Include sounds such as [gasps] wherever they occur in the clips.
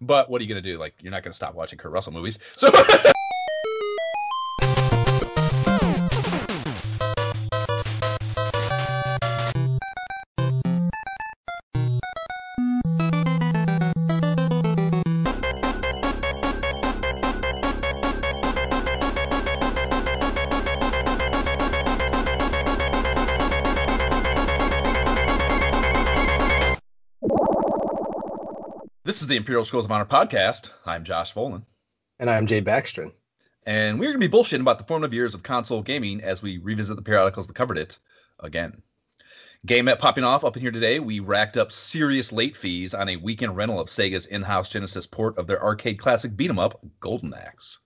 But what are you gonna do? Like, you're not gonna stop watching Kurt Russell movies. So. [laughs] is the Imperial Schools of Honor podcast. I'm Josh Folan. And I'm Jay Baxtron. And we're going to be bullshitting about the formative years of console gaming as we revisit the periodicals that covered it again. Game at popping off up in here today, we racked up serious late fees on a weekend rental of Sega's in house Genesis port of their arcade classic beat 'em up, Golden Axe.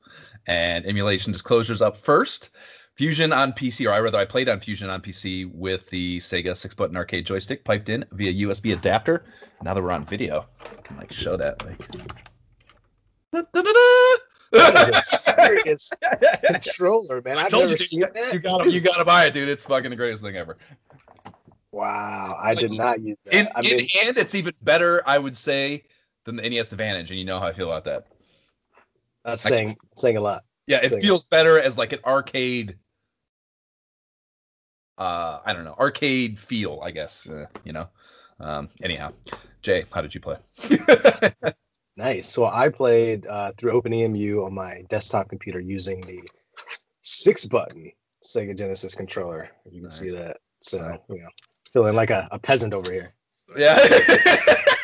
And emulation disclosures up first. Fusion on PC, or I rather, I played on Fusion on PC with the Sega six button arcade joystick piped in via USB adapter. Now that we're on video, I can like show that like. That is a serious [laughs] controller, man. I've Told never you, seen you, that. you gotta you gotta buy it, dude. It's fucking the greatest thing ever. Wow, I did not use that. In, I in mean, hand, it's even better, I would say, than the NES Advantage, and you know how I feel about that. that's like- saying saying a lot. Yeah, it Thing. feels better as like an arcade. Uh, I don't know, arcade feel, I guess. Uh, you know. Um, anyhow, Jay, how did you play? [laughs] Nice. So I played uh, through OpenEMU on my desktop computer using the six button Sega Genesis controller. You can see that. So Nice. you know, feeling like a, a peasant over here. yeah. [laughs]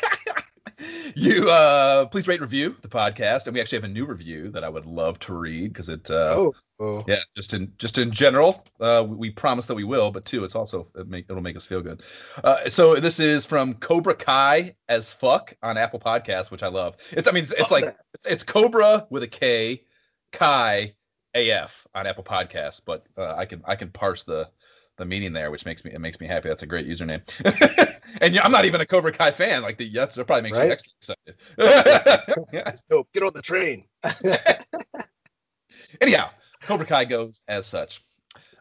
you uh please rate review the podcast. And we actually have a new review that i would love to read because it uh oh, oh. yeah just in just in general uh we, we promise that we will but two it's also it make, it'll make us feel good. Uh so this is from cobra kai as fuck on apple Podcasts, which i love. It's i mean it's, it's like it's, it's cobra with a k kai af on apple podcasts but uh, i can i can parse the the meaning there which makes me it makes me happy that's a great username [laughs] and yeah, i'm not even a cobra kai fan like the that's that probably makes Right? you extra excited [laughs] [laughs] yeah. That's dope. Get on the train. Anyhow, Cobra Kai goes as such.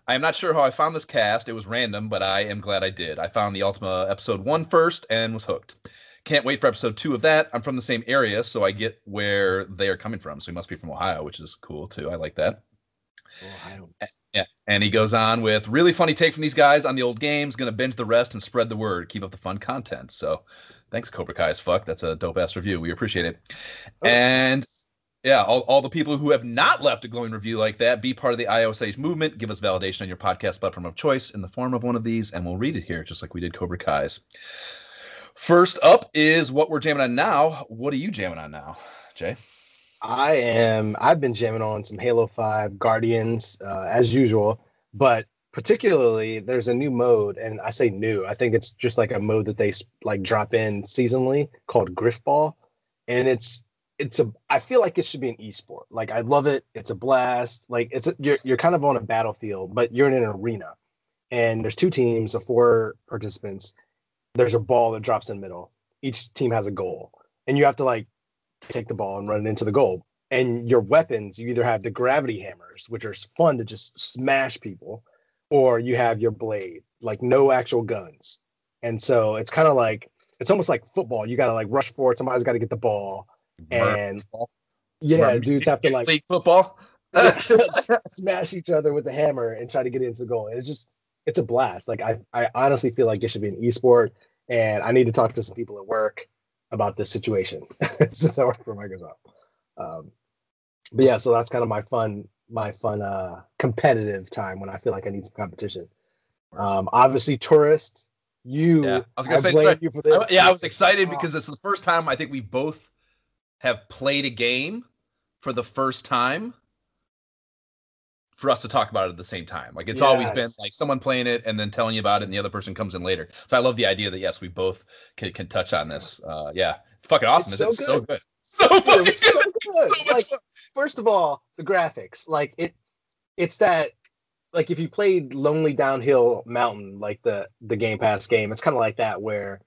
I am not sure how I found this cast. It was random, but I am glad I did. I found the Ultima episode one first and was hooked. Can't wait for episode two of that. I'm from the same area, so I get where they are coming from. So he must be from Ohio, which is cool too. I like that. Yeah. And he goes on with really funny take from these guys on the old games. Gonna binge the rest and spread the word. Keep up the fun content. So thanks, Cobra Kai as fuck. That's a dope ass review. We appreciate it. Oh. And yeah, all, all the people who have not left a glowing review like that, be part of the IOSH movement. Give us validation on your podcast platform of choice in the form of one of these, and we'll read it here, just like we did Cobra Kai's. First up is what we're jamming on now. What are you jamming on now, Jay? I am. I've been jamming on some Halo Five Guardians uh, as usual, but particularly there's a new mode, and I say new. I think it's just like a mode that they like drop in seasonally called Griffball, and it's it's a. I feel like it should be an esport. Like I love it. It's a blast. Like it's a, you're you're kind of on a battlefield, but you're in an arena, and there's two teams of four participants. There's a ball that drops in the middle. Each team has a goal, and you have to like take the ball and run it into the goal. And your weapons, you either have the gravity hammers, which are fun to just smash people, or you have your blade, like no actual guns. And so it's kind of like it's almost like football. You got to like rush forward. Somebody's got to get the ball, and yeah, dudes have to like league football. [laughs] [laughs] smash each other with the hammer and try to get into the goal. And it's just it's a blast. Like I I honestly feel like it should be an esport, and I need to talk to some people at work about this situation since I work for Microsoft. Um, but yeah, so that's kind of my fun my fun uh competitive time when I feel like I need some competition. Um, obviously, Touryst. You, Yeah, I was gonna say, blame sorry. you for this. I- yeah, I was excited Oh. because it's the first time I think we both have played a game for the first time for us to talk about it at the same time. Like it's always been like someone playing it and then telling you about it, and the other person comes in later. So I love the idea that yes, we both can, can touch on this. Uh, yeah, it's fucking awesome. It's It's, so so good. good. [laughs] So fucking [laughs] so good. good. So like fun. first of all, the graphics. Like it it's that like if you played Lonely Downhill Mountain, like the the Game Pass game, it's kind of like that where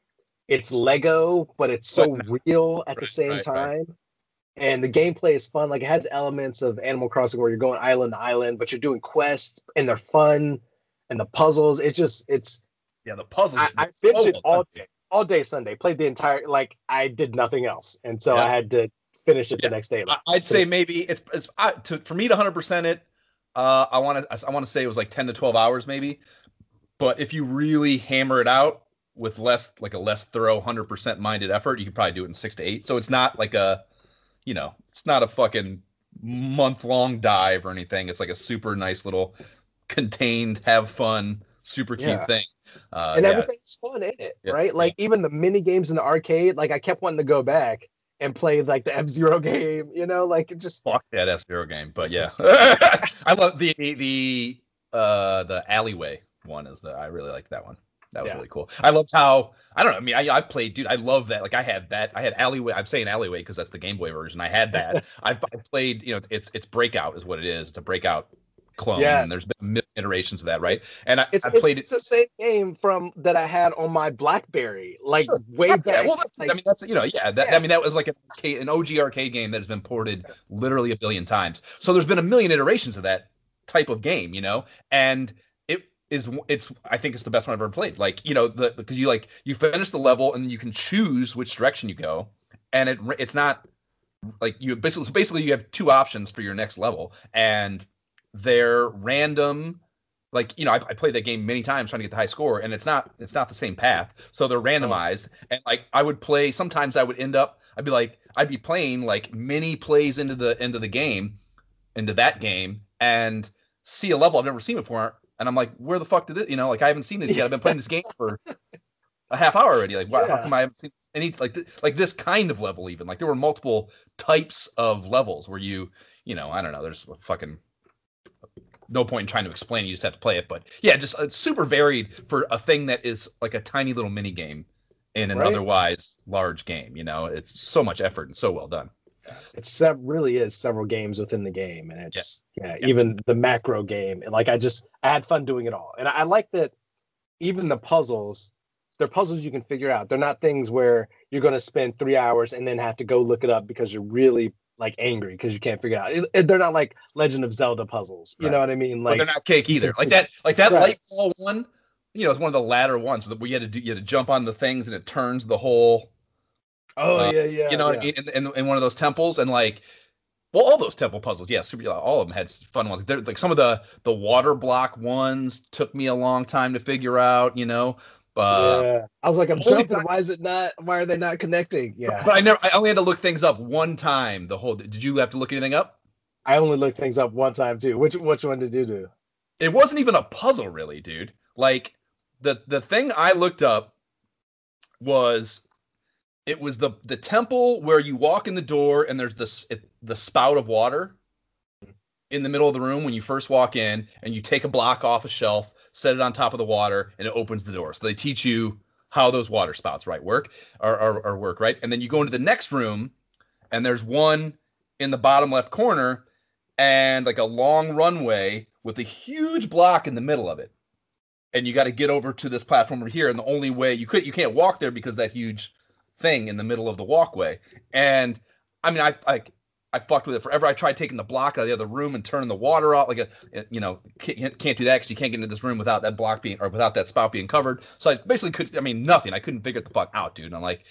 it's Lego, but it's so real at the same right, right. time. And the gameplay is fun. Like it has elements of Animal Crossing where you're going island to island, but you're doing quests and they're fun. And the puzzles, it's just it's Yeah, the puzzles. I, I it all day. all day Sunday. Played the entire like I did nothing else, and so Yeah. I had to finish it Yeah. the next day. I- I'd say maybe it's, it's I, to, for me to hundred percent it. Uh, I want to I want to say it was like ten to twelve hours maybe, but if you really hammer it out with less like a less thorough hundred percent minded effort, you could probably do it in six to eight. So it's not like a, you know, it's not a fucking month long dive or anything. It's like a super nice little contained, have fun, super cute Yeah. thing. Uh, and yeah. everything's fun in it, Yeah. right? Like even the mini games in the arcade, like I kept wanting to go back and play like the F Zero [laughs] game, you know, like it just fuck that F Zero game, but yeah, [laughs] I love the the uh the alleyway one is the I really like that one. That was Yeah. really cool. I loved how I don't know. I mean, I I played, dude. I love that. Like I had that. I had alleyway. I'm saying alleyway because that's the Game Boy version. I had that. [laughs] I've I played. You know, it's it's breakout is what it is. It's a breakout clone. Yes. And there's been a million iterations of that, right? And I, it's, I played it's it. the same game from that I had on my BlackBerry, like Sure. way Yeah, back. well, that's, like, I mean, that's you know, yeah, that, Yeah. I mean, that was like an, arcade, an OG arcade game that has been ported literally a billion times. So there's been a million iterations of that type of game, you know, and is, it's, I think it's the best one I've ever played. Like, you know, the because you like you finish the level and you can choose which direction you go, and it it's not like you basically so basically you have two options for your next level, and they're random. Like you know I, I played that game many times trying to get the high score and it's not it's not the same path. So they're randomized. And like i would play sometimes i would end up i'd be like i'd be playing like many plays into the into the game into that game and see a level i've never seen before and i'm like where the fuck did it you know like i haven't seen this yet i've been playing this game for [laughs] a half hour already like why, how Yeah. come i haven't seen any like th- like this kind of level even like there were multiple types of levels where you you know i don't know there's a fucking no point in trying to explain it. You just have to play it. But yeah, just uh, super varied for a thing that is like a tiny little mini game in an Right. otherwise large game. You know, it's so much effort and so well done. It's sev- really is several games within the game, and it's yeah, Yeah. even the macro game. and, Like I just I had fun doing it all, and I, like that. Even the puzzles, they're puzzles you can figure out. They're not things where you're going to spend three hours and then have to go look it up because you're really like angry because you can't figure it out. It- it- they're not like Legend of Zelda puzzles. You Right. know what I mean? But Like they're not cake either. Like that, like that Right. light ball one. You know, it's one of the latter ones where you had to do, you had to jump on the things and it turns the whole. Oh uh, yeah, yeah. you know, yeah. in, in, in one of those temples and like. Well, all those temple puzzles, yeah, super. All of them had fun ones. They're, like some of the the water block ones took me a long time to figure out. You know, uh, yeah. I was like, I'm jumping. Why is it not? Why are they not connecting? Yeah. But I never. I only had to look things up one time. The whole. Did you have to look anything up? I only looked things up one time too. Which which one did you do? It wasn't even a puzzle, really, dude. Like the the thing I looked up was it was the the temple where you walk in the door and there's this it, the spout of water in the middle of the room when you first walk in and you take a block off a shelf set it on top of the water and it opens the door. So they teach you how those water spouts right work or, or, or work right? And then you go into the next room and there's one in the bottom left corner and like a long runway with a huge block in the middle of it. And you got to get over to this platform over here and the only way you could you can't walk there because that huge thing in the middle of the walkway and i mean i i I fucked with it forever. I tried taking the block out of the other room and turning the water off. Like a, you know, can't, can't do that because you can't get into this room without that block being or without that spout being covered. So I basically could. I mean, nothing. I couldn't figure it the fuck out, dude. And I'm like,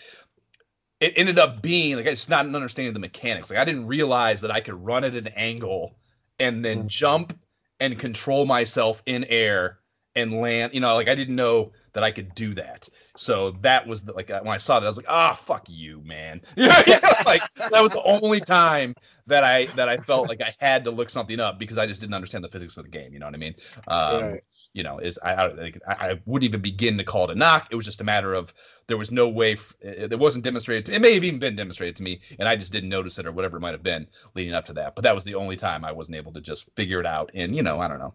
it ended up being like it's not an understanding of the mechanics. Like I didn't realize that I could run at an angle and then Mm. jump and control myself in air and land. You know, like I didn't know that I could do that. So that was the, like when I saw that, I was like, ah, fuck you, man. [laughs] Yeah, yeah, [laughs] like that was the only time that I that I felt like I had to look something up because I just didn't understand the physics of the game. You know what I mean? Um, Right. You know, is I I, like, I wouldn't even begin to call it a knock. It was just a matter of there was no way. f- It it wasn't demonstrated. To, it may have even been demonstrated to me, and I just didn't notice it or whatever it might have been leading up to that. But that was the only time I wasn't able to just figure it out And you know I don't know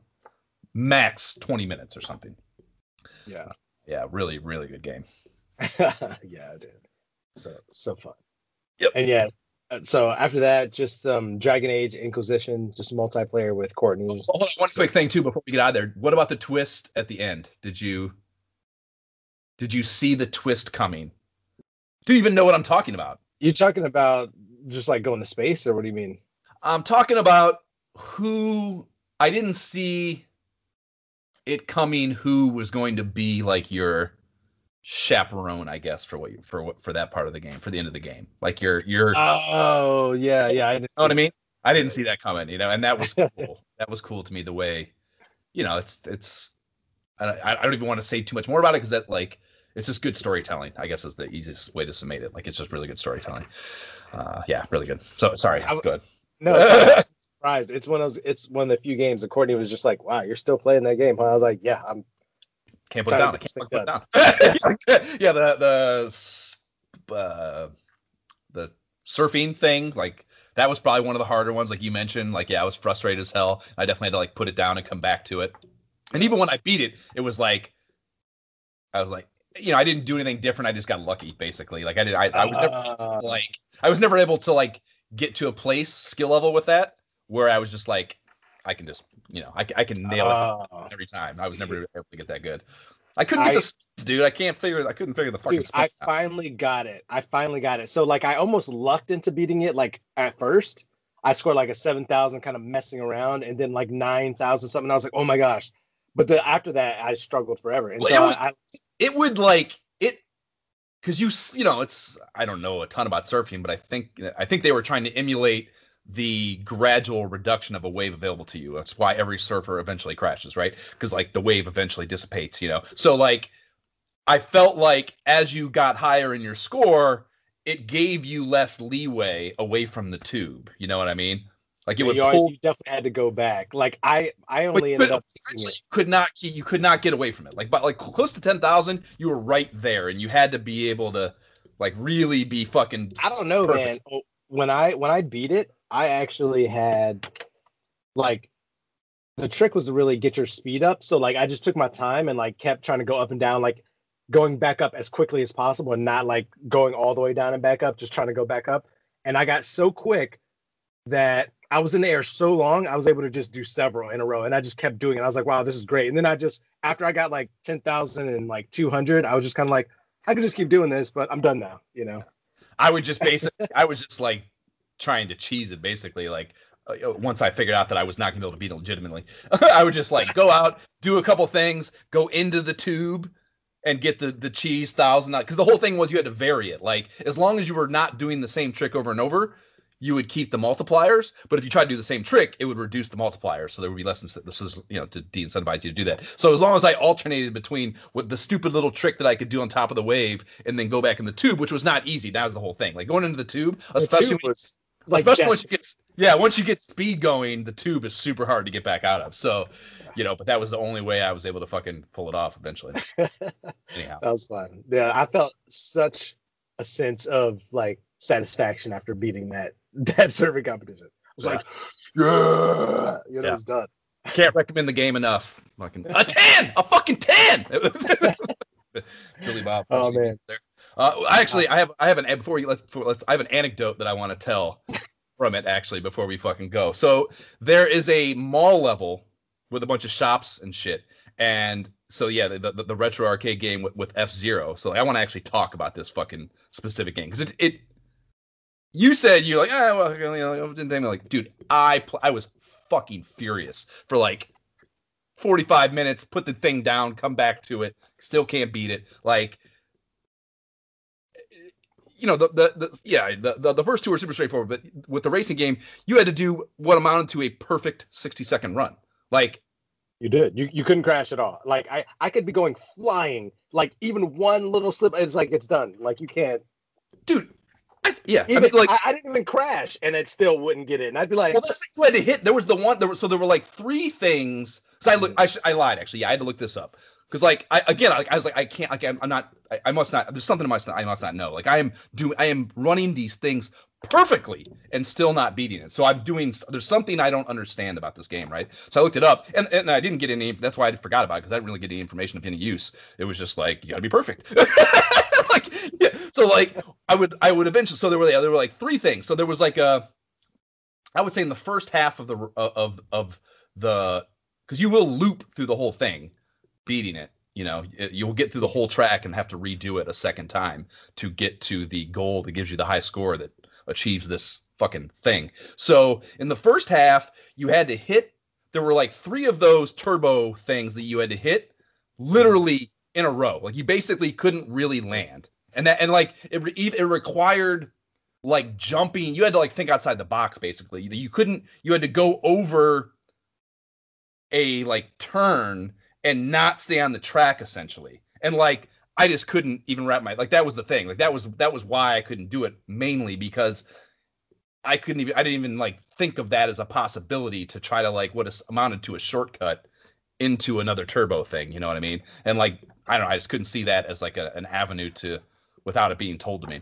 max 20 minutes or something. Yeah. Yeah, really, really good game. [laughs] yeah, dude. So so fun. Yep. And yeah, so after that, just um Dragon Age Inquisition, just multiplayer with Courtney. Hold on, one quick thing too before we get out of there. What about the twist at the end? Did you did you see the twist coming? Do you even know what I'm talking about? You're talking about just like going to space, or what do you mean? I'm talking about who I didn't see it coming who was going to be like your chaperone, I guess, for what you for what for that part of the game, for the end of the game. Like you're you're. Oh yeah, yeah. I know what I mean? I didn't see that coming, you know, and that was cool. [laughs] that was cool to me. The way, you know, it's it's. I, I don't even want to say too much more about it because that like it's just good storytelling. I guess is the easiest way to summate it. Like it's just really good storytelling. Uh, yeah, really good. So sorry, I, good. No, [laughs] surprised. It's one of those. It's one of the few games that Courtney was just like, "Wow, you're still playing that game." Huh? I was like, "Yeah, I'm." Can't put it down. I can't put down. [laughs] yeah, the the uh, the surfing thing, like that was probably one of the harder ones. Like you mentioned, like yeah, I was frustrated as hell. I definitely had to like put it down and come back to it. And even when I beat it, it was like I was like, you know, I didn't do anything different. I just got lucky, basically. Like I did, I, I was never uh, like, I was never able to like get to a place skill level with that where I was just like, I can just, you know, I, I can nail uh, it every time. I was never able to get that good. I couldn't get I, this, dude. I can't figure. I couldn't figure the fucking. Dude, I out. finally got it. I finally got it. So like, I almost lucked into beating it. Like at first, I scored like a seven thousand, kind of messing around, and then like nine thousand something. I was like, oh my gosh. But the, after that, I struggled forever. And well, so it, was, I, it would like it because you you know it's I don't know a ton about surfing, but I think I think they were trying to emulate the gradual reduction of a wave available to you. That's why every surfer eventually crashes, right? Because like the wave eventually dissipates, you know. So like I felt like as you got higher in your score, it gave you less leeway away from the tube. You know what I mean? Like it would you, pull. You definitely had to go back. Like I, I only but, ended up. You could not, you could not get away from it. Like, but like close to ten thousand, you were right there, and you had to be able to, like, really be fucking. I don't know, perfect. man. Oh, when I when I beat it, I actually had, like, the trick was to really get your speed up. So like, I just took my time and like kept trying to go up and down, like going back up as quickly as possible, and not like going all the way down and back up, just trying to go back up. And I got so quick that I was in the air so long, I was able to just do several in a row, and I just kept doing it. I was like, "Wow, this is great!" And then I just, after I got like ten thousand and like two hundred, I was just kind of like, "I could just keep doing this, but I'm done now," you know. I would just basically, I was just like trying to cheese it, basically. Like uh, once I figured out that I was not gonna be able to beat it legitimately, [laughs] I would just like go out, do a couple things, go into the tube, and get the the cheese thousand because the whole thing was you had to vary it. Like as long as you were not doing the same trick over and over, you would keep the multipliers. But if you tried to do the same trick, it would reduce the multipliers. So there would be less. This is you know to de-incentivize you to do that. So as long as I alternated between with the stupid little trick that I could do on top of the wave and then go back in the tube, which was not easy. That was the whole thing. Like going into the tube, especially the tube was, like especially once you get yeah once you get speed going, the tube is super hard to get back out of. So you know, but that was the only way I was able to fucking pull it off eventually. [laughs] Anyhow, that was fun. Yeah, I felt such a sense of like satisfaction after beating that [laughs] that surfing competition. I was yeah. like, yeah, you know, yeah. it's done. Can't recommend the game enough. Fucking [laughs] a ten, a fucking ten. Billy Bob. Oh man. There. Uh, actually, I have I have an before you let's, before, let's I have an anecdote that I want to tell from it actually before we fucking go. So there is a mall level with a bunch of shops and shit, and so yeah, the, the, the retro arcade game with, with F Zero. So like, I want to actually talk about this fucking specific game because it it you said you're like, ah, well, you know, didn't think like, dude, I pl- I was fucking furious for like 45 minutes, put the thing down, come back to it, still can't beat it. Like, you know, the the, the yeah, the, the, the first two were super straightforward, but with the racing game, you had to do what amounted to a perfect 60 second run. Like, you did. You you couldn't crash at all. Like I I could be going flying, like even one little slip, it's like it's done. Like you can't. Dude, I, yeah, even, I mean, like I, I, didn't even crash, and it still wouldn't get in. I'd be like, well, that's you had to hit. There was the one. There was so there were like three things. So I look, mm. I, I lied actually. Yeah, I had to look this up because like I again, I, I was like, I can't. Like I'm, not. I, I, must not. There's something I must. not, I must not know. Like I am doing. I am running these things perfectly and still not beating it. So I'm doing. There's something I don't understand about this game, right? So I looked it up, and, and I didn't get any. That's why I forgot about it because I didn't really get any information of any use. It was just like you got to be perfect. [laughs] like yeah. So like I would I would eventually. So there were there were like three things. So there was like a. I would say in the first half of the of of the because you will loop through the whole thing, beating it. You know, you'll get through the whole track and have to redo it a second time to get to the goal that gives you the high score that achieves this fucking thing. So in the first half, you had to hit. There were like three of those turbo things that you had to hit, literally in a row. Like you basically couldn't really land, and that and like it it required like jumping. You had to like think outside the box. Basically, you couldn't. You had to go over a like turn and not stay on the track essentially. And like I just couldn't even wrap my like that was the thing. Like that was that was why I couldn't do it mainly because I couldn't even I didn't even like think of that as a possibility to try to like what is amounted to a shortcut into another turbo thing, you know what I mean? And like I don't know, I just couldn't see that as like a, an avenue to without it being told to me.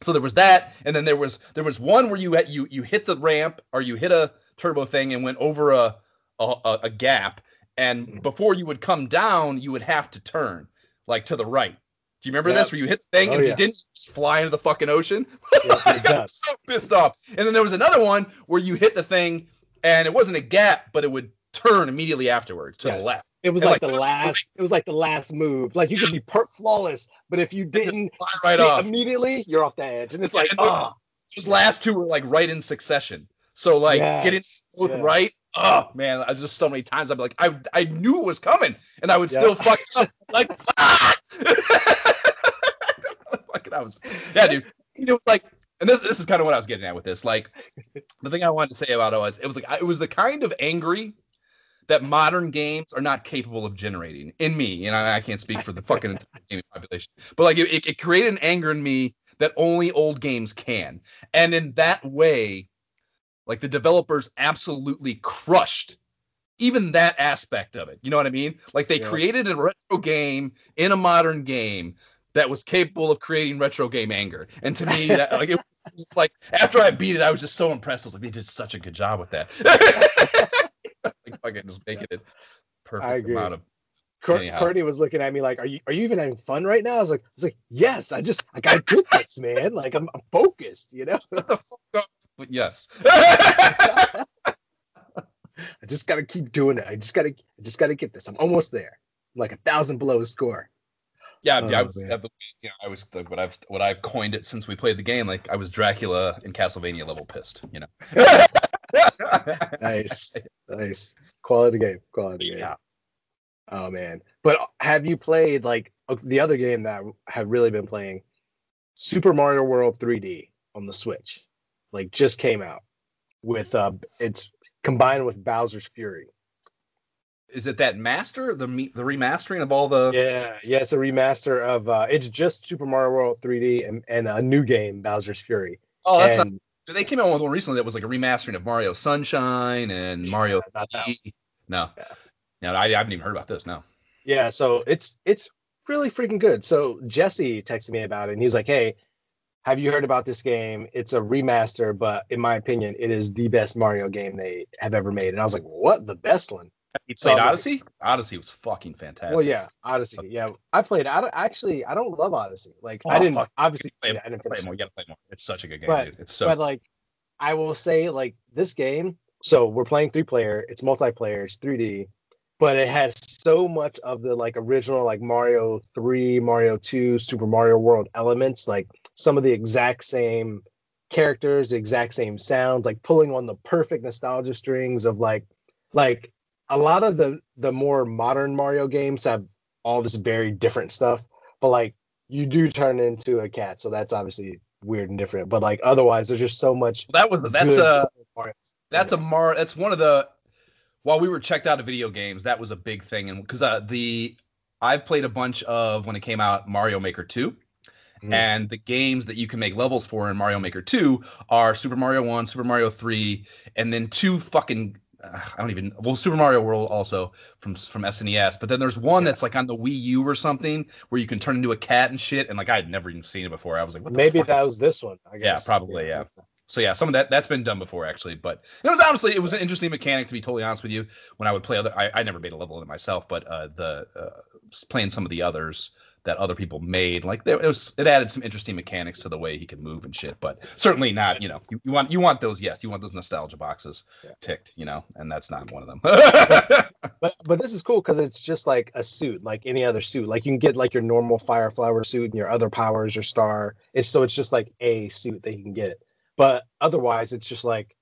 So there was that, and then there was there was one where you had you you hit the ramp or you hit a turbo thing and went over a a, a gap, and mm. before you would come down, you would have to turn like to the right. Do you remember yep. this where you hit the thing oh, and yeah. you didn't just fly into the fucking ocean? Yeah, [laughs] I got so pissed off. And then there was another one where you hit the thing and it wasn't a gap, but it would turn immediately afterwards to yes. the left. It was like, like, the last. It was like the last move. Like you could be per- flawless, but if you didn't right off. immediately, you're off the edge, and it's like, oh. Those last two were like right in succession. So like yes. getting both yes. right. Oh man, I just so many times I'd be like, I I knew it was coming, and I would still fuck up. [laughs] Like, ah! [laughs] fucking, I was, yeah, dude. It was like, and this this is kind of what I was getting at with this. Like, the thing I wanted to say about it was, it was like it was the kind of angry that modern games are not capable of generating in me. And I, I can't speak for the fucking gaming population, but like it, it created an anger in me that only old games can. And in that way, like the developers absolutely crushed even that aspect of it. You know what I mean? Like they yeah. created a retro game in a modern game that was capable of creating retro game anger. And to me, that like it was like after I beat it, I was just so impressed. I was like, they did such a good job with that. [laughs] like fucking just making it perfect amount of Courtney was looking at me like, "Are you are you even having fun right now?" I was like, "I was like, yes, I just I gotta do this, man. Like I'm, I'm focused, you know." But yes. [laughs] I just gotta keep doing it. I just gotta, I just gotta get this. I'm almost there. I'm like a thousand below score. Yeah, oh, yeah, I was, you know, I was what I've what I've coined it since we played the game. Like I was Dracula in Castlevania level pissed. You know. [laughs] nice, [laughs] nice, quality game, quality game. Yeah. Oh man, but have you played like the other game that I have really been playing, Super Mario World 3D on the Switch? Like just came out with uh, it's combined with Bowser's Fury. Is it that master the the remastering of all the? Yeah, yeah, it's a remaster of. uh It's just Super Mario World 3D and, and a new game, Bowser's Fury. Oh, that's and, not. They came out with one recently that was like a remastering of Mario Sunshine and yeah, Mario. No, yeah. no, I, I haven't even heard about this. No. Yeah, so it's it's really freaking good. So Jesse texted me about it, and he was like, "Hey, have you heard about this game? It's a remaster, but in my opinion, it is the best Mario game they have ever made. And I was like, what? The best one? You played so Odyssey? Like, Odyssey was fucking fantastic. Well, yeah, Odyssey. Yeah, I played. I actually, I don't love Odyssey. Like, oh, I didn't fuck. obviously. Play, I didn't play more. You gotta play more. It's such a good game, but, dude. It's so. But like, I will say, like this game. So we're playing three player. It's multiplayer. It's 3D, but it has so much of the like original like Mario 3, Mario 2, Super Mario World elements. Like some of the exact same characters, the exact same sounds, like pulling on the perfect nostalgia strings of like like a lot of the the more modern Mario games have all this very different stuff, but like you do turn into a cat, so that's obviously weird and different. But like otherwise, there's just so much. That was that's a that's a mar that's one of the while we were checked out of video games, that was a big thing, and because uh, the I've played a bunch of when it came out Mario Maker two. Mm. And the games that you can make levels for in Mario Maker 2 are Super Mario 1, Super Mario 3, and then two fucking uh, I don't even well Super Mario World also from from SNES, but then there's one yeah. that's like on the Wii U or something where you can turn into a cat and shit, and like I had never even seen it before. I was like, maybe that was this one. I guess. Yeah, probably. Yeah. yeah. So yeah, some of that that's been done before actually, but it was honestly it was an interesting mechanic to be totally honest with you. When I would play other, I, I never made a level in it myself, but uh, the uh, playing some of the others that other people made. Like there, it was, it added some interesting mechanics to the way he could move and shit. But certainly not, you know, you, you want you want those, yes, you want those nostalgia boxes yeah. ticked, you know, and that's not one of them. but but this is cool because it's just like a suit, like any other suit. Like you can get like your normal fire flower suit and your other powers, your star. It's so it's just like a suit that you can get. But otherwise, it's just like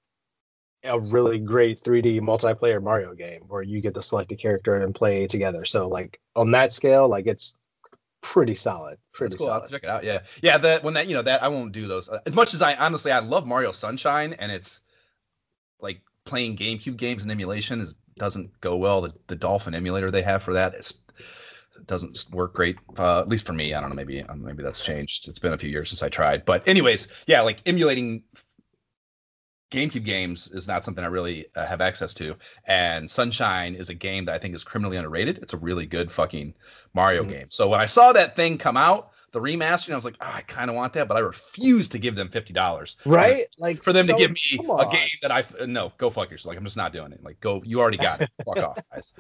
a really great 3D multiplayer Mario game where you get to select a character and play together. So like on that scale, like it's pretty solid. Pretty That's cool. Solid. check it out. Yeah, yeah. That when that you know that I won't do those as much as I honestly I love Mario Sunshine and it's like playing GameCube games and emulation is doesn't go well. The the Dolphin emulator they have for that is doesn't work great. Uh, at least for me. I don't know. Maybe maybe that's changed. It's been a few years since I tried. But anyways, yeah, like emulating GameCube games is not something I really uh, have access to. And Sunshine is a game that I think is criminally underrated. It's a really good fucking Mario Mhm. game. So when I saw that thing come out, the remaster, I was like, oh, I kind of want that, but I refuse to give them fifty dollars. Right? [laughs] Like For them so- to give me a game that I no, go fuck yourself. Like I'm just not doing it. Like go, you already got it. Fuck off, guys.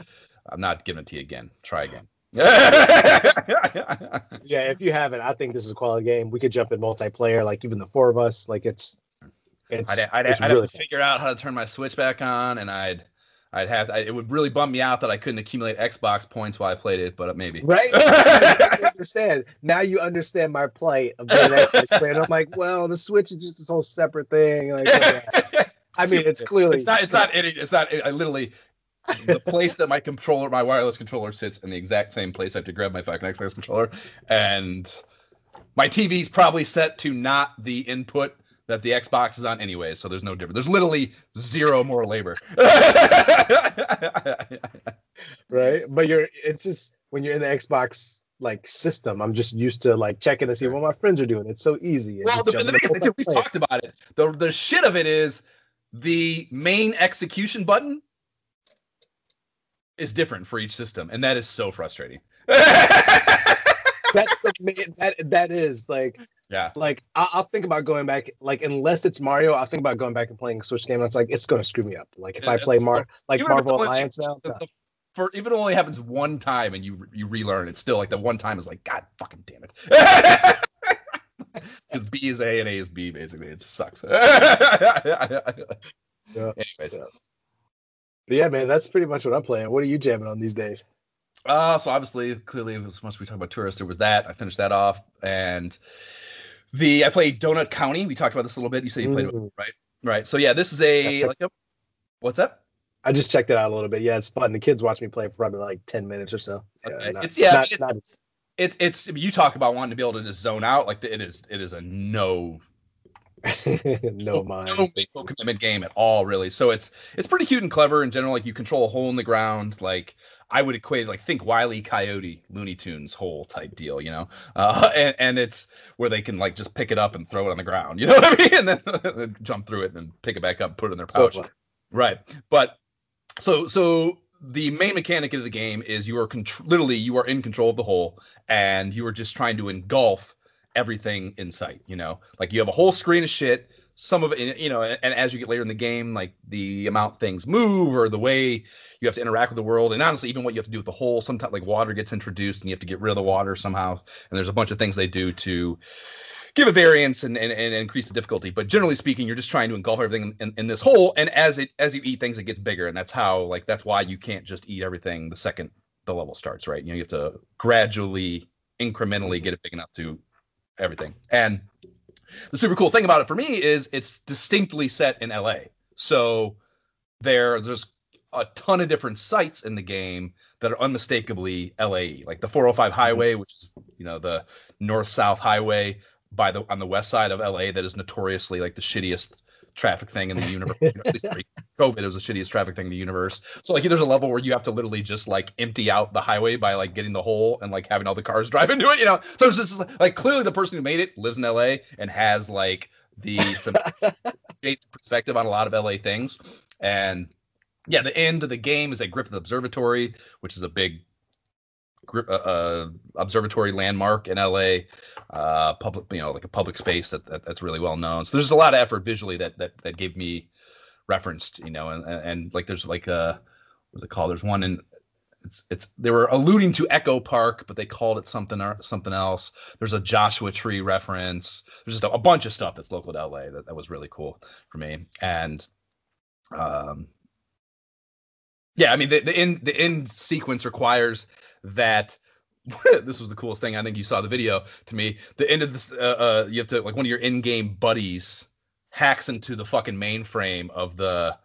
I'm not giving it to you again. Try again. Yeah, if you haven't, I think this is a quality game. We could jump in multiplayer, like even the four of us. Like it's it's I'd, I'd, it's I'd really have to figure out how to turn my Switch back on, and I'd I'd have I, it would really bum me out that I couldn't accumulate Xbox points while I played it, but maybe. Right? [laughs] Understand. Now you understand my plight of being an Xbox fan. I'm like, well, the Switch is just this whole separate thing. Like. [laughs] I mean, it's clearly It's not. It's not. It, it's not. I literally. the place that my controller, my wireless controller, sits in the exact same place. I have to grab my fucking Xbox controller, and my TV's probably set to not the input that the Xbox is on anyway. So there's no difference. There's literally zero more labor. [laughs] right. But you're it's just when you're in the Xbox like system, I'm just used to like checking to see what my friends are doing. It's so easy. well, the, the biggest thing, we've talked about it. The the shit of it is the main execution button is different for each system, and that is so frustrating. [laughs] That's the main, that that is like yeah. like I, I'll think about going back like unless it's Mario, I'll think about going back and playing a Switch game. And it's like it's gonna screw me up. Like if Yeah, I play Mar like Marvel Alliance now, the- uh, the- for even if it only happens one time and you you relearn, it's still like the one time is like God fucking damn it. [laughs] Because B is A and A is B, basically. It sucks. [laughs] Anyways, Yeah. But yeah, man, that's pretty much what I'm playing. What are you jamming on these days? Uh, so obviously, clearly, as much as we talk about tourists, there was that. I finished that off, and the I played Donut County. We talked about this a little bit. You said you played it, Mm. right? Right. So yeah, this is a like a what's up? I just checked it out a little bit. Yeah, it's fun. The kids watch me play for probably like ten minutes or so. Yeah, Okay. not- It's- yeah, not- it's- not- It's it's you talk about wanting to be able to just zone out. Like it is it is a no [laughs] no mind. no mental commitment game at all, really. So it's it's pretty cute and clever in general. Like you control a hole in the ground. Like I would equate like think Wile E. Coyote, Looney Tunes hole type deal, you know. Uh, [laughs] and and it's where they can like just pick it up and throw it on the ground, [laughs] you know what I mean? And then, [laughs] jump through it and then pick it back up, and put it in their So pouch. fun. Right. But so so the main mechanic of the game is you are contr- literally you are in control of the hole and you are just trying to engulf everything in sight, you know? Like you have a whole screen of shit, some of it you know, and, as you get later in the game like the amount things move or the way you have to interact with the world and honestly even what you have to do with the hole sometimes like water gets introduced and you have to get rid of the water somehow and there's a bunch of things they do to give a variance and, and, and increase the difficulty. But generally speaking, you're just trying to engulf everything in, in, in this hole. And as it as you eat things, it gets bigger. And that's how like that's why you can't just eat everything the second the level starts, right? You know, you have to gradually, incrementally mm-hmm. get it big enough to everything. And the super cool thing about it for me is it's distinctly set in LA. So there there's a ton of different sites in the game that are unmistakably LA, like the 405 mm-hmm. highway, which is you know the north south highway by the on the west side of LA that is notoriously like the shittiest traffic thing in the universe. You know, at least [laughs] pre-COVID, it was the shittiest traffic thing in the universe. So like there's a level where you have to literally just like empty out the highway by like getting the hole and like having all the cars [laughs] drive into it, you know. So it's just like clearly the person who made it lives in LA and has like the [laughs] perspective on a lot of LA things. And yeah, the end of the game is at Griffith Observatory, which is a big uh, uh, observatory landmark in LA, uh, public, you know, like a public space that, that that's really well known. So there's a lot of effort visually that that that gave me referenced, you know, and and, like there's like a what's it called? There's one in it's it's they were alluding to Echo Park, but they called it something or something else. There's a Joshua Tree reference. There's just a, a bunch of stuff that's local to LA that, that was really cool for me. And um yeah, I mean the, the end the end sequence requires that [laughs] this was the coolest thing. I think you saw the video to me. The end of this, uh, uh, you have to like one of your in-game buddies hacks into the fucking mainframe of the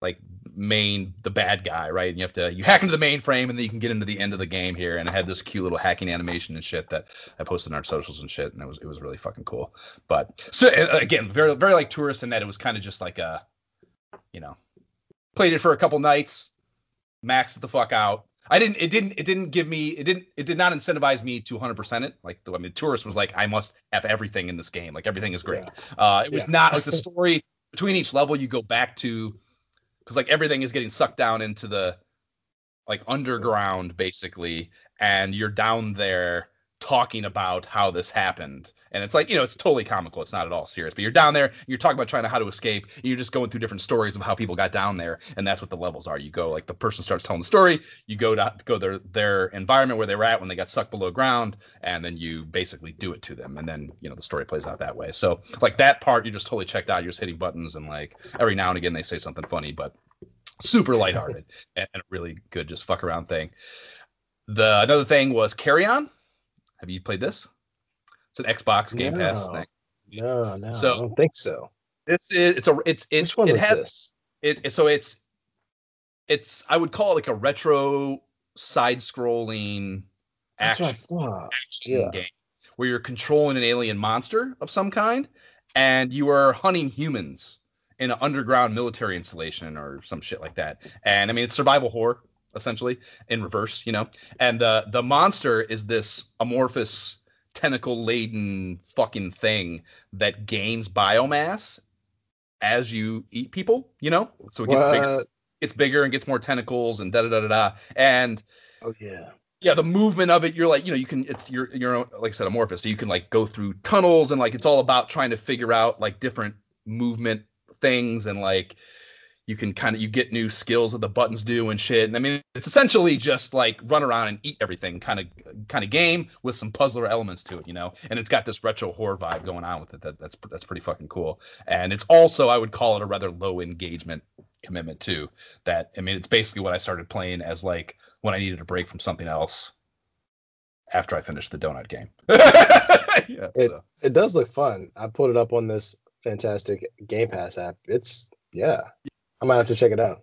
like main the bad guy, right? And you have to you hack into the mainframe and then you can get into the end of the game here. And I had this cute little hacking animation and shit that I posted on our socials and shit, and it was it was really fucking cool. But so again, very very like Touryst in that it was kind of just like a, you know, played it for a couple nights, maxed the fuck out. I didn't. It didn't. It didn't give me. It didn't. It did not incentivize me to 100 percent it. Like the, I mean, the Touryst was like, I must have everything in this game. Like everything is great. Yeah. Uh, it was yeah. not like the [laughs] story between each level. You go back to because like everything is getting sucked down into the like underground basically and you're down there talking about how this happened. And it's like you know it's totally comical. It's not at all serious. But you're down there you're talking about trying to how to escape you're just going through different stories of how people got down there and that's what the levels are. You go like the person starts telling the story you go to go their their environment where they were at when they got sucked below ground and then you basically do it to them. And then you know the story plays out that way. So like that part you're just totally checked out. You're just hitting buttons and like every now and again they say something funny but super lighthearted [laughs] and a really good just fuck around thing. The another thing was Carrion. Have you played this? It's an Xbox Game no, Pass thing. No, no, so, I don't think so. It's it's a it's it's it has this? It, it so it's it's I would call it like a retro side-scrolling action, action yeah. game where you're controlling an alien monster of some kind and you are hunting humans in an underground military installation or some shit like that. And I mean, it's survival horror essentially in reverse, you know. And the the monster is this amorphous tentacle laden fucking thing that gains biomass as you eat people, you know. So it gets what? bigger, gets bigger and gets more tentacles and da da da da da. And oh yeah. Yeah, the movement of it, you're like, you know, you can, it's, you're, you're, like I said, amorphous. So you can like go through tunnels and like, it's all about trying to figure out like different movement things and like you can kind of you get new skills that the buttons do and shit. And I mean, it's essentially just like run around and eat everything kind of kind of game with some puzzler elements to it, you know. And it's got this retro horror vibe going on with it. That that's that's pretty fucking cool. And it's also I would call it a rather low engagement commitment too. That I mean, it's basically what I started playing as like when I needed a break from something else after I finished the donut game. [laughs] yeah, it so. it does look fun. I put it up on this fantastic Game Pass app. It's yeah, I might have to check it out.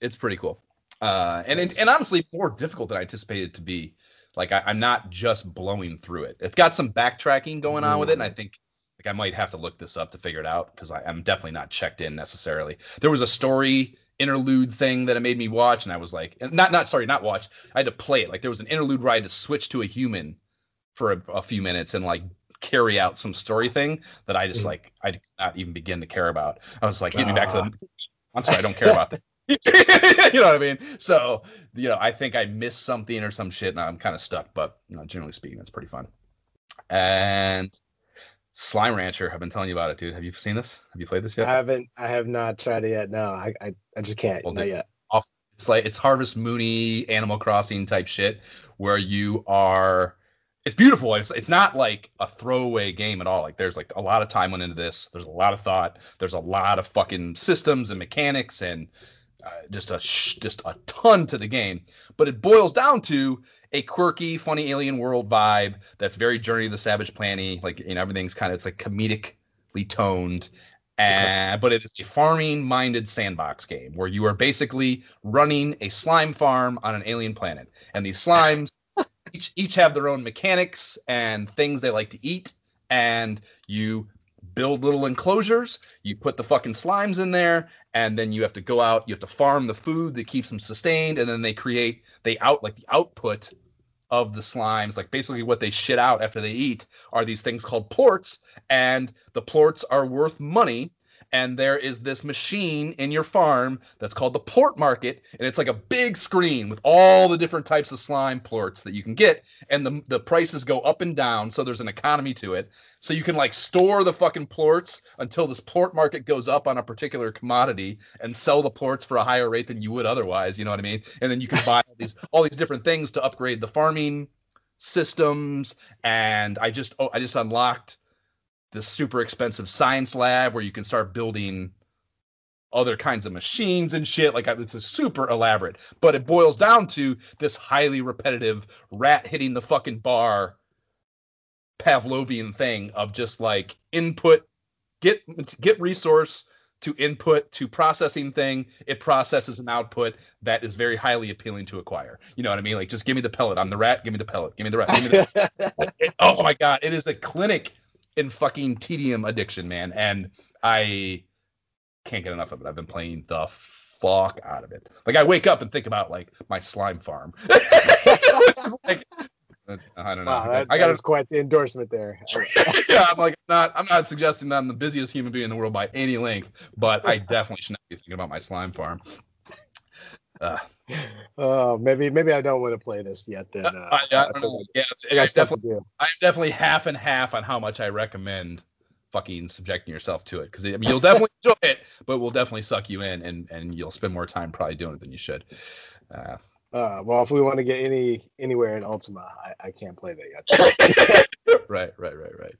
It's pretty cool, uh, and and, and honestly more difficult than I anticipated to be. Like I, am not just blowing through it. It's got some backtracking going on with it, and I mm. think like I might have to look this up to figure it out because I'm definitely not checked in necessarily. There was a story interlude thing that it made me watch, and I was like, not not sorry, not watch. I had to play it. Like there was an interlude where I had to switch to a human for a, a few minutes and like carry out some story thing that I just mm-hmm. like I did not even begin to care about. I was like, get me back to the monster. I don't care about that. [laughs] you know what I mean? So, you know, I think I missed something or some shit, and I'm kind of stuck. But you know, generally speaking, it's pretty fun. And Slime Rancher, I've been telling you about it, dude. Have you seen this? Have you played this yet? I haven't. I have not tried it yet. No, I I, I just can't. Well, not yet. Off, it's like it's Harvest Moony, Animal Crossing type shit, where you are it's beautiful. It's it's not like a throwaway game at all. Like there's like a lot of time went into this. There's a lot of thought. There's a lot of fucking systems and mechanics and uh, just a sh- just a ton to the game. But it boils down to a quirky, funny alien world vibe that's very Journey of the Savage Planty. Like you know everything's kind of it's like comedically toned. And, but it is a farming minded sandbox game where you are basically running a slime farm on an alien planet. And these slimes [laughs] each each have their own mechanics and things they like to eat, and you build little enclosures. You put the fucking slimes in there, and then you have to go out. You have to farm the food that keeps them sustained, and then they create they out like the output of the slimes, like basically what they shit out after they eat, are these things called plorts, and the plorts are worth money and there is this machine in your farm that's called the plort market and it's like a big screen with all the different types of slime plorts that you can get and the, the prices go up and down so there's an economy to it. So you can like store the fucking plorts until this plort market goes up on a particular commodity and sell the plorts for a higher rate than you would otherwise you know what i mean? And then you can buy all these all these different things to upgrade the farming systems and i just oh i just unlocked this super expensive science lab where you can start building other kinds of machines and shit. Like it's a super elaborate, but it boils down to this highly repetitive rat hitting the fucking bar Pavlovian thing of just like input, get get resource to input to processing thing, it processes an output that is very highly appealing to acquire. You know what I mean? Like, just give me the pellet. I'm the rat. Give me the pellet. Give me the rat. Me the [laughs] it, oh my god, it is a clinic in fucking tedium addiction, man. And I can't get enough of it. I've been playing the fuck out of it. Like, I wake up and think about like my slime farm. [laughs] like, I don't know. Wow, that, I got quite the endorsement there. [laughs] yeah, I'm like not. I'm not suggesting that I'm the busiest human being in the world by any length, but I [laughs] definitely should not be thinking about my slime farm. Uh, oh, maybe maybe I don't want to play this yet. Then uh, I, I, don't know. Yeah, I definitely. I'm definitely half and half on how much I recommend fucking subjecting yourself to it because I mean, you'll definitely [laughs] enjoy it, but we'll definitely suck you in, and and you'll spend more time probably doing it than you should. Uh, uh, well, if we want to get any anywhere in Ultima, I, I can't play that yet. [laughs] [laughs] right, right, right, right.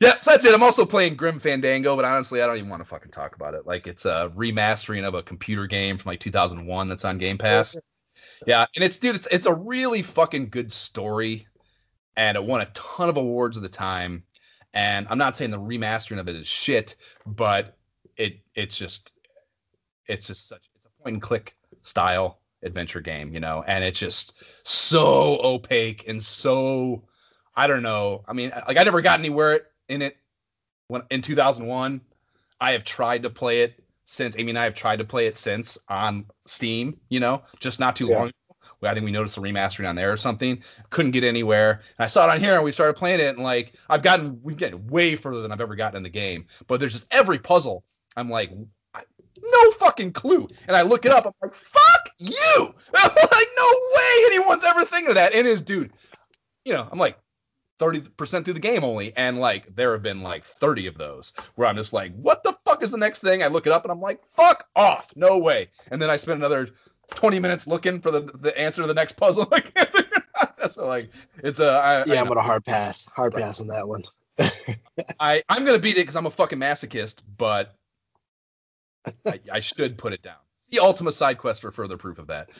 Yeah, so that's it. I'm also playing Grim Fandango, but honestly, I don't even want to fucking talk about it. Like it's a remastering of a computer game from like 2001 that's on Game Pass. Yeah, and it's dude, it's it's a really fucking good story, and it won a ton of awards at the time. And I'm not saying the remastering of it is shit, but it it's just it's just such it's a point and click style adventure game, you know, and it's just so opaque and so I don't know. I mean, like I never got anywhere in it when in 2001. I have tried to play it since. Amy and I have tried to play it since on Steam, you know, just not too yeah. long ago. I think we noticed a remastering on there or something. Couldn't get anywhere. And I saw it on here and we started playing it and like I've gotten we've gotten way further than I've ever gotten in the game. But there's just every puzzle. I'm like, no fucking clue. And I look it up. I'm like, fuck you. [laughs] I'm like, no way anyone's ever thinking of that. And his dude, you know, I'm like 30% through the game only. And like, there have been like 30 of those where I'm just like, what the fuck is the next thing? I look it up and I'm like, fuck off. No way. And then I spend another 20 minutes looking for the, the answer to the next puzzle. [laughs] Like, [laughs] so like, it's a, I, yeah, I am gonna hard pass, hard right. pass on that one. [laughs] I, I'm gonna beat it because I'm a fucking masochist, but I, I should put it down. The Ultima side quest for further proof of that.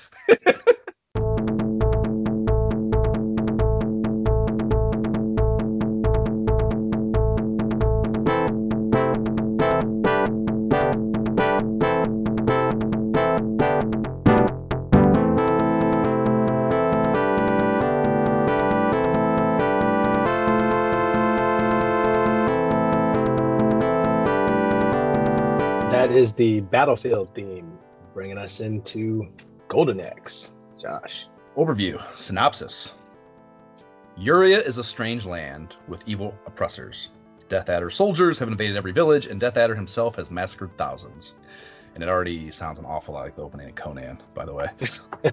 Battlefield theme, bringing us into Golden Axe. Josh. Overview Synopsis Yuria is a strange land with evil oppressors. Death Adder soldiers have invaded every village, and Death Adder himself has massacred thousands. And it already sounds an awful lot like the opening of Conan, by the way. [laughs] I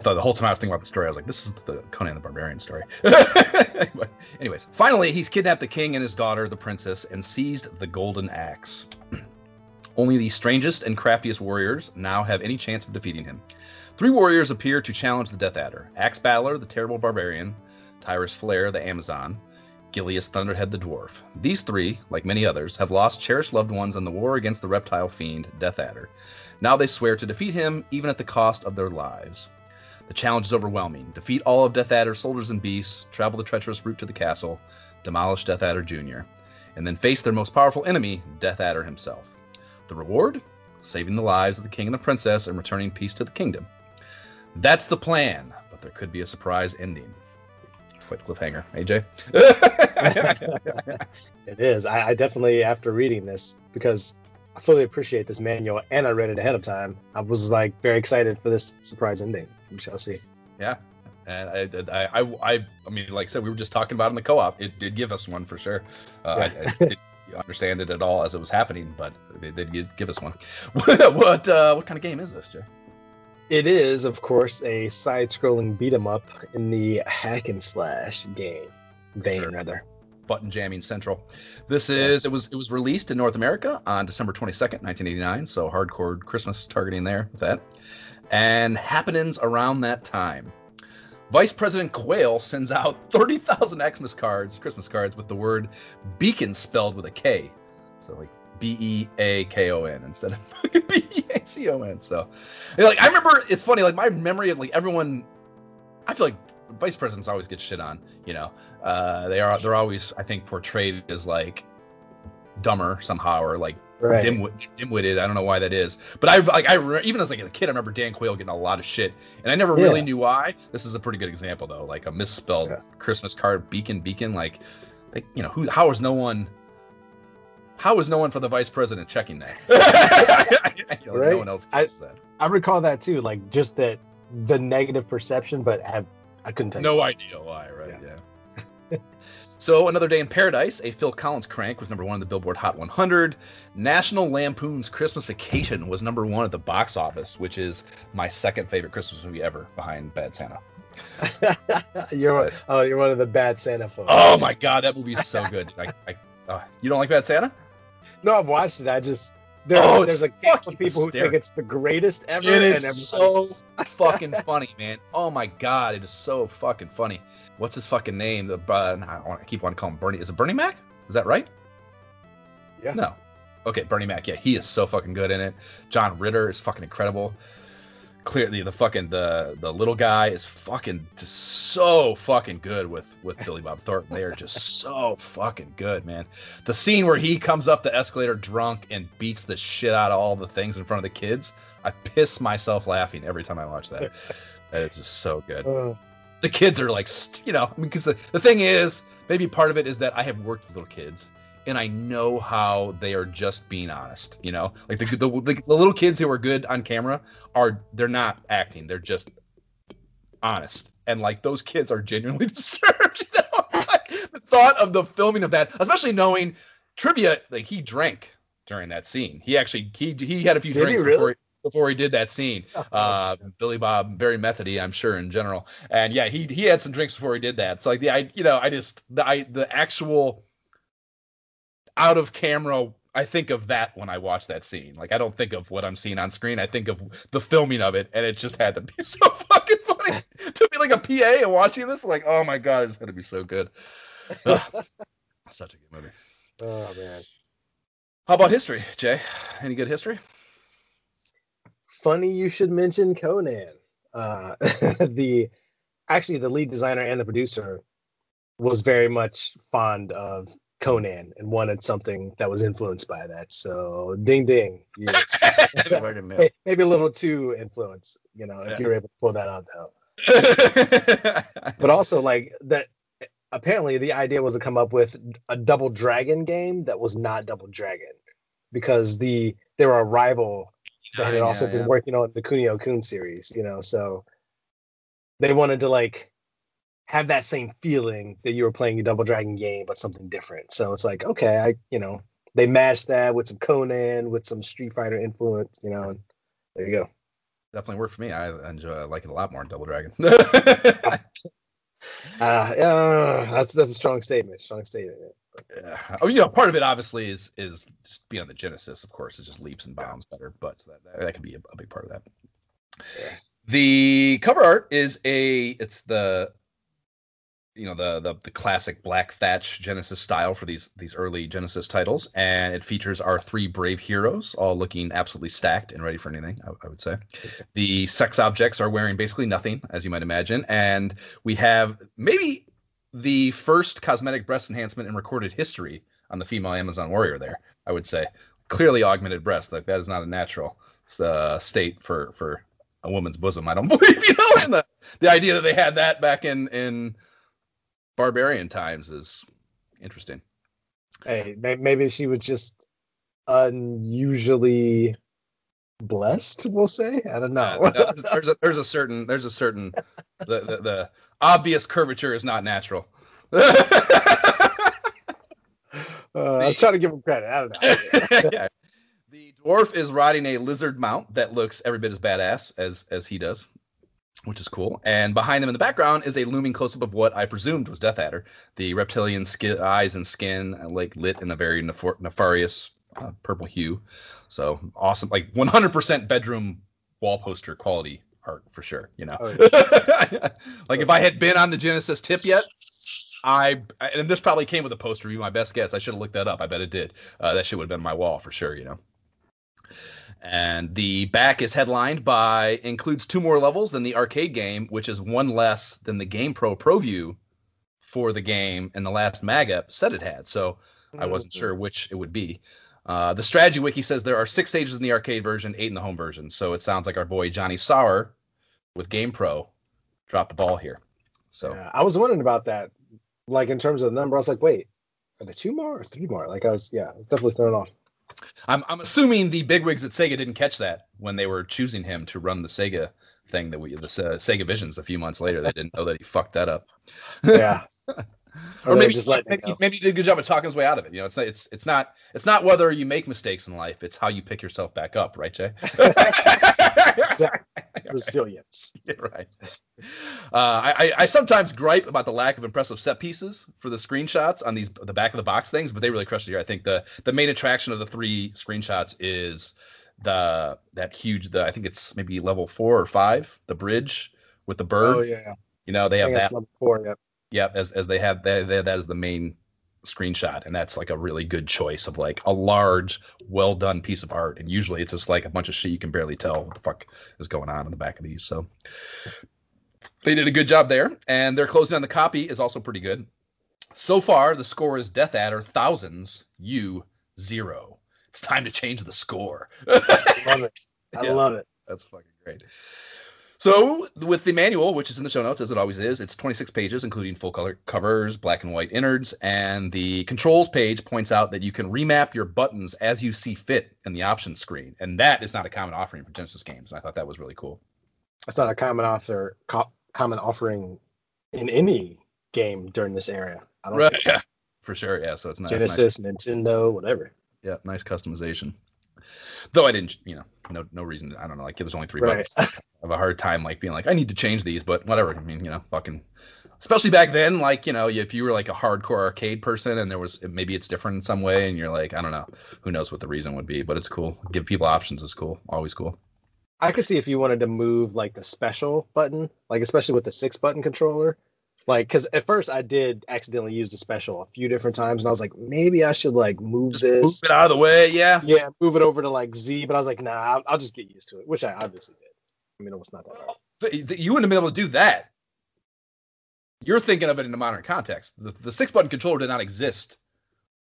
thought the whole time I was thinking about the story, I was like, this is the Conan the Barbarian story. [laughs] but anyways, finally, he's kidnapped the king and his daughter, the princess, and seized the golden axe. [clears throat] Only the strangest and craftiest warriors now have any chance of defeating him. Three warriors appear to challenge the Death Adder Ax Battler, the terrible barbarian, Tyris Flare, the Amazon, Gilius Thunderhead, the dwarf. These three, like many others, have lost cherished loved ones in the war against the reptile fiend, Death Adder. Now they swear to defeat him, even at the cost of their lives. The challenge is overwhelming. Defeat all of Death Adder's soldiers and beasts, travel the treacherous route to the castle, demolish Death Adder Jr., and then face their most powerful enemy, Death Adder himself. The reward? Saving the lives of the king and the princess and returning peace to the kingdom. That's the plan, but there could be a surprise ending. It's quite the cliffhanger, AJ. [laughs] it is. I, I definitely, after reading this, because I fully appreciate this manual and I read it ahead of time, I was like very excited for this surprise ending. We shall see. Yeah. And I, I, I, I mean, like I said, we were just talking about in the co-op. It did give us one for sure. Uh, yeah. I, I understand it at all as it was happening, but they did give, give us one. [laughs] what uh, what kind of game is this, Jay? It is, of course, a side-scrolling beat 'em up in the hack and slash game vein, sure. rather. Button jamming central. This is it was it was released in North America on December twenty second, nineteen eighty nine. So hardcore Christmas targeting there with that, and happenings around that time. Vice President Quayle sends out [laughs] 30,000 Xmas cards, Christmas cards, with the word beacon spelled with a K. So like B E A K O N instead of [laughs] B E A C O N. So like I remember it's funny, like my memory of like everyone I feel like vice presidents always get shit on, you know. Uh they are they're always I think portrayed as like dumber somehow or like Right. dimwit, dimwitted. I don't know why that is, but I like I re- even as like a kid, I remember Dan Quayle getting a lot of shit, and I never really knew why. This is a pretty good example though, like a misspelled Yeah. Christmas card, beacon, beacon. Like, like you know, who? How is no one? How is no one for the vice president checking that? [laughs] [laughs] You know, Right. No one else I- that. I recall that too, like just that the negative perception, but have I couldn't tell you. No idea why, right? So, Another Day in Paradise, a Phil Collins crank, was number one on the Billboard Hot 100. National Lampoon's Christmas Vacation was number one at the box office, which is my second favorite Christmas movie ever behind Bad Santa. [laughs] you're oh, you're one of the bad Santa folks. Oh my God, that movie is so good. I, I, uh, you don't like Bad Santa? No, I've watched it. I just there, Oh, there's a couple of people who think it's the greatest ever. It and is so [laughs] fucking funny, man. Oh my god, it is so fucking funny. What's his fucking name? The uh, I, want, I keep wanting to call him Bernie. Is it Bernie Mac? Is that right? Yeah. No. Okay, Bernie Mac. Yeah, he is so fucking good in it. John Ritter is fucking incredible. Clearly, the fucking the the little guy is fucking just so fucking good with with Billy Bob Thornton. They are just so fucking good, man. The scene where he comes up the escalator drunk and beats the shit out of all the things in front of the kids. I piss myself laughing every time I watch that. [laughs] It's just so good. Uh, The kids are like, you know, I mean, because the, the thing is, maybe part of it is that I have worked with little kids and I know how they are just being honest. You know, like the, the, the, the little kids who are good on camera are, they're not acting, they're just honest. And like those kids are genuinely [laughs] disturbed. You know, [laughs] like, the thought of the filming of that, especially knowing trivia, like he drank during that scene. He actually, he, he had a few Did he drinks really? before, he, before he did that scene uh billy bob very methody i'm sure in general and yeah he he had some drinks before he did that so like the i you know i just the i the actual out of camera i think of that when i watch that scene. Like i don't think of what i'm seeing on screen. I think of the filming of it and it just had to be [laughs] so fucking funny [laughs] to be like a pa and watching this like oh my god it's gonna be so good. [laughs] Such a good movie. Oh man. how about history jay? Any good history? Funny you should mention Conan. Uh, the actually the lead designer and the producer was very much fond of Conan and wanted something that was influenced by that. So ding ding. [laughs] Of [laughs] maybe a little too influenced, you know, if you're able to pull that out though. [laughs] But also like that apparently the idea was to come up with a double dragon game that was not double dragon because the they were a rival that had Yeah, also yeah, been yeah. working on the Kunio Kun series, you know, so they wanted to like have that same feeling that you were playing a Double Dragon game, but something different. So it's like, okay, I, you know, they matched that with some Conan, with some Street Fighter influence, you know, and there you go. definitely worked for me. I enjoy I like it a lot more in Double Dragon. [laughs] [laughs] Uh, uh, that's that's a strong statement. Strong statement. Yeah. Oh, you know, part of it obviously is is just being on the Genesis. Of course, it's just leaps and bounds better, but that that, that could be a, a big part of that. Yeah. The cover art is a it's the you know the, the the classic black thatch Genesis style for these these early Genesis titles, and it features our three brave heroes, all looking absolutely stacked and ready for anything. I, I would say, the sex objects are wearing basically nothing, as you might imagine, and we have maybe the first cosmetic breast enhancement in recorded history on the female Amazon warrior. There, I would say, clearly augmented breast. Like that is not a natural uh, state for for a woman's bosom. I don't [laughs] believe you know, and the the idea that they had that back in in barbarian times is interesting. Hey, may- maybe she was just unusually blessed. We'll say. I don't know. Uh, there's, there's a there's a certain there's a certain the the, the obvious curvature is not natural. [laughs] Uh, I was trying to give him credit. I don't know. [laughs] yeah. The dwarf is riding a lizard mount that looks every bit as badass as as he does, which is cool. And behind them in the background is a looming close up of what I presumed was Death Adder. The reptilian skin, eyes and skin uh, like lit in a very nefar- nefarious uh, purple hue. So awesome, like 100% bedroom wall poster quality art for sure. You know, Oh, [laughs] like if I had been on the Genesis tip yet, I and this probably came with a poster review. My best guess. I should have looked that up. I bet it did. Uh, that shit would have been my wall for sure. You know. And the back is headlined by includes two more levels than the arcade game, which is one less than the Game Pro ProView for the game and the last MagUp said it had. So I wasn't sure which it would be. Uh, the strategy wiki says there are six stages in the arcade version, eight in the home version. So it sounds like our boy Johnny Sauer with Game Pro dropped the ball here. So Yeah, I was wondering about that. Like in terms of the number, I was like, wait, are there two more or three more? Like I was, yeah, I was definitely thrown off. I'm I'm assuming the bigwigs at Sega didn't catch that when they were choosing him to run the Sega thing that we the uh, Sega Visions a few months later. They didn't know that he fucked that up. Yeah. [laughs] or maybe just it maybe, maybe he did a good job of talking his way out of it. You know, it's not, it's it's not it's not whether you make mistakes in life; it's how you pick yourself back up, right, Jay? [laughs] [laughs] resilience. Right. Uh, I, I- I sometimes gripe about the lack of impressive set pieces for the screenshots on these the back of the box things, but they really crushed it here. I think the the main attraction of the three screenshots is the that huge the I think it's maybe level four or five the bridge with the bird. Oh yeah, You know they have that. level four. Yeah. Yep, as as they have that that is the main screenshot, and that's like a really good choice of like a large, well done piece of art. And usually it's just like a bunch of shit you can barely tell what the fuck is going on in the back of these. So they did a good job there, and their closing on the copy is also pretty good. So far, the score is Death Adder thousands, you zero. It's time to change the score. [laughs] Love it. I Yeah. love it. That's fucking great. So, with the manual, which is in the show notes as it always is, it's 26 pages, including full color covers, black and white innards, and the controls page points out that you can remap your buttons as you see fit in the options screen, and that is not a common offering for Genesis games. And I thought that was really cool. It's not a common author, co- common offering in any game during this era. I don't [laughs] Right? so. For sure, yeah. So it's not it's nice. Genesis, Nintendo, whatever. Yeah, nice customization. Though I didn't, you know, no no reason. I don't know. Like there's only three Right. buttons. I have a hard time like being like I need to change these, but whatever. I mean, you know, fucking. Especially back then, like you know, if you were like a hardcore arcade person and there was maybe it's different in some way, and you're like, I don't know, who knows what the reason would be, but it's cool. Give people options is cool. Always cool. I could see if you wanted to move like the special button, like especially with the six button controller. Like, because at first I did accidentally use the special a few different times, and I was like, maybe I should like move Just move this. it out of the way. Yeah. Yeah, move it over to like Z, but I was like, nah, I'll, I'll just get used to it, which I obviously did. I mean, it was not that hard. Th- th- You wouldn't have been able to do that. You're thinking of it in a modern context. The, the six button controller did not exist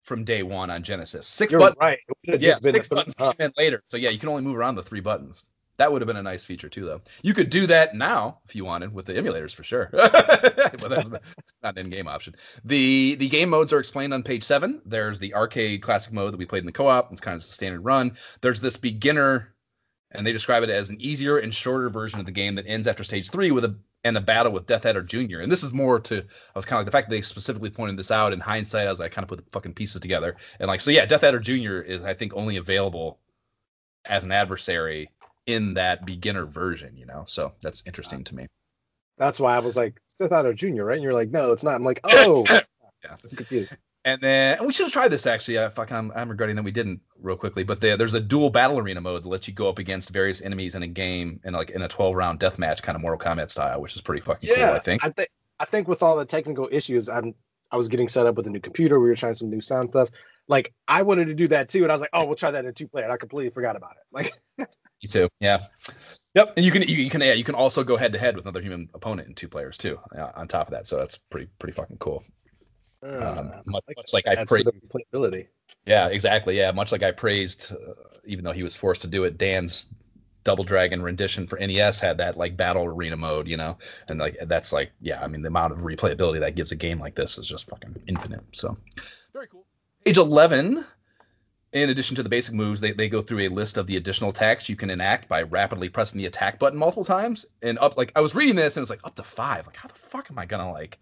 from day one on Genesis. 6 You're buttons. right. It yeah, just been six buttons came in later. So yeah, you can only move around the three buttons. That would have been a nice feature too, though. You could do that now if you wanted with the emulators for sure, [laughs] but that's not an in-game option. the The game modes are explained on page seven. There's the arcade classic mode that we played in the co-op. It's kind of just a standard run. There's this beginner, and they describe it as an easier and shorter version of the game that ends after stage three with a and a battle with Death Adder Jr. And this is more to I was kind of like the fact that they specifically pointed this out in hindsight as I kind of put the fucking pieces together. And like so yeah, Death Adder Jr. is I think only available as an adversary in that beginner version, you know. So that's interesting to me. That's why I was like, Death Adder Junior, right? And you're like, no, it's not. I'm like, [laughs] oh, yeah. I'm confused. And then and we should have tried this actually. I fuck, I'm, I'm regretting that we didn't real quickly. But there, there's a dual battle arena mode that lets you go up against various enemies in a game in like in a 12 round death match kind of Mortal Kombat style, which is pretty fucking cool. I think. I think I think with all the technical issues, I'm I was getting set up with a new computer. We were trying some new sound stuff. Like I wanted to do that too, and I was like, oh, we'll try that in two player. And I completely forgot about it. Like [laughs] Me too. Yeah. Yep. And you can you, you can yeah you can also go head to head with another human opponent in two players too. Uh, on top of that, so that's pretty pretty fucking cool. Um, uh, much, like much like I adds pra- the playability. Yeah, exactly. Yeah, much like I praised, uh, even though he was forced to do it, Dan's Double Dragon rendition for NES had that like battle arena mode, you know, and like that's like yeah, I mean the amount of replayability that gives a game like this is just fucking infinite. So very cool. Page eleven. In addition to the basic moves, they, they go through a list of the additional attacks you can enact by rapidly pressing the attack button multiple times. And up like I was reading this and it's like up to five. Like, how the fuck am I gonna like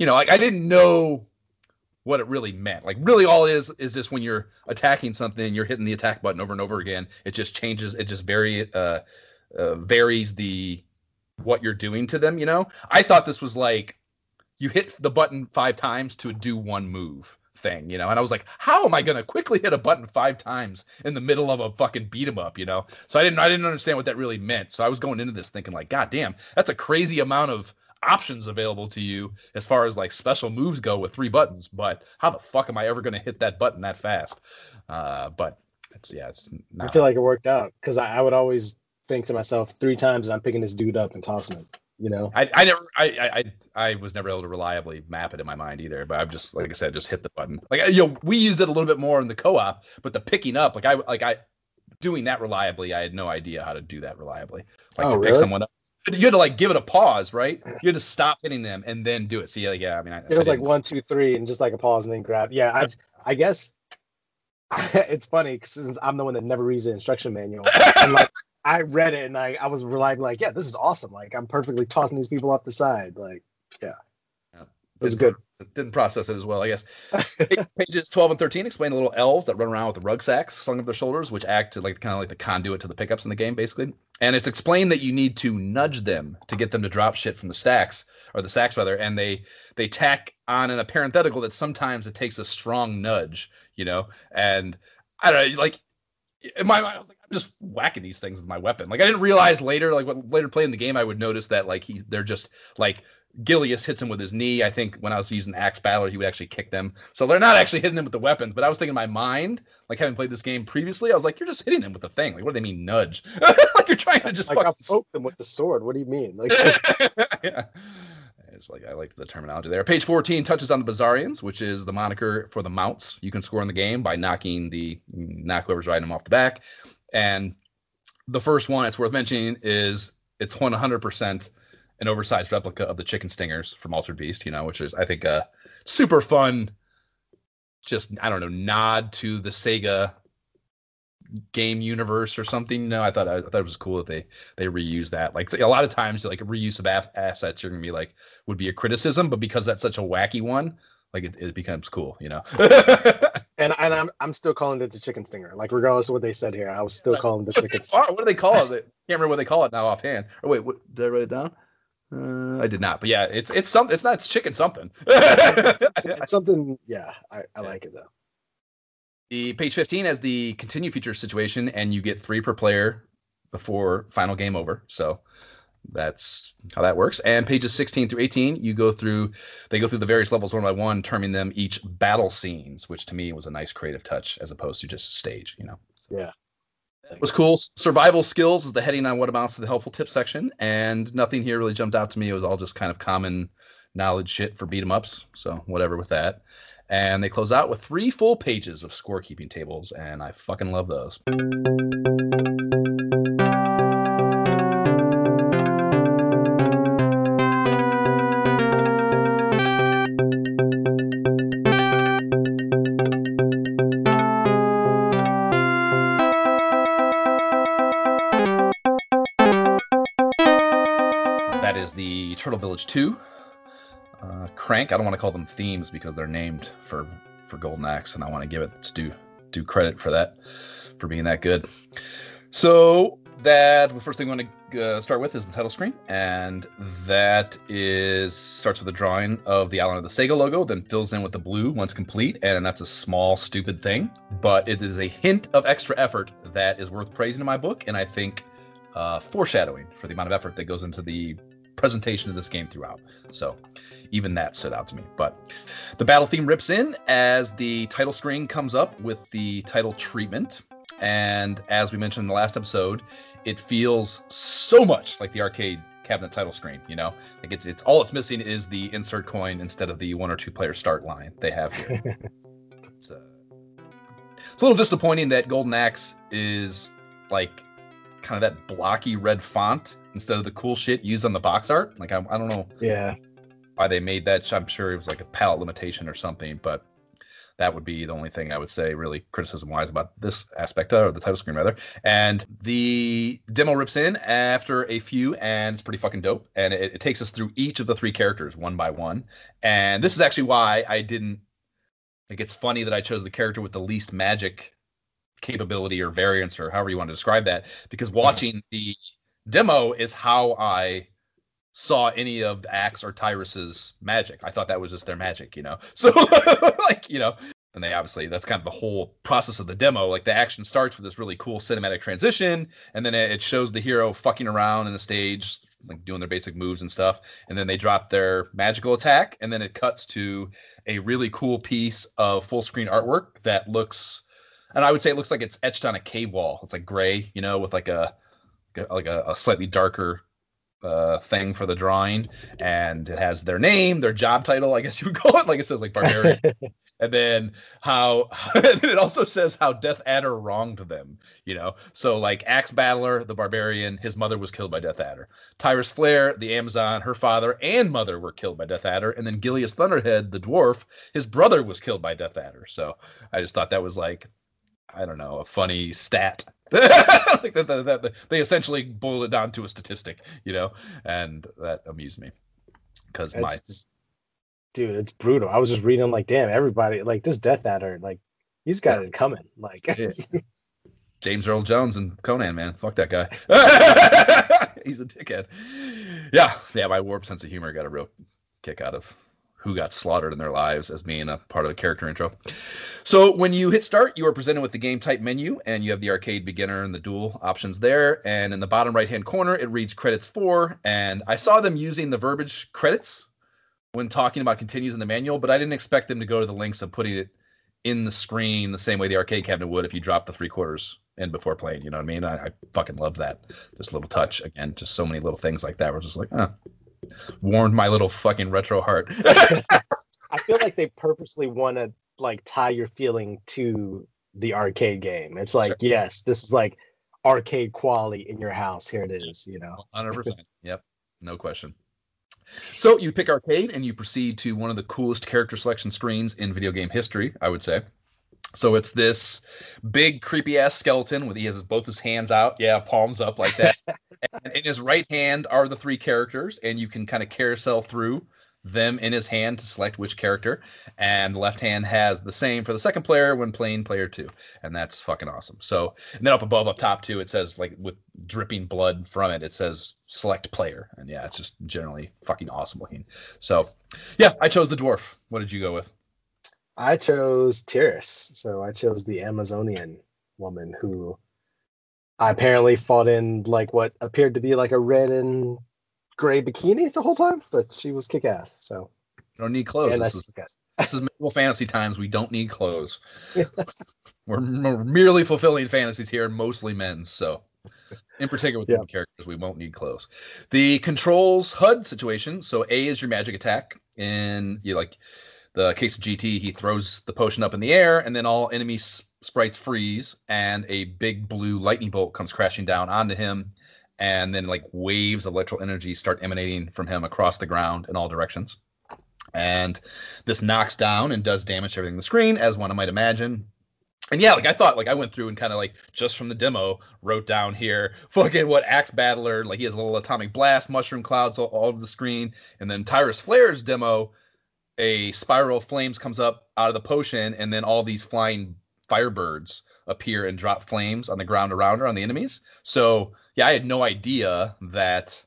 you know, like I didn't know what it really meant. Like really all it is is just when you're attacking something, you're hitting the attack button over and over again. It just changes, it just vary uh, uh varies the what you're doing to them, you know? I thought this was like you hit the button five times to do one move thing, you know? And I was like, how am I gonna quickly hit a button five times in the middle of a fucking beat 'em up, you know? So I didn't I didn't understand what that really meant. So I was going into this thinking like, god damn, that's a crazy amount of options available to you as far as like special moves go with three buttons. But how the fuck am I ever gonna hit that button that fast? Uh, but it's yeah, it's I feel like it worked out because I, I would always think to myself three times and I'm picking this dude up and tossing him. You know, I, I never I, I I was never able to reliably map it in my mind either. But I'm just like I said, just hit the button. Like you know, we used it a little bit more in the co-op, but the picking up, like I like I doing that reliably, I had no idea how to do that reliably. Like Oh, to pick really? someone up. You had to like give it a pause, right? You had to stop hitting them and then do it. See, like, yeah, I mean, I, it was like one, two, three, and just like a pause and then grab. Yeah, I I guess [laughs] it's funny since I'm the one that never reads the instruction manual. and like I read it and I, I was reliably like, yeah, this is awesome. Like I'm perfectly tossing these people off the side. Like, yeah. Yeah. It was good. Didn't process it as well, I guess. [laughs] Pages 12 and 13 explain the little elves that run around with the rucksacks slung over their shoulders, which act like kind of like the conduit to the pickups in the game, basically. And it's explained that you need to nudge them to get them to drop shit from the stacks or the sacks rather, and they they tack on in a parenthetical that sometimes it takes a strong nudge, you know. And I don't know, like in my mind, I was like, just whacking these things with my weapon. Like I didn't realize later, like when later playing the game, I would notice that like he they're just like Gilius hits him with his knee. I think when I was using Ax Battler, he would actually kick them. So they're not actually hitting them with the weapons, but I was thinking in my mind, like having played this game previously, I was like, you're just hitting them with the thing. Like, what do they mean nudge? [laughs] like you're trying to just like I fucking poked them with the sword. What do you mean? Like, [laughs] yeah. It's like I liked the terminology there. Page 14 touches on the Bizarrians, which is the moniker for the mounts you can score in the game by knocking the mm, knock whoever's riding them off the back. And the first one, it's worth mentioning, is it's 100% an oversized replica of the chicken stingers from Altered Beast, you know, which is I think a super fun, just I don't know, nod to the Sega game universe or something. No, I thought I thought it was cool that they they reuse that. Like a lot of times, like reuse of assets, you're gonna be like would be a criticism, but because that's such a wacky one, like it, it becomes cool, you know. [laughs] and and I'm I'm still calling it the chicken stinger. Like regardless of what they said here, I was still calling the chicken. Oh, what do they call it? [laughs] I Can't remember what they call it now offhand. Or wait, what, did I write it down? Uh, I did not, but yeah, it's it's some it's not it's chicken something. [laughs] It's something. Yeah, I, I like it though. the page 15 has the continue feature situation and you get three per player before final game over so that's how that works. And pages 16 through 18 you go through they go through the various levels one by one terming them each battle scenes which to me was a nice creative touch as opposed to just a stage you know? Yeah. it was cool. Survival skills is the heading on what amounts to the helpful tip section and nothing here really jumped out to me. It was all just kind of common knowledge shit for beat 'em ups so whatever with that. And they close out with three full pages of scorekeeping tables, and I fucking love those. Village 2. Uh, Crank, I don't want to call them themes because they're named for for Golden Axe, and I want to give it its due due credit for that, for being that good. So that the first thing I want to uh, start with is the title screen, and that is starts with a drawing of the Island of the Sega logo, then fills in with the blue once complete, and that's a small stupid thing, but it is a hint of extra effort that is worth praising in my book, and I think uh, foreshadowing for the amount of effort that goes into the presentation of this game throughout. So even that stood out to me. But the battle theme rips in as the title screen comes up with the title treatment. And as we mentioned in the last episode, it feels so much like the arcade cabinet title screen. You know, like it's it's all it's missing is the insert coin instead of the one or two player start line they have here. [laughs] it's, uh, it's a little disappointing that Golden Axe is like kind of that blocky red font instead of the cool shit used on the box art. Like I, I don't know Yeah, why they made that. I'm sure it was like a palette limitation or something, but that would be the only thing I would say really criticism wise about this aspect of the title screen rather. And the demo rips in after a few and it's pretty fucking dope. And it, it takes us through each of the three characters one by one. And this is actually why I didn't like it's funny that I chose the character with the least magic capability or variance or however you want to describe that because mm-hmm. watching the demo is how I saw any of Axe or Tyris's magic. I thought that was just their magic, you know. [laughs] So like, you know, and they obviously that's kind of the whole process of the demo. Like the action starts with this really cool cinematic transition, and then it it shows the hero fucking around in the stage, like doing their basic moves and stuff, and then they drop their magical attack, and then it cuts to a really cool piece of full screen artwork that looks and I would say it looks like it's etched on a cave wall. It's like gray, you know, with like a like a, a slightly darker uh, thing for the drawing, and it has their name, their job title, I guess you would [laughs] call it. Like it says like barbarian, [laughs] and then how [laughs] and it also says how Death Adder wronged them. You know, so like Ax Battler, the barbarian, his mother was killed by Death Adder. Tyris Flare, the Amazon, her father and mother were killed by Death Adder, and then Gilius Thunderhead, the dwarf, his brother was killed by Death Adder. So I just thought that was like I don't know, a funny stat. [laughs] like that, that, that, they essentially boil it down to a statistic, you know, and that amused me because my It's- dude, it's brutal. I was just reading like, damn, everybody like this Death Adder, like he's got it coming. Like Yeah. [laughs] James Earl Jones and Conan, man, fuck that guy. [laughs] He's a dickhead. Yeah, yeah. My warped sense of humor got a real kick out of who got slaughtered in their lives as being a part of the character intro. So when you hit start, you are presented with the game type menu, and you have the arcade beginner and the dual options there. And in the bottom right hand corner, it reads credits for. And I saw them using the verbiage credits when talking about continues in the manual, but I didn't expect them to go to the links of putting it in the screen the same way the arcade cabinet would if you dropped the three quarters in before playing. You know what I mean? I, I fucking love that. Just a little touch again. Just so many little things like that. We're just like, ah, warmed my little fucking retro heart. [laughs] [laughs] I feel like they purposely want to like tie your feeling to the arcade game. It's like, Sure. yes, this is like arcade quality in your house. Here it is, you know. Hundred percent. Yep. No question. So you pick arcade and you proceed to one of the coolest character selection screens in video game history, I would say. So it's this big creepy ass skeleton with he has both his hands out, yeah, palms up like that. [laughs] and in his right hand are the three characters, and you can kind of carousel through them in his hand to select which character. And the left hand has the same for the second player when playing player two, and that's fucking awesome. So and then up above, up top too, it says like with dripping blood from it, it says select player, and yeah, it's just generally fucking awesome looking. So yeah, I chose the dwarf. What did you go with? I chose Tyris, so I chose the Amazonian woman who I apparently fought in like what appeared to be like a red and gray bikini the whole time, but she was kick ass. So you don't need clothes. and this, is, this is medieval fantasy times. We don't need clothes. [laughs] we're, we're merely fulfilling fantasies here, mostly men's. So, in particular with Yeah. characters, we won't need clothes. The controls HUD situation. So A is your magic attack. and you like the case of GT, he throws the potion up in the air, and then all enemy sprites freeze, and a big blue lightning bolt comes crashing down onto him, and then like waves of electrical energy start emanating from him across the ground in all directions. And this knocks down and does damage to everything on the screen, as one might imagine. And yeah, like I thought, like I went through and kind of like just from the demo wrote down here, [laughs] fucking what Ax Battler, like he has a little atomic blast, mushroom clouds all, all over the screen, and then Tyris Flare's demo, a spiral of flames comes up out of the potion, and then all these flying firebirds appear and drop flames on the ground around her on the enemies. So yeah, I had no idea that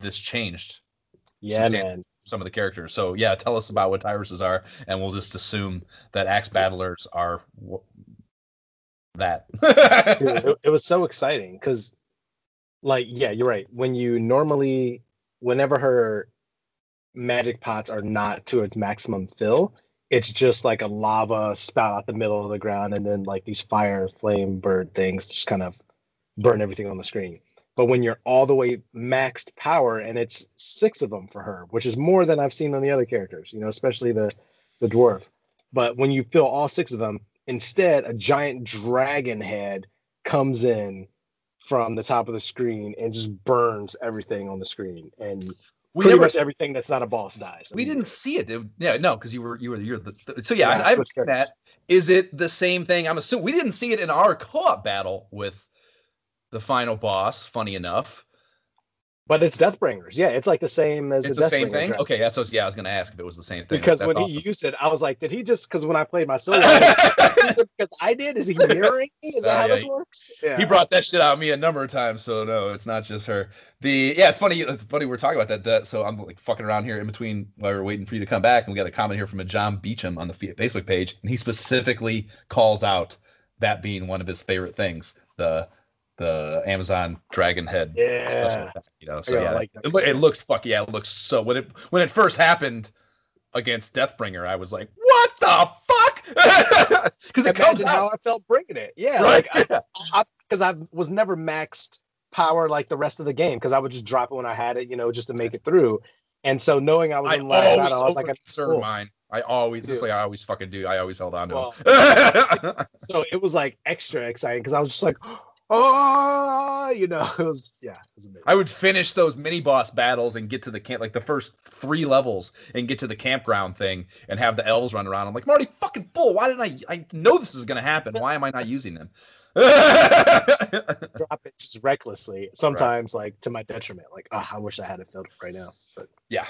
this changed yeah, man. some of the characters. So yeah, tell us about what Tyris's are, and we'll just assume that Ax Battlers are wh- that. Dude, it, it was so exciting because like yeah you're right when you normally whenever her magic pots are not to its maximum fill. It's just like a lava spout out the middle of the ground and then like these fire flame bird things just kind of burn everything on the screen. But when you're all the way maxed power and it's six of them for her which is more than i've seen on the other characters you know especially the the dwarf. But when you fill all six of them instead a giant dragon head comes in from the top of the screen and just burns everything on the screen. And we pretty never, much everything that's not a boss dies we didn't see it. It- Yeah, no, because you were you were you're the. So yeah, Yeah, I, I haven't seen that. Is it the same thing? I'm assuming we didn't see it in our co-op battle with the final boss. Funny enough, but it's deathbringers yeah it's like the same as it's the, the same thing. Okay, that's what, yeah. I was gonna ask if it was the same thing. because That's when awesome. he used it i was like did he just because when i played my solo I was like, "Is he because i did is he [laughs] mirroring me is that Uh, how yeah, this works yeah He brought that shit out of me a number of times, so no, it's not just her. The yeah, it's funny. It's funny we're talking about that. that so I'm like fucking around here in between while we're waiting for you to come back, and we got a comment here from a John Beecham on the Facebook page, and he specifically calls out that being one of his favorite things. The the Amazon dragon head yeah you know. So Yeah, yeah, like it, it looks fuck yeah, it looks so when it when it first happened against Deathbringer, I was like, what the fuck? [laughs] Because it comes out how i felt bringing it yeah right. like because [laughs] I, was never maxed power like the rest of the game because I would just drop it when I had it, you know, just to make it through. And so knowing I was in last battle, I was like, concerned cool. mine. I always, Dude. like I always fucking do. I always held on to Well, [laughs] so it was like extra exciting because I was just like, oh, Oh, you know, [laughs] it was yeah, it was amazing. I would finish those mini boss battles and get to the camp, like the first three levels, and get to the campground thing and have the elves run around. I'm like, I'm already fucking full. Why didn't I? I know this is gonna happen. Why am I not using them? [laughs] drop it just recklessly. Sometimes like to my detriment. Like, oh, I wish I had it filled up right now. But yeah.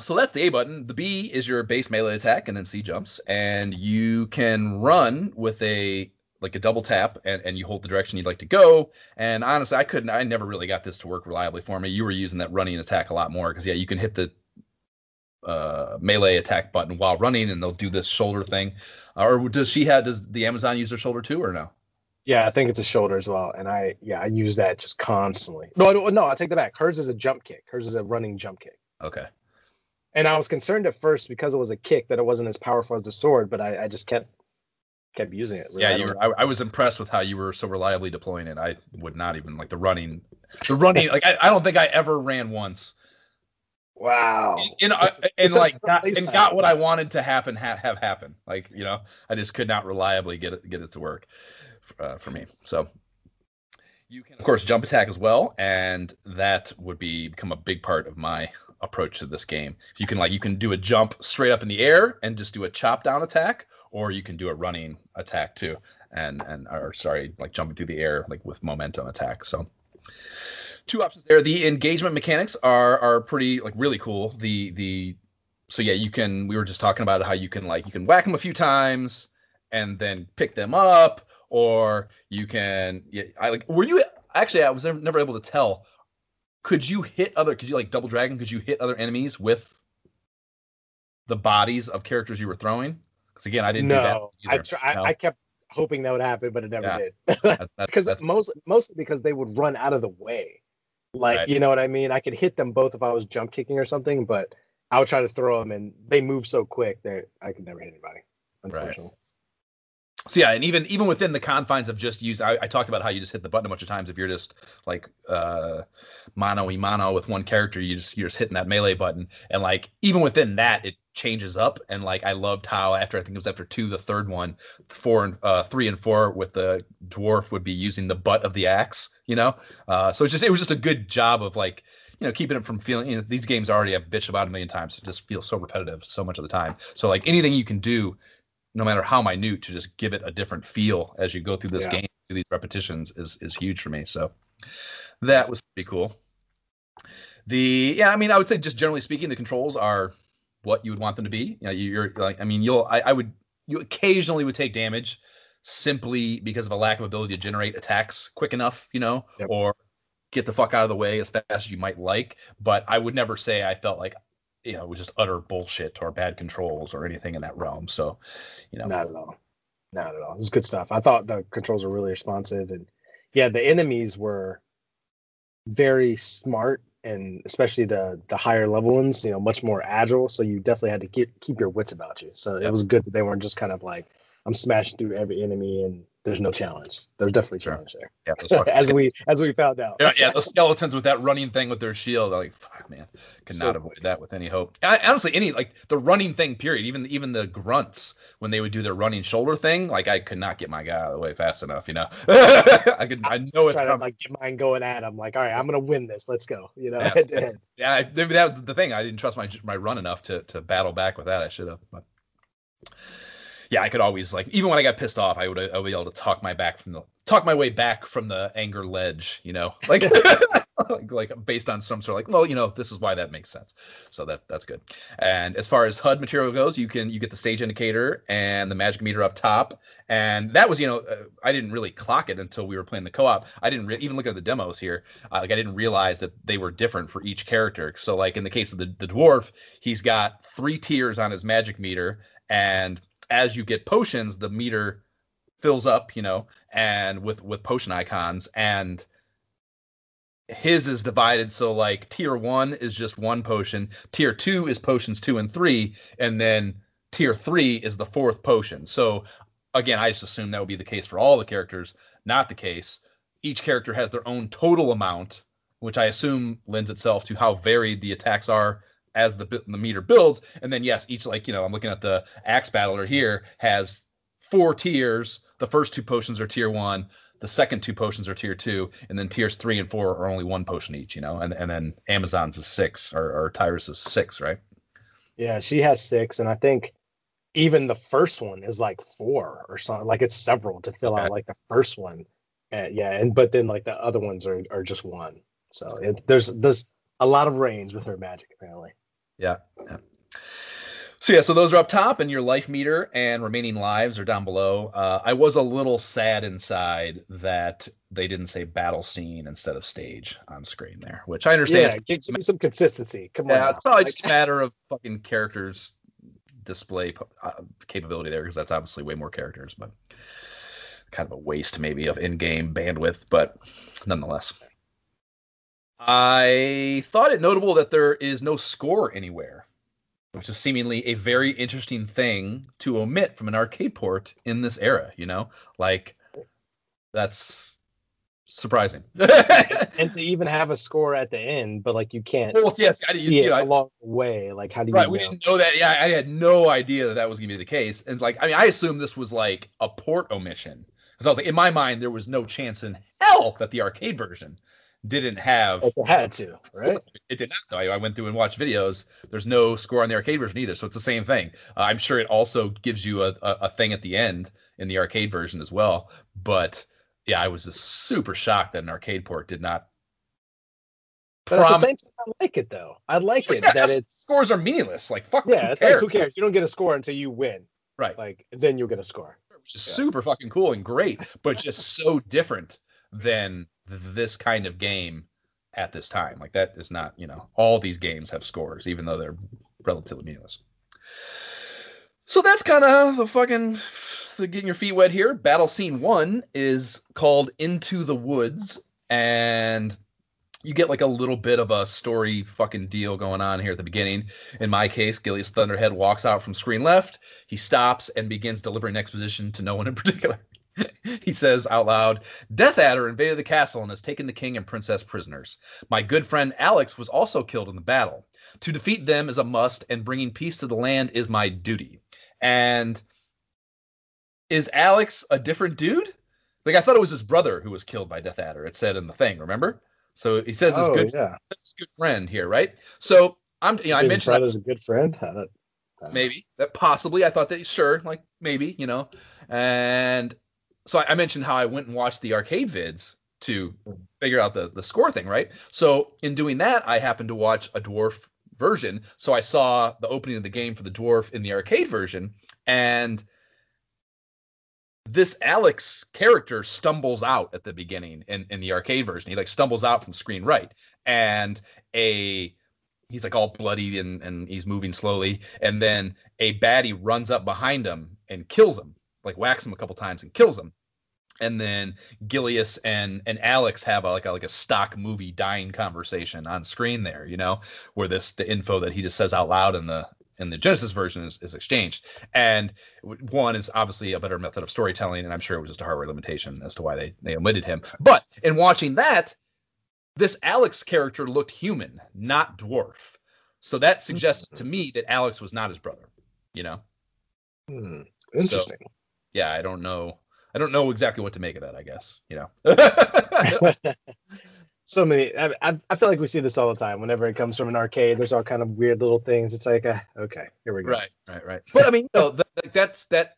So that's the A button. The B is your base melee attack, and then C jumps, and you can run with a like a double tap, and, and you hold the direction you'd like to go. And honestly, I couldn't. I never really got this to work reliably for me. You were using that running attack a lot more because yeah, you can hit the uh, melee attack button while running, and they'll do this shoulder thing. or does she have? Does the Amazon use their shoulder too, or no? yeah, I think it's a shoulder as well. And I yeah, I use that just constantly. No, no, no, I take that back. Hers is a jump kick. Hers is a running jump kick. Okay. And I was concerned at first because it was a kick that it wasn't as powerful as the sword, but I, I just kept kept using it. Yeah, I you were, I, I was impressed with how you were so reliably deploying it. I would not even like the running, the running. like I, I don't think I ever ran once. Wow. And, [laughs] like got, and got what I wanted to happen ha- have happen. Like you know, I just could not reliably get it get it to work uh, for me. So you can of course jump attack as well, and that would be become a big part of my approach to this game. So you can like you can do a jump straight up in the air and just do a chop down attack, or you can do a running attack too, and and or sorry, like jumping through the air like with momentum attack. So two options there. The engagement mechanics are are pretty like really cool. The the so yeah, you can. We were just talking about how you can like you can whack them a few times and then pick them up, or you can. Yeah, I like. Were you actually? I was never, never able to tell. Could you hit other? Could you like double dragon? Could you hit other enemies with the bodies of characters you were throwing? Because again, I didn't. no, that I, try, No? I kept hoping that would happen, but it never Yeah. did. [laughs] Because most mostly because they would run out of the way. Like Right. you know what I mean? I could hit them both if I was jump kicking or something, but I would try to throw them and they move so quick that I could never hit anybody. Unfortunately. So yeah, and even even within the confines of just use, I, I talked about how you just hit the button a bunch of times. If you're just like uh, mano y mano with one character, you just you're just hitting that melee button, and like even within that, it changes up. And like I loved how after I think it was after two, the third one, four and uh, three and four with the dwarf would be using the butt of the axe. You know, uh, so it's just it was just a good job of like you know keeping it from feeling. You know, these games already have bitched about a million times. It just feels so repetitive so much of the time. So like anything you can do no matter how minute, to just give it a different feel as you go through this Yeah. game, through these repetitions is is huge for me. So that was pretty cool. The yeah, I mean, I would say just generally speaking, the controls are what you would want them to be. You know, you- you're like, I mean, you'll I, I would you occasionally would take damage simply because of a lack of ability to generate attacks quick enough, you know, Yep. or get the fuck out of the way as fast as you might like. But I would never say I felt like you know it was just utter bullshit or bad controls or anything in that realm. So, you know, Not at all. Not at all. It was good stuff. I thought the controls were really responsive and yeah, the enemies were very smart and especially the the higher level ones, you know, much more agile. So you definitely had to keep keep your wits about you. So it was good that they weren't just kind of like I'm smashing through every enemy and there's no challenge. There's definitely challenge there. yeah, [laughs] as we as we found out. yeah, yeah, those skeletons with that running thing with their shield. Like, man, cannot So avoid that with any hope. I, honestly, any like the running thing, period. Even even the grunts when they would do their running shoulder thing, like I could not get my guy out of the way fast enough. You know, [laughs] I could. I I'm know just it's to like get mine going at him. Like, all right, I'm gonna win this. Let's go. You know, Yes. head to head. Yeah, I- maybe that was the thing. I didn't trust my my run enough to to battle back with that. I should have. But yeah, I could always like even when I got pissed off, I would I would be able to talk my back from the talk my way back from the anger ledge. You know, [laughs] like like, like based on some sort of like, well, you know, this is why that makes sense. So that that's good. And as far as HUD material goes, you can you get the stage indicator and the magic meter up top, and that was you know uh, I didn't really clock it until we were playing the co-op. I didn't re- even look at the demos here. Uh, like I didn't realize that they were different for each character. So like in the case of the the dwarf, he's got three tiers on his magic meter, and as you get potions, the meter fills up, you know, and with with potion icons and his is divided so like tier 1 is just one potion, tier 2 is potions 2 and 3 and then tier 3 is the fourth potion. So again, I just assume that would be the case for all the characters, not the case. each character has their own total amount, which I assume lends itself to how varied the attacks are as the the meter builds. And then yes, each like you know I'm looking at the axe battler here has four tiers. The first two potions are tier one. The second two potions are tier two, and then tiers three and four are only one potion each. You know, and and then Amazon's is six or, or Tyris is six, right? Yeah, she has six, and I think even the first one is like four or something. Like it's several to fill okay. out like the first one. Uh, yeah, and but then like the other ones are are just one. So it, there's there's a lot of range with her magic apparently. Yeah. yeah. So yeah, so those are up top, and your life meter and remaining lives are down below. Uh, I was a little sad inside that they didn't say battle scene instead of stage on screen there, which I understand. Yeah, give me some consistency. Come yeah, on. Yeah, it's probably just a [laughs] matter of fucking characters display uh, capability there because that's obviously way more characters, but kind of a waste maybe of in-game bandwidth, but nonetheless. I thought it notable that there is no score anywhere which is seemingly a very interesting thing to omit from an arcade port in this era. You know, like that's surprising. [laughs] and to even have a score at the end, but like you can't. Well, yes, I, you, you know, along the way. Like, how do you? Right, know? we didn't know that. Yeah, I had no idea that that was gonna be the case. And like, I mean, I assumed this was like a port omission because I was like, in my mind, there was no chance in hell that the arcade version didn't have. It had to, right? It did not. Though I went through and watched videos. There's no score on the arcade version either, so it's the same thing. Uh, I'm sure it also gives you a, a, a thing at the end in the arcade version as well. But yeah, I was just super shocked that an arcade port did not. But prom- at the same time, I like it though. I like it yeah, that it's scores are meaningless. Like fuck. Yeah, it's cares? like who cares? You don't get a score until you win. Right. Like then you'll get a score. Which is yeah. super fucking cool and great, but just so different than this kind of game at this time. Like that is not, you know, all these games have scores, even though they're relatively meaningless. So that's kind of the fucking the getting your feet wet here. Battle scene one is called Into the Woods, and you get like a little bit of a story fucking deal going on here at the beginning. In my case, Gilius Thunderhead walks out from screen left. He stops and begins delivering exposition to no one in particular. [laughs] he says out loud, Death Adder invaded the castle and has taken the king and princess prisoners. My good friend Alex was also killed in the battle. To defeat them is a must, and bringing peace to the land is my duty. And is Alex a different dude? Like I thought it was his brother who was killed by Death Adder. It said in the thing, remember? So he says his oh, good, yeah. his good friend here, right? So I'm, you know, I mentioned brother's a good friend. I don't, I don't maybe that possibly. I thought that sure, like maybe, you know, and so I, mentioned how I went and watched the arcade vids to hmm. figure out the the score thing, right? So in doing that, I happened to watch a dwarf version. So I saw the opening of the game for the dwarf in the arcade version, and this Alex character stumbles out at the beginning in, in the arcade version. He like stumbles out from screen right, and a he's like all bloody and and he's moving slowly, and then a baddie runs up behind him and kills him, like whacks him a couple times and kills him and then Gilius and and Alex have a, like a like a stock movie dying conversation on screen there, you know, where this the info that he just says out loud in the in the Genesis version is, is exchanged. And one is obviously a better method of storytelling, and I'm sure it was just a hardware limitation as to why they they omitted him. But in watching that, this Alex character looked human, not dwarf. So that suggests to me that Alex was not his brother, you know. Hmm. Interesting. So, yeah, I don't know I don't know exactly what to make of that. I guess you know. [laughs] so many. I, I feel like we see this all the time. Whenever it comes from an arcade, there's all kind of weird little things. It's like, uh, okay, here we go. Right, right, right. But I mean, no, that, that's that.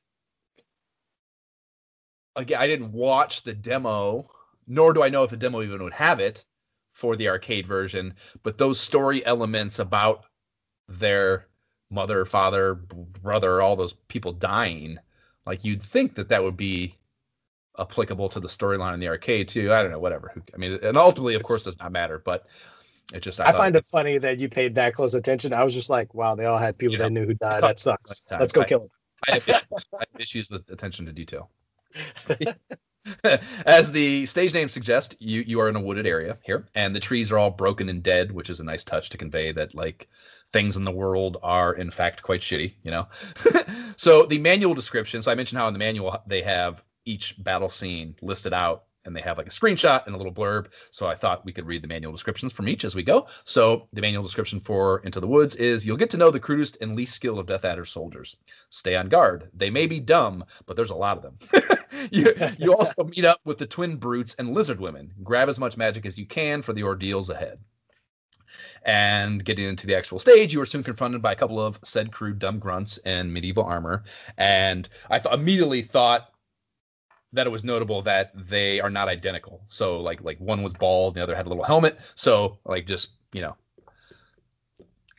Again, I didn't watch the demo, nor do I know if the demo even would have it for the arcade version. But those story elements about their mother, father, brother, all those people dying, like you'd think that that would be applicable to the storyline in the arcade too. I don't know, whatever. I mean, and ultimately, of course, does not matter. But it just I, I find it, funny that you paid that close attention. I was just like, wow, they all had people that knew who died. That sucks. [laughs] Let's go I, kill them. I have, issues, I have issues with attention to detail. [laughs] As the stage name suggests, you you are in a wooded area here, and the trees are all broken and dead, which is a nice touch to convey that like things in the world are in fact quite shitty. You know. [laughs] so the manual description. So I mentioned how in the manual they have each battle scene listed out and they have like a screenshot and a little blurb. So I thought we could read the manual descriptions from each as we go. So the manual description for Into the Woods is you'll get to know the crudest and least skilled of Death Adder soldiers. Stay on guard. They may be dumb, but there's a lot of them. [laughs] you, you also meet up with the twin brutes and lizard women. Grab as much magic as you can for the ordeals ahead. And getting into the actual stage, you are soon confronted by a couple of said crude dumb grunts in medieval armor. And I th- immediately thought that it was notable that they are not identical. So like like one was bald, the other had a little helmet. So like just you know,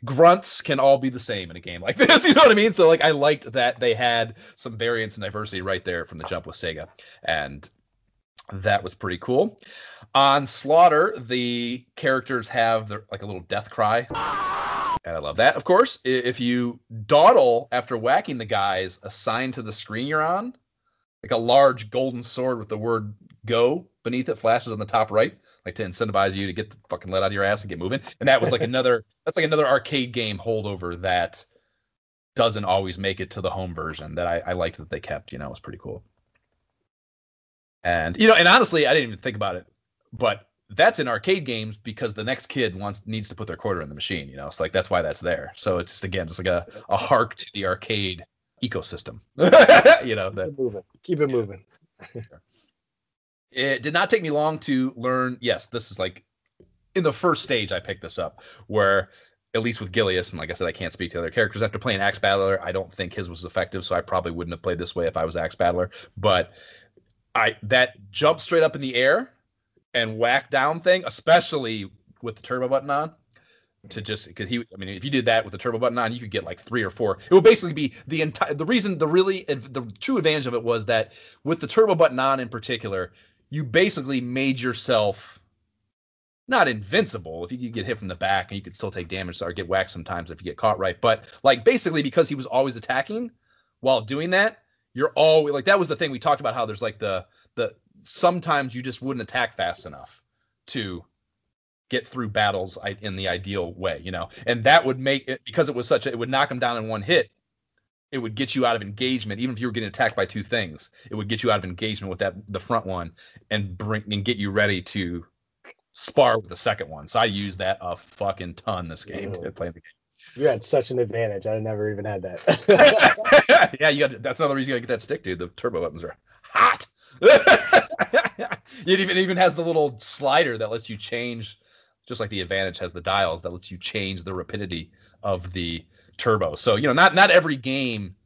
grunts can all be the same in a game like [laughs] this. You know what I mean? So like I liked that they had some variance and diversity right there from the jump with Sega, and that was pretty cool. On Slaughter, the characters have their, like a little death cry. And I love that. Of course, if you dawdle after whacking the guys assigned to the screen you're on, like a large golden sword with the word go beneath it flashes on the top right like to incentivize you to get the fucking let out of your ass and get moving. And that was like [laughs] another that's like another arcade game holdover that doesn't always make it to the home version that i, I liked that they kept you know it was pretty cool. And you know and honestly i didn't even think about it but that's in arcade games because the next kid wants needs to put their quarter in the machine you know? It's like that's why that's there. So it's just again just like a, a hark to the arcade ecosystem. [laughs] you know that Keep it moving. Keep it moving. it did not take me long to learn. Yes, this is like in the first stage I picked this up, where at least with Gilius, and like I said, I can't speak to other characters after playing Ax Battler. I don't think his was effective, so I probably wouldn't have played this way if I was Ax Battler. But I that jump straight up in the air and whack down thing, especially with the turbo button on, to just because he i mean if you did that with the turbo button on you could get like three or four. It would basically be the entire the reason the really the true advantage of it was that with the turbo button on in particular you basically made yourself not invincible. If you could get hit from the back and you could still take damage or get whacked sometimes if you get caught right but like basically because he was always attacking while doing that you're always like that was the thing we talked about how there's like the the sometimes you just wouldn't attack fast enough to get through battles in the ideal way, you know. And that would make it because it was such a it would knock them down in one hit. It would get you out of engagement, even if you were getting attacked by two things. It would get you out of engagement with that the front one and bring and get you ready to spar with the second one. So I use that a fucking ton this game to play the game. You had such an advantage. I never even had that. [laughs] yeah, you got that's another reason you gotta get that stick, dude. The turbo buttons are hot. [laughs] it even even has the little slider that lets you change just like the advantage has the dials that lets you change the rapidity of the turbo. So, you know, not not every game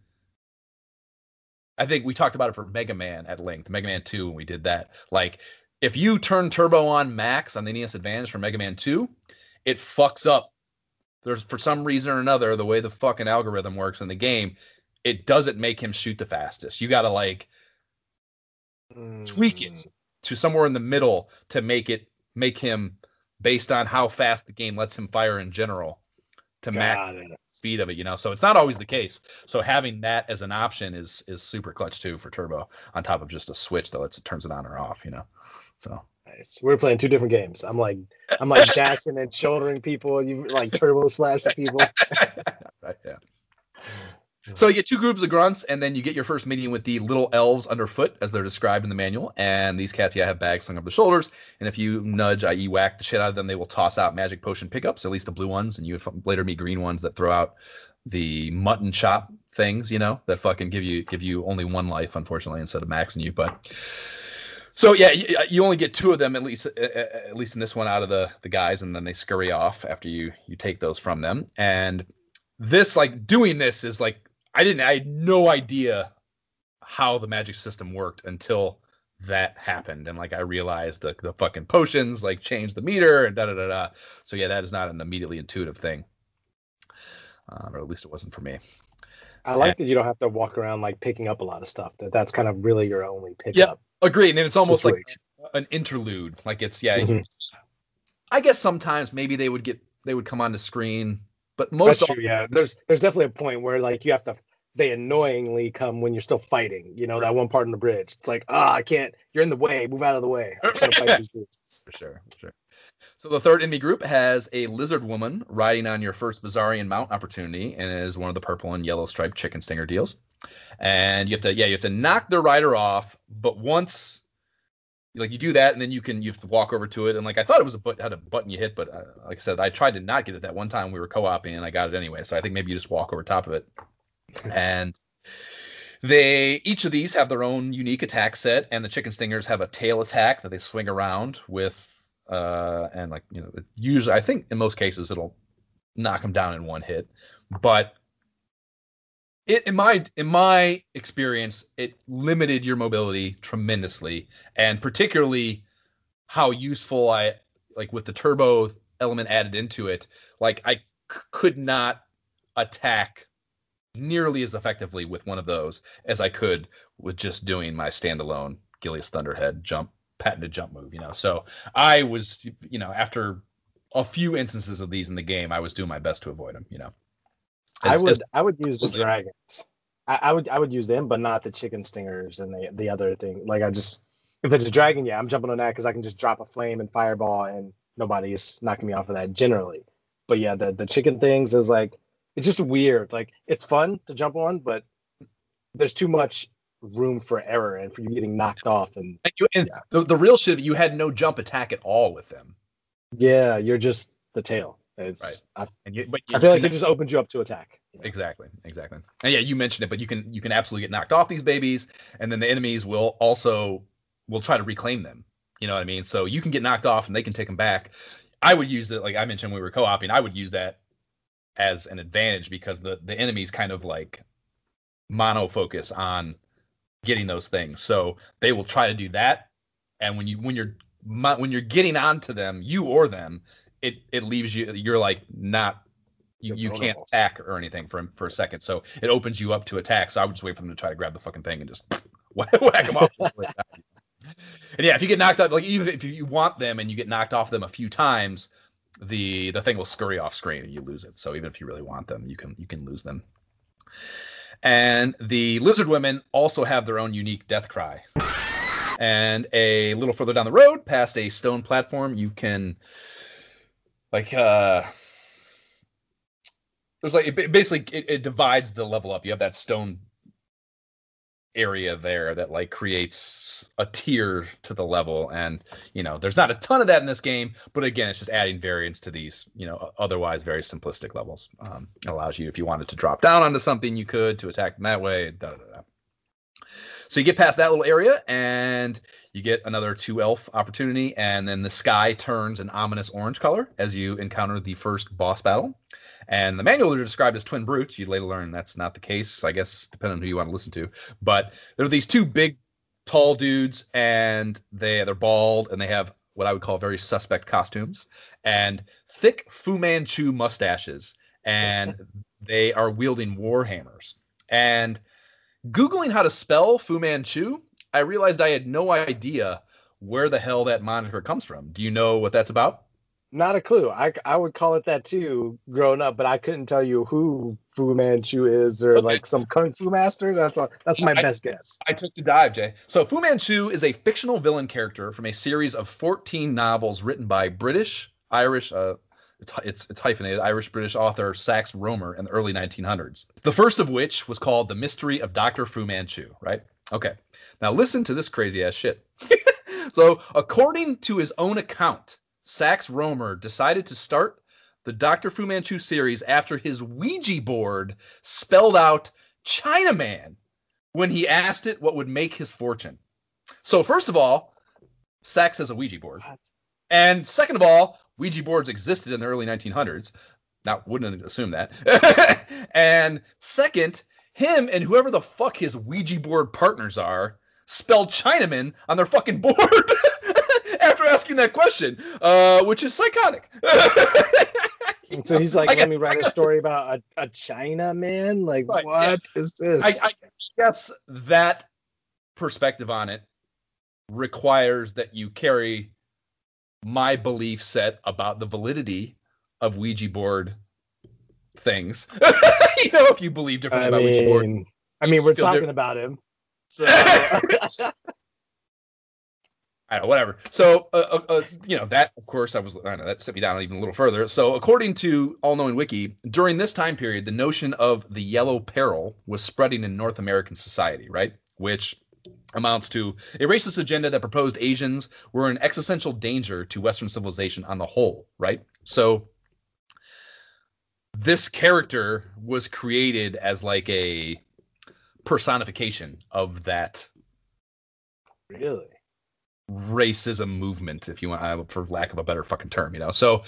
I think we talked about it for Mega Man at length, Mega Man 2 when we did that. Like if you turn turbo on max on the NES Advantage for Mega Man 2, it fucks up. There's for some reason or another, the way the fucking algorithm works in the game, it doesn't make him shoot the fastest. You gotta like mm. tweak it mm. to somewhere in the middle to make it make him based on how fast the game lets him fire in general to match the speed of it, you know. So it's not always the case. So having that as an option is is super clutch too for turbo on top of just a switch that lets it turns it on or off, you know. So nice. We're playing two different games. I'm like I'm like [laughs] dashing and shouldering people, you like turbo slash people. [laughs] right, yeah. So mm-hmm. you get two groups of grunts, and then you get your first meeting with the little elves underfoot, as they're described in the manual. And these cats, yeah, have bags slung over the shoulders. And if you nudge, i.e., whack the shit out of them, they will toss out magic potion pickups, at least the blue ones. And you later meet green ones that throw out the mutton chop things, you know, that fucking give you give you only one life, unfortunately, instead of maxing you. But so yeah, you, you, only get two of them at least, at least in this one out of the the guys, and then they scurry off after you you take those from them. And this like doing this is like I didn't. I had no idea how the magic system worked until that happened, and like I realized the the fucking potions like changed the meter and da da da da. So yeah, that is not an immediately intuitive thing, uh, or at least it wasn't for me. I like that you don't have to walk around like picking up a lot of stuff. That that's kind of really your only pickup. Yeah, agree. And it's almost situation. like an interlude. Like it's yeah. Mm-hmm. I guess sometimes maybe they would get they would come on the screen but most That's true, yeah. There's there's definitely a point where like you have to they annoyingly come when you're still fighting. You know, that one part in the bridge. It's like, ah, oh, I can't, you're in the way, move out of the way. [laughs] for sure, for sure. So the third enemy group has a lizard woman riding on your first Bizarrian mount opportunity, and is one of the purple and yellow striped chicken stinger deals. And you have to, yeah, you have to knock the rider off, but once like you do that, and then you can you have to walk over to it, and like I thought it was a but had a button you hit, but uh, like I said, I tried to not get it that one time we were co-oping, and I got it anyway. So I think maybe you just walk over top of it, and they each of these have their own unique attack set, and the chicken stingers have a tail attack that they swing around with, uh, and like you know, usually I think in most cases it'll knock them down in one hit, but it in my in my experience it limited your mobility tremendously and particularly how useful i like with the turbo element added into it like I c- could not attack nearly as effectively with one of those as i could with just doing my standalone Gilius thunderhead jump patented jump move you know so i was you know after a few instances of these in the game i was doing my best to avoid them you know I would as- I would use the dragons. I, I would I would use them, but not the chicken stingers and the the other thing. Like I just if it's a dragon, yeah, I'm jumping on that because I can just drop a flame and fireball and nobody's knocking me off of that generally. But yeah, the the chicken things is like it's just weird. Like it's fun to jump on, but there's too much room for error and for you getting knocked off. And And, you, and Yeah. the, the real shit, you had no jump attack at all with them. yeah, you're just the tail. It's I, And you, but I feel like it just opens you up to attack. you know? exactly, exactly. And yeah, you mentioned it, but you can you can absolutely get knocked off these babies, and then the enemies will also will try to reclaim them. You know what I mean? So you can get knocked off, and they can take them back. I would use it, like I mentioned, when we were co-oping. I would use that as an advantage because the the enemies kind of like mono focus on getting those things. So they will try to do that, and when you when you're when you're getting onto them, you or them, it it leaves you you're like not you, You're can't attack or anything for for a second. So it opens you up to attack. So I would just wait for them to try to grab the fucking thing and just [laughs] whack, whack them off. [laughs] and yeah, if you get knocked out, like even if you want them and you get knocked off them a few times, the the thing will scurry off screen and you lose it. So even if you really want them, you can you can lose them. And the lizard women also have their own unique death cry. And a little further down the road, past a stone platform, you can like uh there's like it basically it, it divides the level up. You have that stone area there that like creates a tier to the level and you know there's not a ton of that in this game but again it's just adding variance to these you know otherwise very simplistic levels um, allows you if you wanted to drop down onto something you could to attack them that way da, da, da. so you get past that little area and you get another two elf opportunity and then the sky turns an ominous orange color as you encounter the first boss battle and the manual they're described as twin brutes. You later learn that's not the case, I guess, depending on who you want to listen to. But there are these two big, tall dudes, and they they're bald, and they have what I would call very suspect costumes and thick Fu Manchu mustaches, and [laughs] they are wielding war hammers. And googling how to spell Fu Manchu, I realized I had no idea where the hell that moniker comes from. Do you know what that's about? Not a clue. I, I would call it that too, growing up, but I couldn't tell you who Fu Manchu is or Okay. like some kung fu master. That's all, that's my I- best guess. I took the dive, Jay. So Fu Manchu is a fictional villain character from a series of 14 novels written by British, Irish, uh, it's, it's, it's hyphenated, Irish British author Sax Rohmer in the early 1900s. The first of which was called The Mystery of Dr. Fu Manchu, right? Okay. Now listen to this crazy ass shit. [laughs] so, according to his own account, Sax Rohmer decided to start the Dr. Fu Manchu series after his Ouija board spelled out Chinaman when he asked it what would make his fortune. So, first of all, Sax has a Ouija board. And second of all, Ouija boards existed in the early 1900s. Now, wouldn't assume that. [laughs] and second, him and whoever the fuck his Ouija board partners are spelled Chinaman on their fucking board [laughs] asking that question, uh, which is psychotic. [laughs] So he's like, I let me write a story about a, a China man. Like, Right, what yeah. is this? I, I guess that perspective on it requires that you carry my belief set about the validity of Ouija board things. [laughs] you know, if you believe differently I about Ouija board. mean, I mean, we're talking about him. [laughs] So I don't know, whatever. So, uh, uh, uh, you know, that, of course, I was, I know, that set me down even a little further. So, according to All Knowing Wiki, during this time period, the notion of the yellow peril was spreading in North American society, right? Which amounts to a racist agenda that proposed Asians were an existential danger to Western civilization on the whole, right? So this character was created as like a personification of that Really? Racism movement, if you want, uh, for lack of a better fucking term, you know. So,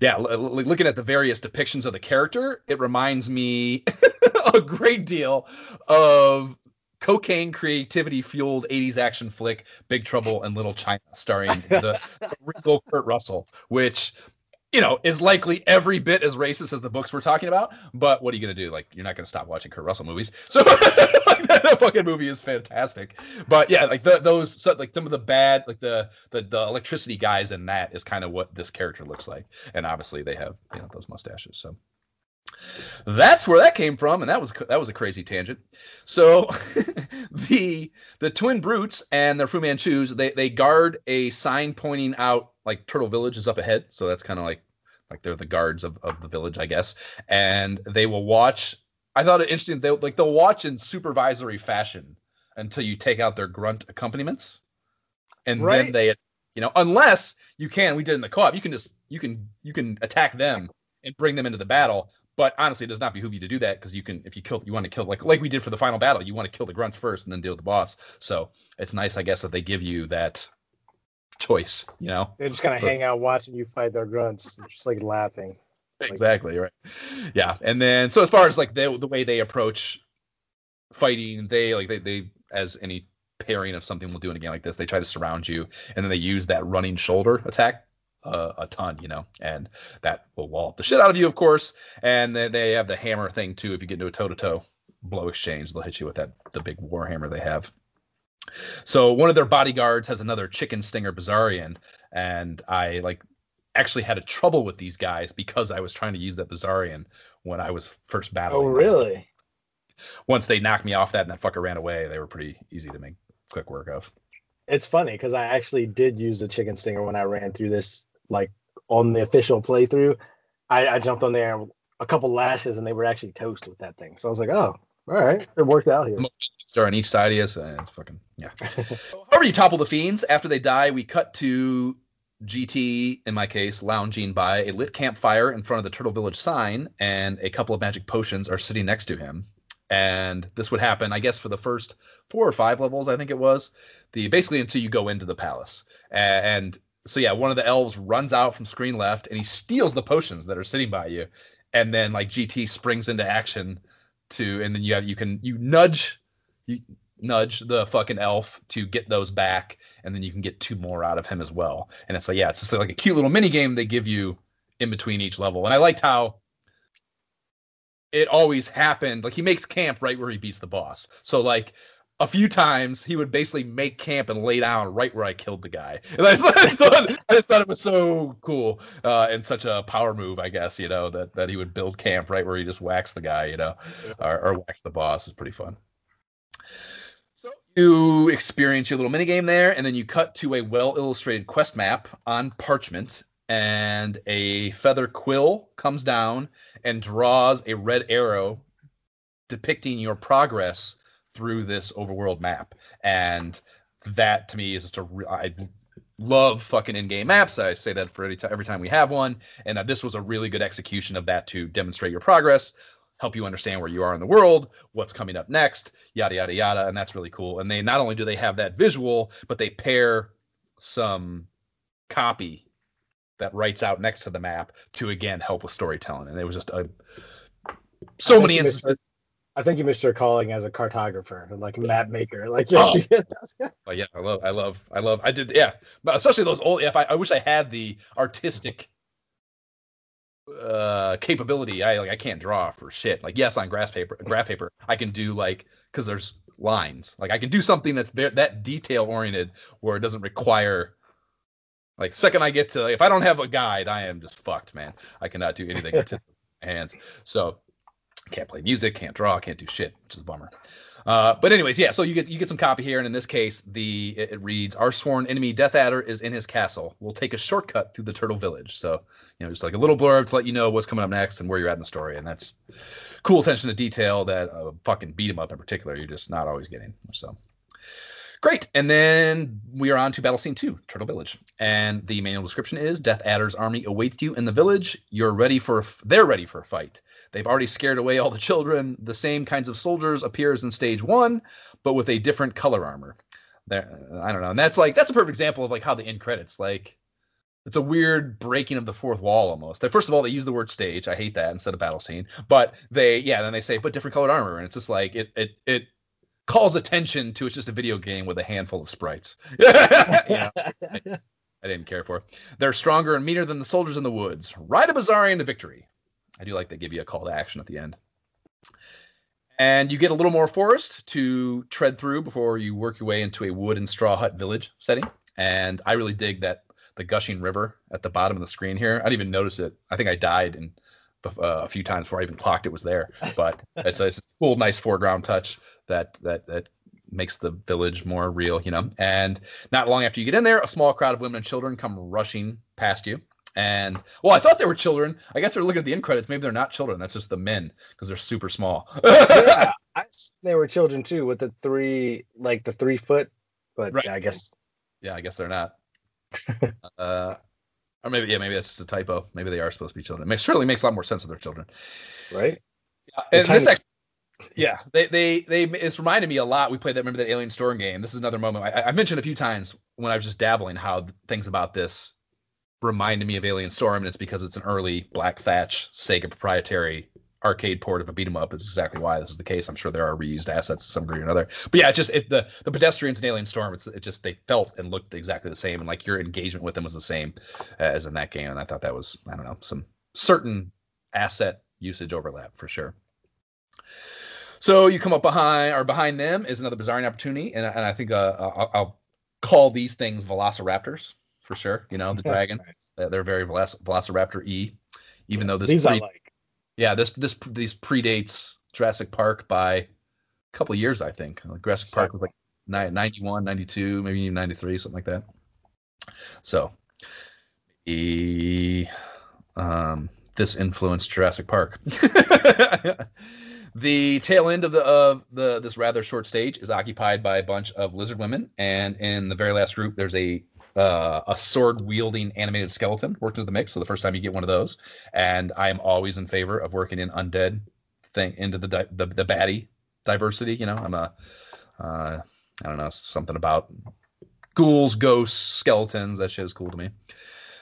yeah, l- l- looking at the various depictions of the character, it reminds me [laughs] a great deal of cocaine creativity fueled 80s action flick Big Trouble in Little China, starring the, the regal Kurt Russell, which you know, is likely every bit as racist as the books we're talking about. But what are you gonna do? Like, you're not gonna stop watching Kurt Russell movies. So [laughs] like, that fucking movie is fantastic. But yeah, like the, those, so, like some of the bad, like the, the the electricity guys in that is kind of what this character looks like. And obviously they have you know those mustaches. So that's where that came from, and that was that was a crazy tangent. So [laughs] the the twin brutes and their Fu Manchus they they guard a sign pointing out like Turtle Village is up ahead, so that's kind of like like they're the guards of, of the village, I guess. And they will watch. I thought it interesting. They like they'll watch in supervisory fashion until you take out their grunt accompaniments, and Right. then they, you know, unless you can. We did in the co-op. You can just you can you can attack them and bring them into the battle. But honestly, it does not behoove you to do that because you can, if you kill, you want to kill like like we did for the final battle. You want to kill the grunts first and then deal with the boss. So it's nice, I guess, that they give you that choice. You know, They're just kind of So- hang out watching you fight their grunts, just like laughing. exactly right. Yeah, and then so as far as like the the way they approach fighting, they like they they as any pairing of something will do in a game like this, they try to surround you, and then they use that running shoulder attack uh, a ton, you know, and that will wall up the shit out of you, of course. And then they have the hammer thing too. If you get into a toe to toe blow exchange, they'll hit you with that the big war hammer they have. So one of their bodyguards has another chicken stinger Bizarrian, and I like actually had a trouble with these guys because I was trying to use that Bizarrian when I was first oh, battling. Oh, them. really? Once they knocked me off that and that fucker ran away, they were pretty easy to make quick work of. It's funny because I actually did use a chicken stinger when I ran through this, like on the official playthrough. I, I jumped on there a couple lashes and they were actually toast with that thing. So I was like, oh, all right, it worked out here. They're on each side of you, so it's fucking yeah. [laughs] However, you topple the fiends. After they die, we cut to GT, in my case, lounging by a lit campfire in front of the Turtle Village sign, and a couple of magic potions are sitting next to him. And this would happen, I guess, for the first four or five levels, I think it was. The basically until you go into the palace. And so yeah, one of the elves runs out from screen left and he steals the potions that are sitting by you. And then like GT springs into action to and then you have you can you nudge you nudge the fucking elf to get those back, and then you can get two more out of him as well. And it's like, yeah, it's just like a cute little mini game they give you in between each level. And I liked how it always happened. Like he makes camp right where he beats the boss. So like a few times he would basically make camp and lay down right where I killed the guy. [laughs] And I just, I just thought, I just thought it was so cool uh, and such a power move, I guess, you know, that, that he would build camp right where he just whacks the guy, you know, or, or whacks the boss is pretty fun. So you experience your little mini game there, and then you cut to a well illustrated quest map on parchment, and a feather quill comes down and draws a red arrow depicting your progress through this overworld map. And that to me is just a re- I love fucking in-game maps. I say that for every time every time we have one, and that this was a really good execution of that to demonstrate your progress, help you understand where you are in the world, what's coming up next, yada yada yada, and that's really cool. And they not only do they have that visual, but they pair some copy that writes out next to the map to again help with storytelling. And it was just a so many instances. I think you missed your calling as a cartographer, like map maker. [laughs] Like, Oh. [laughs] yeah, But yeah, I love, I love, I love. I did, yeah, but especially those old. If I, I wish I had the artistic uh capability. I like, I can't draw for shit. Like, yes, on grass paper, graph paper, I can do like because there's lines. Like, I can do something that's very, that detail oriented where it doesn't require. Like, second I get to, if I don't have a guide, I am just fucked, man. I cannot do anything artistic with [laughs] my hands. So, can't play music, can't draw, can't do shit, which is a bummer. Uh, but anyways, yeah. So you get you get some copy here, and in this case, the it, it reads: "Our sworn enemy, Death Adder, is in his castle. We'll take a shortcut through the Turtle Village." So you know, just like a little blurb to let you know what's coming up next and where you're at in the story, and that's cool attention to detail that uh, fucking beat 'em up in particular you're just not always getting. So Great. And then we are on to Battle Scene 2, Turtle Village. And the manual description is Death Adder's army awaits you in the village. You're ready for they're ready for a fight. They've already scared away all the children. The same kinds of soldiers appears in stage 1, but with a different color armor. There I don't know. And that's like that's a perfect example of like how the end credits like it's a weird breaking of the fourth wall almost. First of all, they use the word stage. I hate that instead of battle scene. But they, yeah, then they say, but different colored armor, and it's just like it, it, it calls attention to it's just a video game with a handful of sprites. [laughs] yeah, I, I, didn't care for. They're stronger and meaner than the soldiers in the woods. Ride a Bizarrian to victory. I do like they give you a call to action at the end. And you get a little more forest to tread through before you work your way into a wood and straw hut village setting. And I really dig that the gushing river at the bottom of the screen here. I didn't even notice it. I think I died and uh, a few times before I even clocked it was there. But it's a, it's a cool, nice foreground touch that that that makes the village more real, you know. And not long after you get in there, a small crowd of women and children come rushing past you. And well, I thought they were children. I guess they're looking at the end credits. Maybe they're not children. That's just the men because they're super small. yeah, [laughs] I, they were children too, with the three, like the three foot. But right. yeah, I guess. Yeah, I guess they're not. [laughs] uh, or maybe yeah, maybe that's just a typo. Maybe they are supposed to be children. It certainly makes a lot more sense if they're children, right? Yeah, and this actually, yeah, they they they it's reminded me a lot. We played that remember that Alien Storm game. This is another moment I, I mentioned a few times when I was just dabbling how things about this reminded me of Alien Storm, and it's because it's an early Black Thatch Sega proprietary arcade port of a beat 'em up is exactly why this is the case. I'm sure there are reused assets to some degree or another. But yeah, just it, the the pedestrians in Alien Storm, it's it just they felt and looked exactly the same, and like your engagement with them was the same uh, as in that game. And I thought that was I don't know some certain asset usage overlap for sure. So you come up behind or behind them is another bizarre opportunity, and, and I think uh, I'll, I'll call these things Velociraptors for sure. You know the [laughs] dragon, they're very Velociraptor E, even though this these pre- I like yeah, this this these predates Jurassic Park by a couple years, I think. Like Jurassic exactly. Park was like 91, 92, maybe even 93, something like that. So, e, um, this influenced Jurassic Park. [laughs] the tail end of the of the this rather short stage is occupied by a bunch of lizard women, and in the very last group, there's a uh, a sword wielding animated skeleton worked into the mix. So the first time you get one of those, and I am always in favor of working in undead thing into the di- the, the baddie diversity. You know, I'm a uh, I don't know something about ghouls, ghosts, skeletons. That shit is cool to me.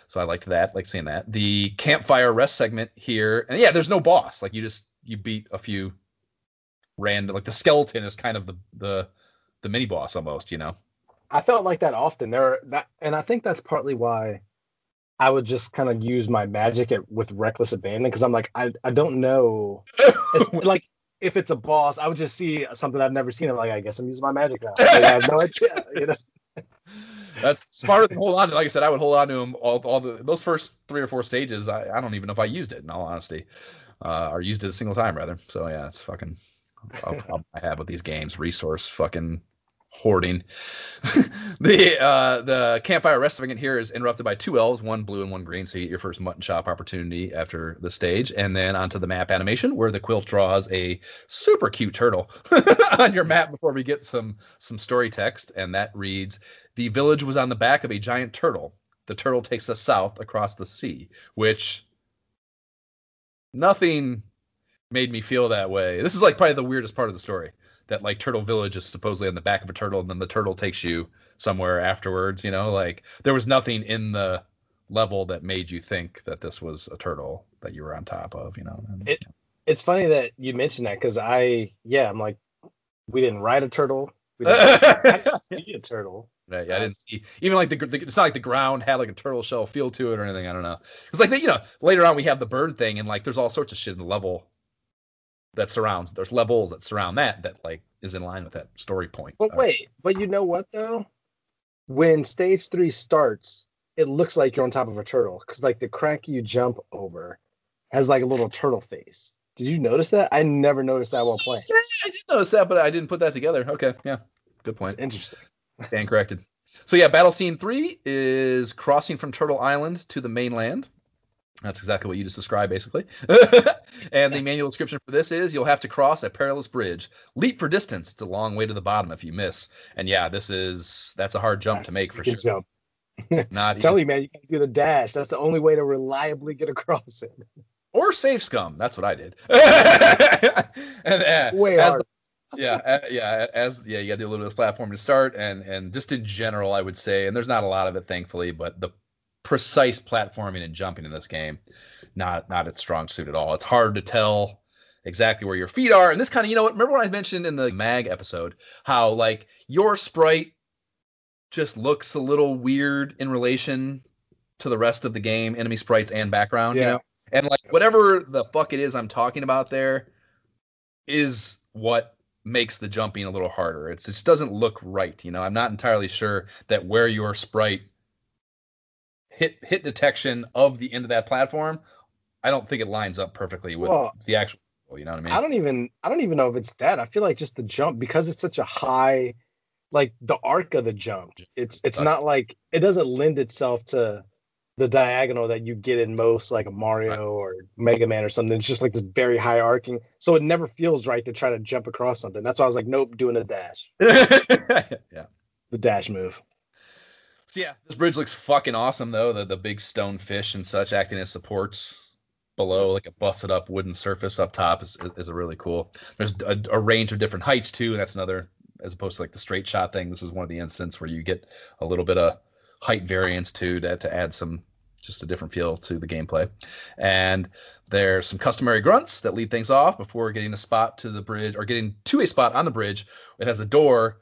So I liked that, like seeing that. The campfire rest segment here, and yeah, there's no boss. Like you just you beat a few random. Like the skeleton is kind of the the the mini boss almost. You know. I felt like that often. There, that, and I think that's partly why I would just kind of use my magic at, with reckless abandon because I'm like, I, I don't know. It's [laughs] like if it's a boss, I would just see something I've never seen. I'm like, I guess I'm using my magic now. Like, [laughs] I have no idea. You know. [laughs] That's smarter than hold on. Like I said, I would hold on to him all, all the those first three or four stages. I, I don't even know if I used it in all honesty, uh, or used it a single time rather. So yeah, it's fucking a problem I have with these games. Resource fucking hoarding. [laughs] the uh, the campfire rest segment here is interrupted by two elves, one blue and one green. So you get your first mutton chop opportunity after the stage, and then onto the map animation where the quilt draws a super cute turtle [laughs] on your map before we get some some story text, and that reads: "The village was on the back of a giant turtle. The turtle takes us south across the sea." Which nothing made me feel that way. This is like probably the weirdest part of the story that like Turtle Village is supposedly on the back of a turtle, and then the turtle takes you somewhere afterwards. You know, like there was nothing in the level that made you think that this was a turtle that you were on top of. You know, and, it, it's funny that you mentioned that because I yeah I'm like we didn't ride a turtle. We didn't [laughs] see a turtle. Right, yeah, I uh, didn't see even like the, the, it's not like the ground had like a turtle shell feel to it or anything. I don't know. It's like they, you know later on we have the bird thing and like there's all sorts of shit in the level that surrounds there's levels that surround that that like is in line with that story point. But uh, wait, but you know what though? When stage three starts, it looks like you're on top of a turtle because like the crack you jump over has like a little turtle face. Did you notice that? I never noticed that while playing. Yeah, I did notice that, but I didn't put that together. Okay, yeah, good point. It's interesting. Stand corrected. So yeah, battle scene three is crossing from Turtle Island to the mainland. That's exactly what you just described, basically. [laughs] and the manual description for this is you'll have to cross a perilous bridge. Leap for distance. It's a long way to the bottom if you miss. And yeah, this is that's a hard jump Yes, to make for sure. jump. [laughs] Not [laughs] Tell easy. you, man, you can do the dash. That's the only way to reliably get across it. or save scum. That's what I did. and uh, Way hard. Yeah, [laughs] uh, yeah, as yeah, you got to do a little bit of platform to start, and and just in general, I would say, and there's not a lot of it, thankfully, but the precise platforming and jumping in this game, not not its strong suit at all. It's hard to tell exactly where your feet are, and this kind of, you know what? Remember what I mentioned in the mag episode, how like your sprite just looks a little weird in relation to the rest of the game, enemy sprites and background, you Yeah. know, and like whatever the fuck it is I'm talking about there is what makes the jumping a little harder. It's, it just doesn't look right. You know, I'm not entirely sure that where your sprite hit hit detection of the end of that platform, I don't think it lines up perfectly with Well, the actual. You know what I mean? I don't even I don't even know if it's that. I feel like just the jump because it's such a high like the arc of the jump. It's it's not like it doesn't lend itself to the diagonal that you get in most like a Mario or Mega Man or something. It's just like this very high arcing. So it never feels right to try to jump across something. That's why I was like, nope, doing a dash. [laughs] yeah. The dash move. So yeah, this bridge looks fucking awesome though. The the big stone fish and such acting as supports below, like a busted up wooden surface up top is is a really cool. There's a, a range of different heights too, and that's another as opposed to like the straight shot thing. This is one of the instances where you get a little bit of height variance too to to add some just a different feel to the gameplay. And there's some customary grunts that lead things off before getting a spot to the bridge or getting to a spot on the bridge. It has a door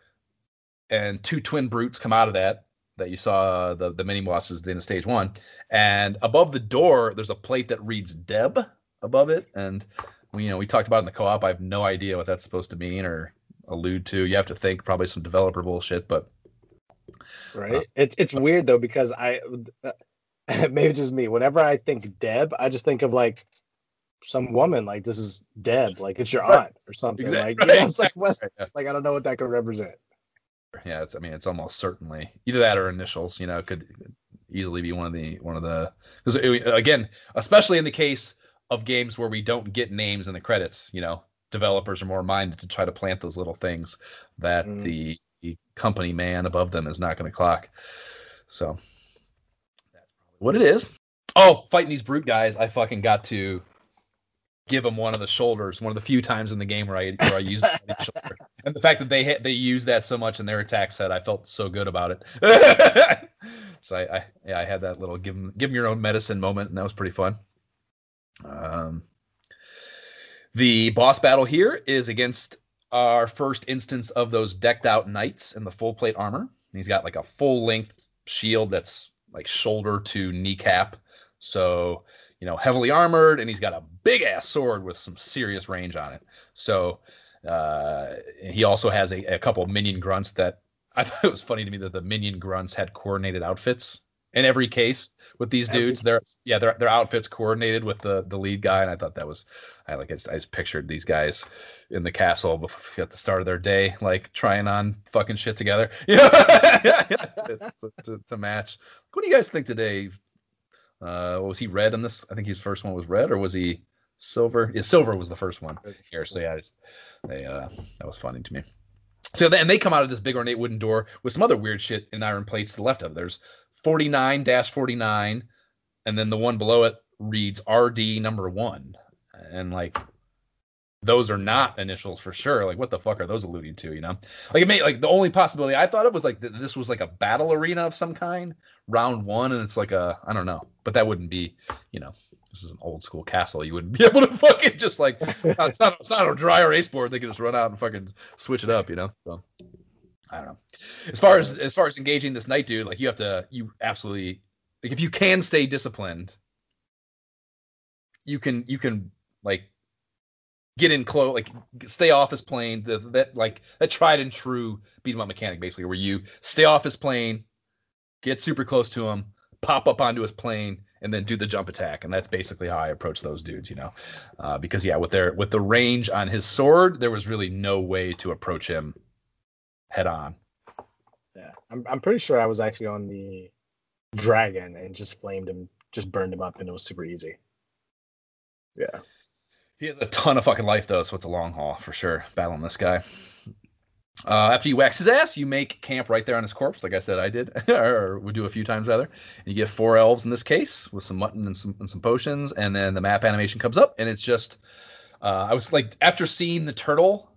and two twin brutes come out of that that you saw the the mini bosses at the end of stage one. And above the door, there's a plate that reads Deb above it. And we, you know, we talked about it in the co-op. I have no idea what that's supposed to mean or allude to. You have to think probably some developer bullshit, but Right. Uh, it's it's weird though because I [laughs] maybe just me. Whenever I think Deb, I just think of like some woman like this is Deb, like it's your Right. aunt or something. Exactly. Like [laughs] you know, it's like what like I don't know what that could represent. yeah, it's I mean it's almost certainly either that or initials. You know, could easily be one of the one of the because again, especially in the case of games where we don't get names in the credits, you know, developers are more minded to try to plant those little things that Mm. the, the company man above them is not going to clock. So what it is. Oh, fighting these brute guys, I fucking got to give them one of the shoulders, one of the few times in the game where I where I used the [laughs] shoulder. And the fact that they they used that so much in their attack set, I felt so good about it. [laughs] so I, I yeah, I had that little give 'em give 'em your own medicine moment, and that was pretty fun. Um, the boss battle here is against our first instance of those decked out knights in the full plate armor. He's got like a full length shield that's like shoulder to kneecap. So, you know, heavily armored, and he's got a big ass sword with some serious range on it. So, uh, he also has a, a couple minion grunts that [laughs] I thought it was funny to me that the minion grunts had coordinated outfits in every case with these Every dudes. Their yeah, their their outfits coordinated with the the lead guy, and I thought that was I like I just, I just pictured these guys in the castle before, at the start of their day, like trying on fucking shit together, [laughs] yeah, to, [laughs] to, to match. What do you guys think today? Uh, was he red in this? I think his first one was red, or was he silver? Yeah, silver was the first one here. So yeah, I just, they uh, that was funny to me. So then they come out of this big ornate wooden door with some other weird shit in iron plates to the left of it. There's 49 49, and then the one below it reads RD number one. And like those are not initials for sure. Like what the fuck are those alluding to? You know, like it may like the only possibility I thought it was like that this was like a battle arena of some kind, round one, and it's like a I don't know, but that wouldn't be, you know, this is an old school castle. You wouldn't be [laughs] able to fucking just like [laughs] it's not it's not a dry erase board. They could just run out and fucking switch it up, you know. So I don't know. As far as as far as engaging this knight dude, like you have to you absolutely like if you can stay disciplined, you can you can like get in close, like stay off his plane. The, that like that tried and true beat 'em up mechanic, basically, where you stay off his plane, get super close to him, pop up onto his plane, and then do the jump attack. And that's basically how I approach those dudes, you know, uh, because yeah, with their with the range on his sword, there was really no way to approach him head on. Yeah, I'm I'm pretty sure I was actually on the dragon and just flamed him just burned him up, and it was super easy. Yeah. He has a ton of fucking life though, so it's a long haul for sure. Battling this guy. Uh, after you wax his ass, you make camp right there on his corpse, like I said I did, [laughs] or would do a few times rather. And you get four elves in this case with some mutton and some and some potions, and then the map animation comes up, and it's just. Uh, I was like, after seeing the turtle,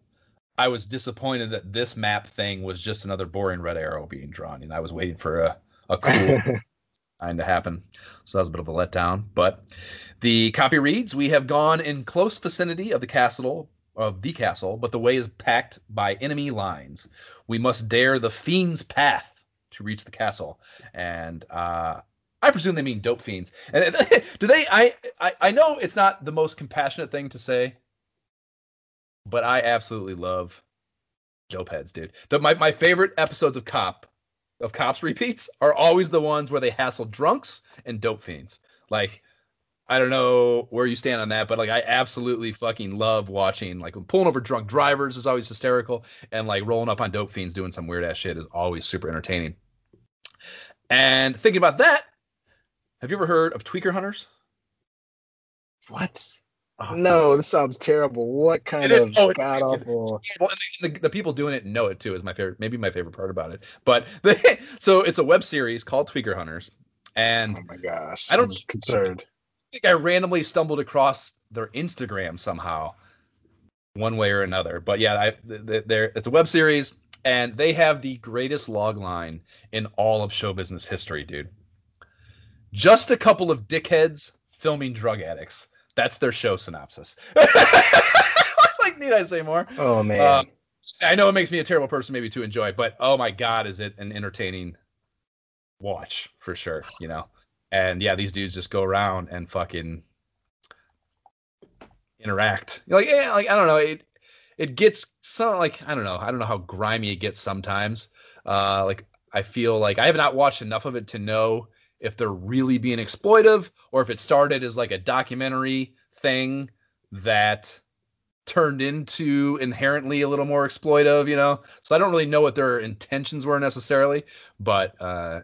I was disappointed that this map thing was just another boring red arrow being drawn, and I was waiting for a a cool [laughs] kind to happen. So that was a bit of a letdown. But the copy reads: We have gone in close vicinity of the castle of the castle, but the way is packed by enemy lines. We must dare the fiend's path to reach the castle. And uh, I presume they mean dope fiends. And [laughs] do they? I, I I know it's not the most compassionate thing to say, but I absolutely love dope heads, dude. The, my my favorite episodes of Cop of Cops [laughs] repeats are always the ones where they hassle drunks and dope fiends. Like I don't know where you stand on that, but like I absolutely fucking love watching like pulling over drunk drivers is always hysterical, and like rolling up on dope fiends doing some weird ass shit is always super entertaining. And thinking about that, have you ever heard of tweaker hunters? What? Oh, no, this sounds terrible. What kind of oh, god [laughs] awful? The, the, people doing it know it too. Is my favorite, maybe my favorite part about it. But the, [laughs] so it's a web series called Tweaker Hunters, and oh my gosh, I don't I'm concerned. I think I randomly stumbled across their Instagram somehow, one way or another. But yeah, I they're it's a web series, and they have the greatest log line in all of show business history, dude. Just a couple of dickheads filming drug addicts that's their show synopsis. [laughs] like, need I say more? Oh man. Uh, I know it makes me a terrible person maybe to enjoy, but oh my god, is it an entertaining watch for sure, you know? And yeah, these dudes just go around and fucking interact. Like, yeah, like I don't know, it it gets so like I don't know, I don't know how grimy it gets sometimes. Uh like I feel like I have not watched enough of it to know if they're really being exploitive or if it started as like a documentary thing that turned into inherently a little more exploitive, you know. So I don't really know what their intentions were necessarily, but uh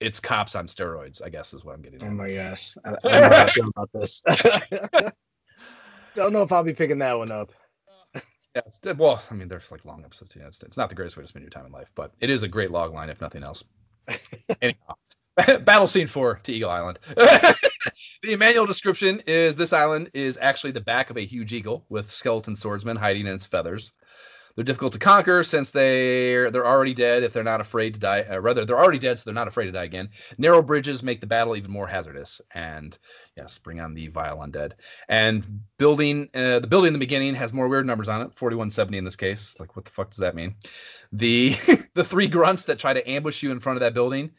it's cops on steroids, I guess is what I'm getting. Oh my gosh. [laughs] I, I don't know how I feel about this. [laughs] don't know if I'll be picking that one up. Yeah, it's, well, I mean, there's like long episodes. Yeah, it's, it's not the greatest way to spend your time in life, but it is a great log line, if nothing else. [laughs] Anyhow, [laughs] Battle scene four to Eagle Island. [laughs] the manual description is this island is actually the back of a huge eagle with skeleton swordsmen hiding in its feathers. They're difficult to conquer since they're they're already dead if they're not afraid to die. Uh, rather, they're already dead, so they're not afraid to die again. Narrow bridges make the battle even more hazardous, and yes, bring on the vile undead. And building uh, the building in the beginning has more weird numbers on it, forty one seventy in this case. Like, what the fuck does that mean? The [laughs] the three grunts that try to ambush you in front of that building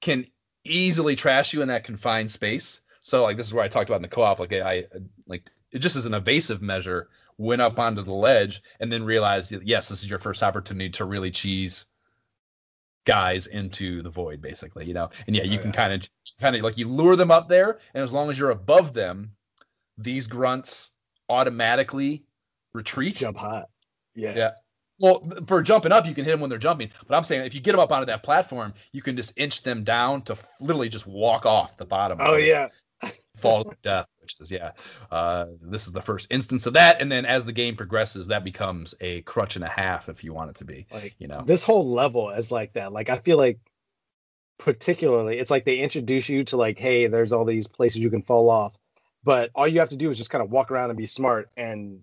can easily trash you in that confined space. So like this is where I talked about in the co-op, like I like it just as an evasive measure went up onto the ledge and then realized that, yes, this is your first opportunity to really cheese guys into the void, basically, you know. And yeah, you oh, can kind of kind of like you lure them up there, and as long as you're above them, these grunts automatically retreat. Jump hot. Yeah. Yeah. Well, for jumping up, you can hit them when they're jumping. But I'm saying if you get them up onto that platform, you can just inch them down to literally just walk off the bottom. Oh yeah, [laughs] fall to death. Which is yeah, uh, this is the first instance of that. And then as the game progresses, that becomes a crutch and a half if you want it to be. Like you know, this whole level is like that. Like I feel like particularly, it's like they introduce you to like, hey, there's all these places you can fall off, but all you have to do is just kind of walk around and be smart and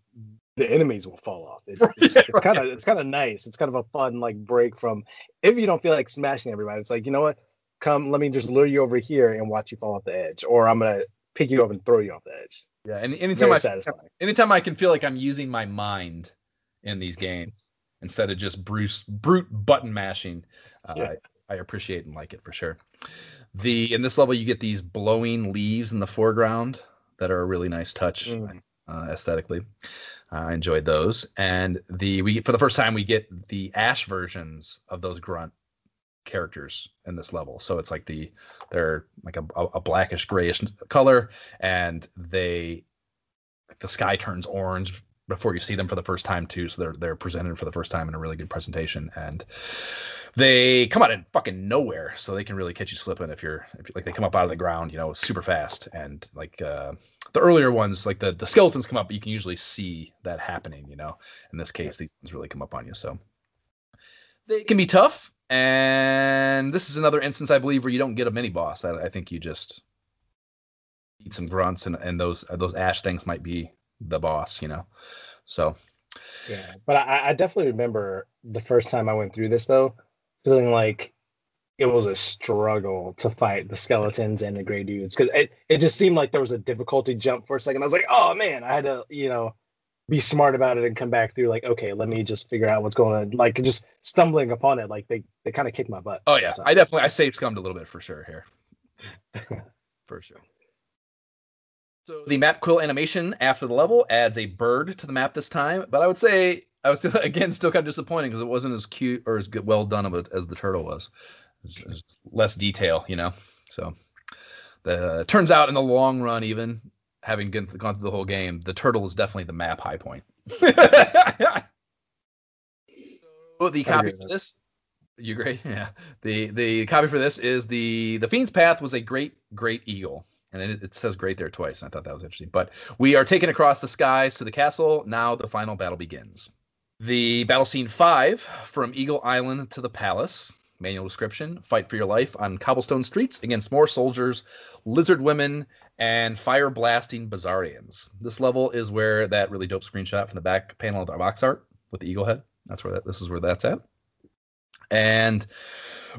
the enemies will fall off. It's, [laughs] it's, it's kind of it's kind of nice. It's kind of a fun like break from if you don't feel like smashing everybody. It's like you know what, come let me just lure you over here and watch you fall off the edge, or I'm gonna pick you up and throw you off the edge. Yeah, and anytime Very I satisfying. anytime I can feel like I'm using my mind in these games instead of just Bruce brute button mashing, uh, yeah. I, I appreciate and like it for sure. The in this level you get these blowing leaves in the foreground that are a really nice touch mm. Uh, aesthetically. I enjoyed those, and the we for the first time we get the Ash versions of those grunt characters in this level. So it's like the they're like a, a blackish grayish color, and they the sky turns orange before you see them for the first time too. So they're they're presented for the first time in a really good presentation, and they come out of fucking nowhere, so they can really catch you slipping if you're if, like they come up out of the ground, you know, super fast. And like uh, the earlier ones, like the the skeletons come up, but you can usually see that happening. You know, in this case, these ones really come up on you, so they can be tough. And this is another instance, I believe, where you don't get a mini boss. I, I think you just eat some grunts, and and those those ash things might be the boss. You know, so Yeah, but I, I definitely remember the first time I went through this though, feeling like it was a struggle to fight the skeletons and the gray dudes because it, it just seemed like there was a difficulty jump for a second. I was like, oh man, I had to, you know, be smart about it and come back through like, okay, let me just figure out what's going on. Like just stumbling upon it, like they they kind of kicked my butt. Oh yeah, So- I definitely I saved scummed a little bit for sure here. [laughs] for sure. So the map quill animation after the level adds a bird to the map this time, but I would say I was still, [laughs] again still kind of disappointing because it wasn't as cute or as good, well done of it as the turtle was. There's, there's less detail, you know. So the turns out in the long run, even having gone gone through the whole game, the turtle is definitely the map high point. [laughs] so the copy for this you agree? [laughs] Yeah. The the copy for this is the the Fiend's Path was a great great eagle, and it, it says great there twice. And I thought that was interesting. But we are taken across the skies to the castle. Now the final battle begins. The battle scene five from Eagle Island to the palace. Manual description: Fight for your life on cobblestone streets against more soldiers, lizard women, and fire blasting Bizarrians. This level is where that really dope screenshot from the back panel of the box art with the eagle head. That's where that. This is where that's at. And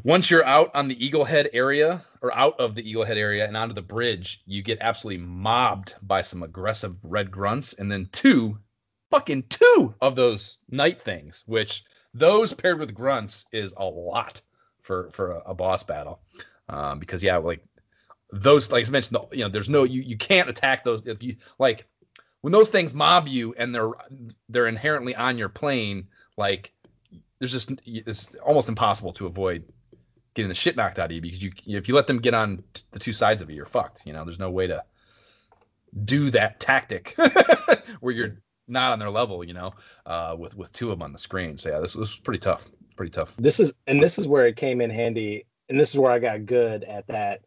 once you're out on the Eagle Head area or out of the Eagle Head area and onto the bridge, you get absolutely mobbed by some aggressive red grunts and then two, fucking two of those knight things, which those paired with grunts is a lot for for a, a boss battle. Um, because yeah, like those, like I mentioned, you know, there's no you you can't attack those if you like when those things mob you and they're they're inherently on your plane, like there's just it's almost impossible to avoid getting the shit knocked out of you because you if you let them get on the two sides of you, you're fucked. You know, there's no way to do that tactic [laughs] where you're not on their level. You know, uh, with with two of them on the screen. So yeah, this, this was pretty tough. Pretty tough. This is and this is where it came in handy, and this is where I got good at that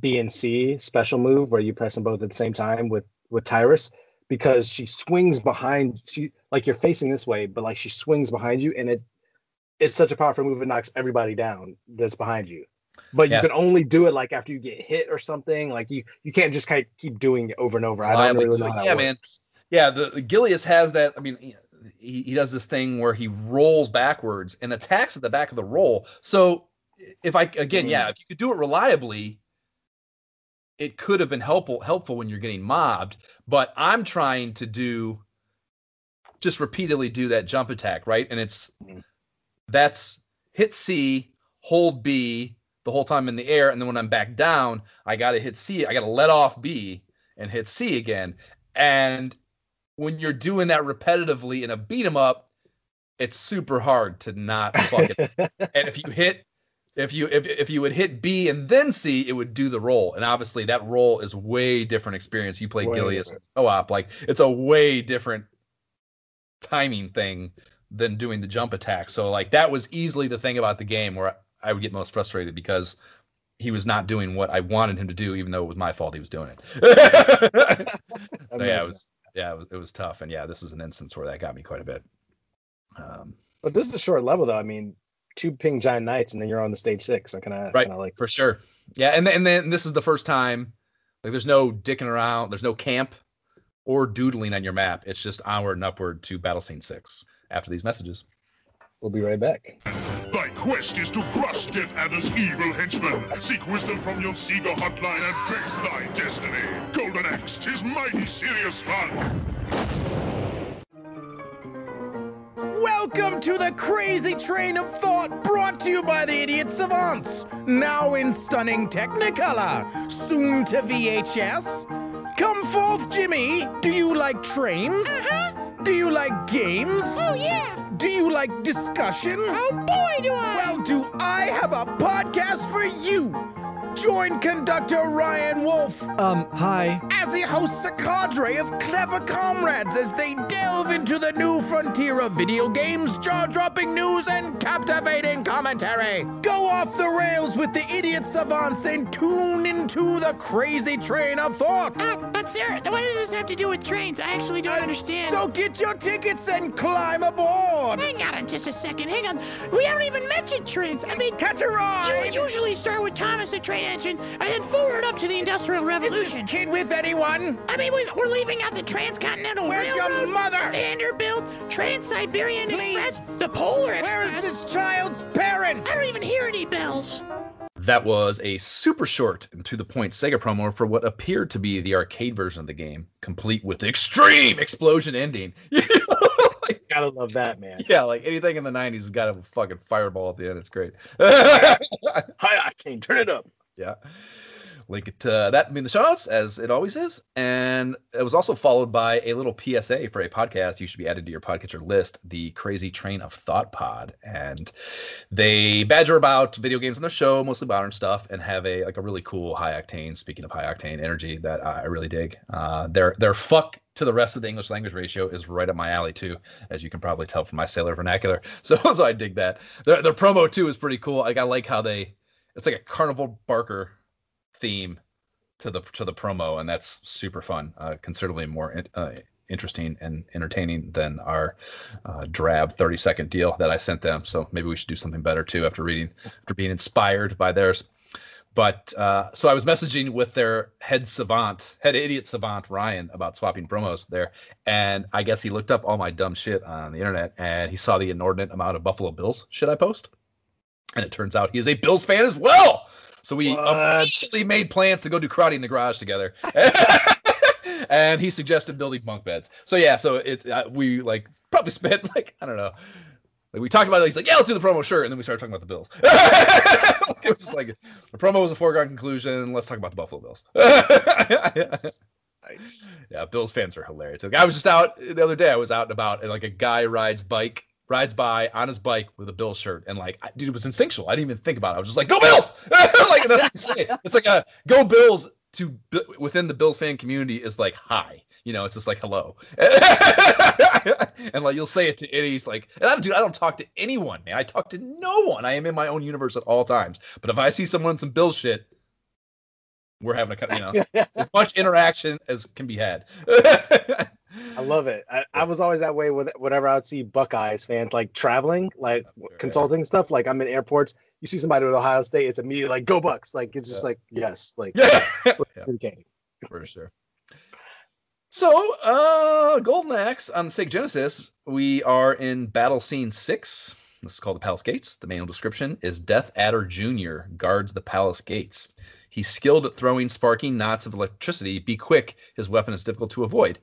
B and C special move where you press them both at the same time with with Tyris because she swings behind she like you're facing this way, but like she swings behind you and it it's such a powerful move it knocks everybody down that's behind you. But you can only do it like after you get hit or something. Like you you can't just kind of keep doing it over and over. I don't really know how that Yeah, man. works. Yeah, the, the Gilius has that. I mean, he, he does this thing where he rolls backwards and attacks at the back of the roll. So if I again, yeah, if you could do it reliably, it could have been helpful helpful when you're getting mobbed. But I'm trying to do just repeatedly do that jump attack, right? And it's Mhm. That's hit C, hold B the whole time in the air, and then when I'm back down, I got to hit C. I got to let off B and hit C again. And when you're doing that repetitively in a beat 'em up, it's super hard to not [laughs] fuck it. and if you hit if you if, if you would hit B and then C, it would do the roll. And obviously that roll is way different experience. You play Way Gilius co-op, like it's a way different timing thing than doing the jump attack. So like that was easily the thing about the game where I would get most frustrated because he was not doing what I wanted him to do, even though it was my fault he was doing it. [laughs] so yeah, it was yeah, it was, it was tough. And yeah, this is an instance where that got me quite a bit. Um, But this is a short level though. I mean, two ping giant knights and then you're on the stage six. I kind of Right. kind of like for sure. Yeah, and then, and then this is the first time like there's no dicking around, there's no camp or doodling on your map. It's just onward and upward to battle scene six after these messages. we'll be right back. Thy quest is to crush Death Adder's evil henchmen. Seek wisdom from your Sega hotline and face thy destiny. Golden Axe, tis mighty serious fun. Welcome to the crazy train of thought brought to you by the Idiot Savants. Now in stunning Technicolor, soon to VHS. Come forth, Jimmy. Do you like trains? Uh-huh. Do you like games? Oh, yeah. Do you like discussion? Oh, boy, do I. Well, do I have a podcast for you? Join conductor Ryan Wolf Um, hi. as he hosts a cadre of clever comrades as they delve into the new frontier of video games, jaw-dropping news, and captivating commentary. Go off the rails with the idiot savants and tune into the crazy train of thought. Uh, but sir, what does this have to do with trains? I actually don't understand. So get your tickets and climb aboard. Hang on just a second. Hang on. We haven't even mentioned trains. I mean, Catch a ride. you ride. usually start with Thomas the Train Engine and then forward up to the Industrial Is Revolution. this kid with anyone? I mean, we, we're leaving out the Transcontinental Where's your mother? Vanderbilt, Trans-Siberian Please. Express, the Polar Where Express. is this child's parents? I don't even hear any bells. That was a super short and to the point Sega promo for what appeared to be the arcade version of the game, complete with extreme explosion ending. [laughs] Like, Gotta love that, man. yeah, like anything in the 90s has got a fucking fireball at the end. It's great. High [laughs] octane, turn it up. Yeah. Link it to that in the show notes, as it always is. And it was also followed by a little PSA for a podcast you should be added to your podcatcher list, the Crazy Train of Thought Pod. And they badger about video games on their show, mostly modern stuff, and have a like a really cool high octane, speaking of high octane energy that I really dig. Uh, their their fuck to the rest of the English language ratio is right up my alley too, as you can probably tell from my sailor vernacular. [laughs] So, so I dig that. Their their promo too is pretty cool. Like I like how they it's like a carnival barker theme to the to the promo, and that's super fun. Uh, considerably more uh, interesting and entertaining than our uh, drab 30 second deal that I sent them. So maybe we should do something better too after reading after being inspired by theirs. But uh, so I was messaging with their head savant, head idiot savant Ryan about swapping promos there, and I guess he looked up all my dumb shit on the internet and he saw the inordinate amount of Buffalo Bills shit I post, and it turns out he is a Bills fan as well. So we What? made plans to go do karate in the garage together. [laughs] and he suggested building bunk beds. So yeah, so it's uh, we like probably [laughs] spent like I don't know. Like we talked about it, he's like, yeah, let's do the promo, sure. And then we started talking about the Bills. [laughs] it was just like the promo was a foregone conclusion. Let's talk about the Buffalo Bills. Nice. Yeah, Bills fans are hilarious. Like, I was just out the other day. I was out and about, and like a guy rides bike, rides by on his bike with a Bills shirt, and like, I, dude, it was instinctual. I didn't even think about it. I was just like, "Go Bills!" [laughs] like, that's what you say. [laughs] it's like a "Go Bills" to within the Bills fan community is like hi. You know, it's just like hello, [laughs] and like you'll say it to idiots. Like, and I, dude, I don't talk to anyone, man. I talk to no one. I am in my own universe at all times. But if I see someone some Bill shit, we're having a cut. You know, as much interaction as can be had. I love it. I, I was always that way with whenever I would see Buckeyes fans like traveling, like consulting stuff. Like I'm in airports, you see somebody with Ohio State, it's immediately like go Bucks. Like it's just Yeah. like yes, like yeah, [laughs] okay. for sure. So, uh, Golden Axe on the Sega Genesis, we are in Battle Scene Six. This is called the Palace Gates. The manual description is Death Adder Jr. guards the palace gates. He's skilled at throwing sparking knots of electricity. Be quick, his weapon is difficult to avoid.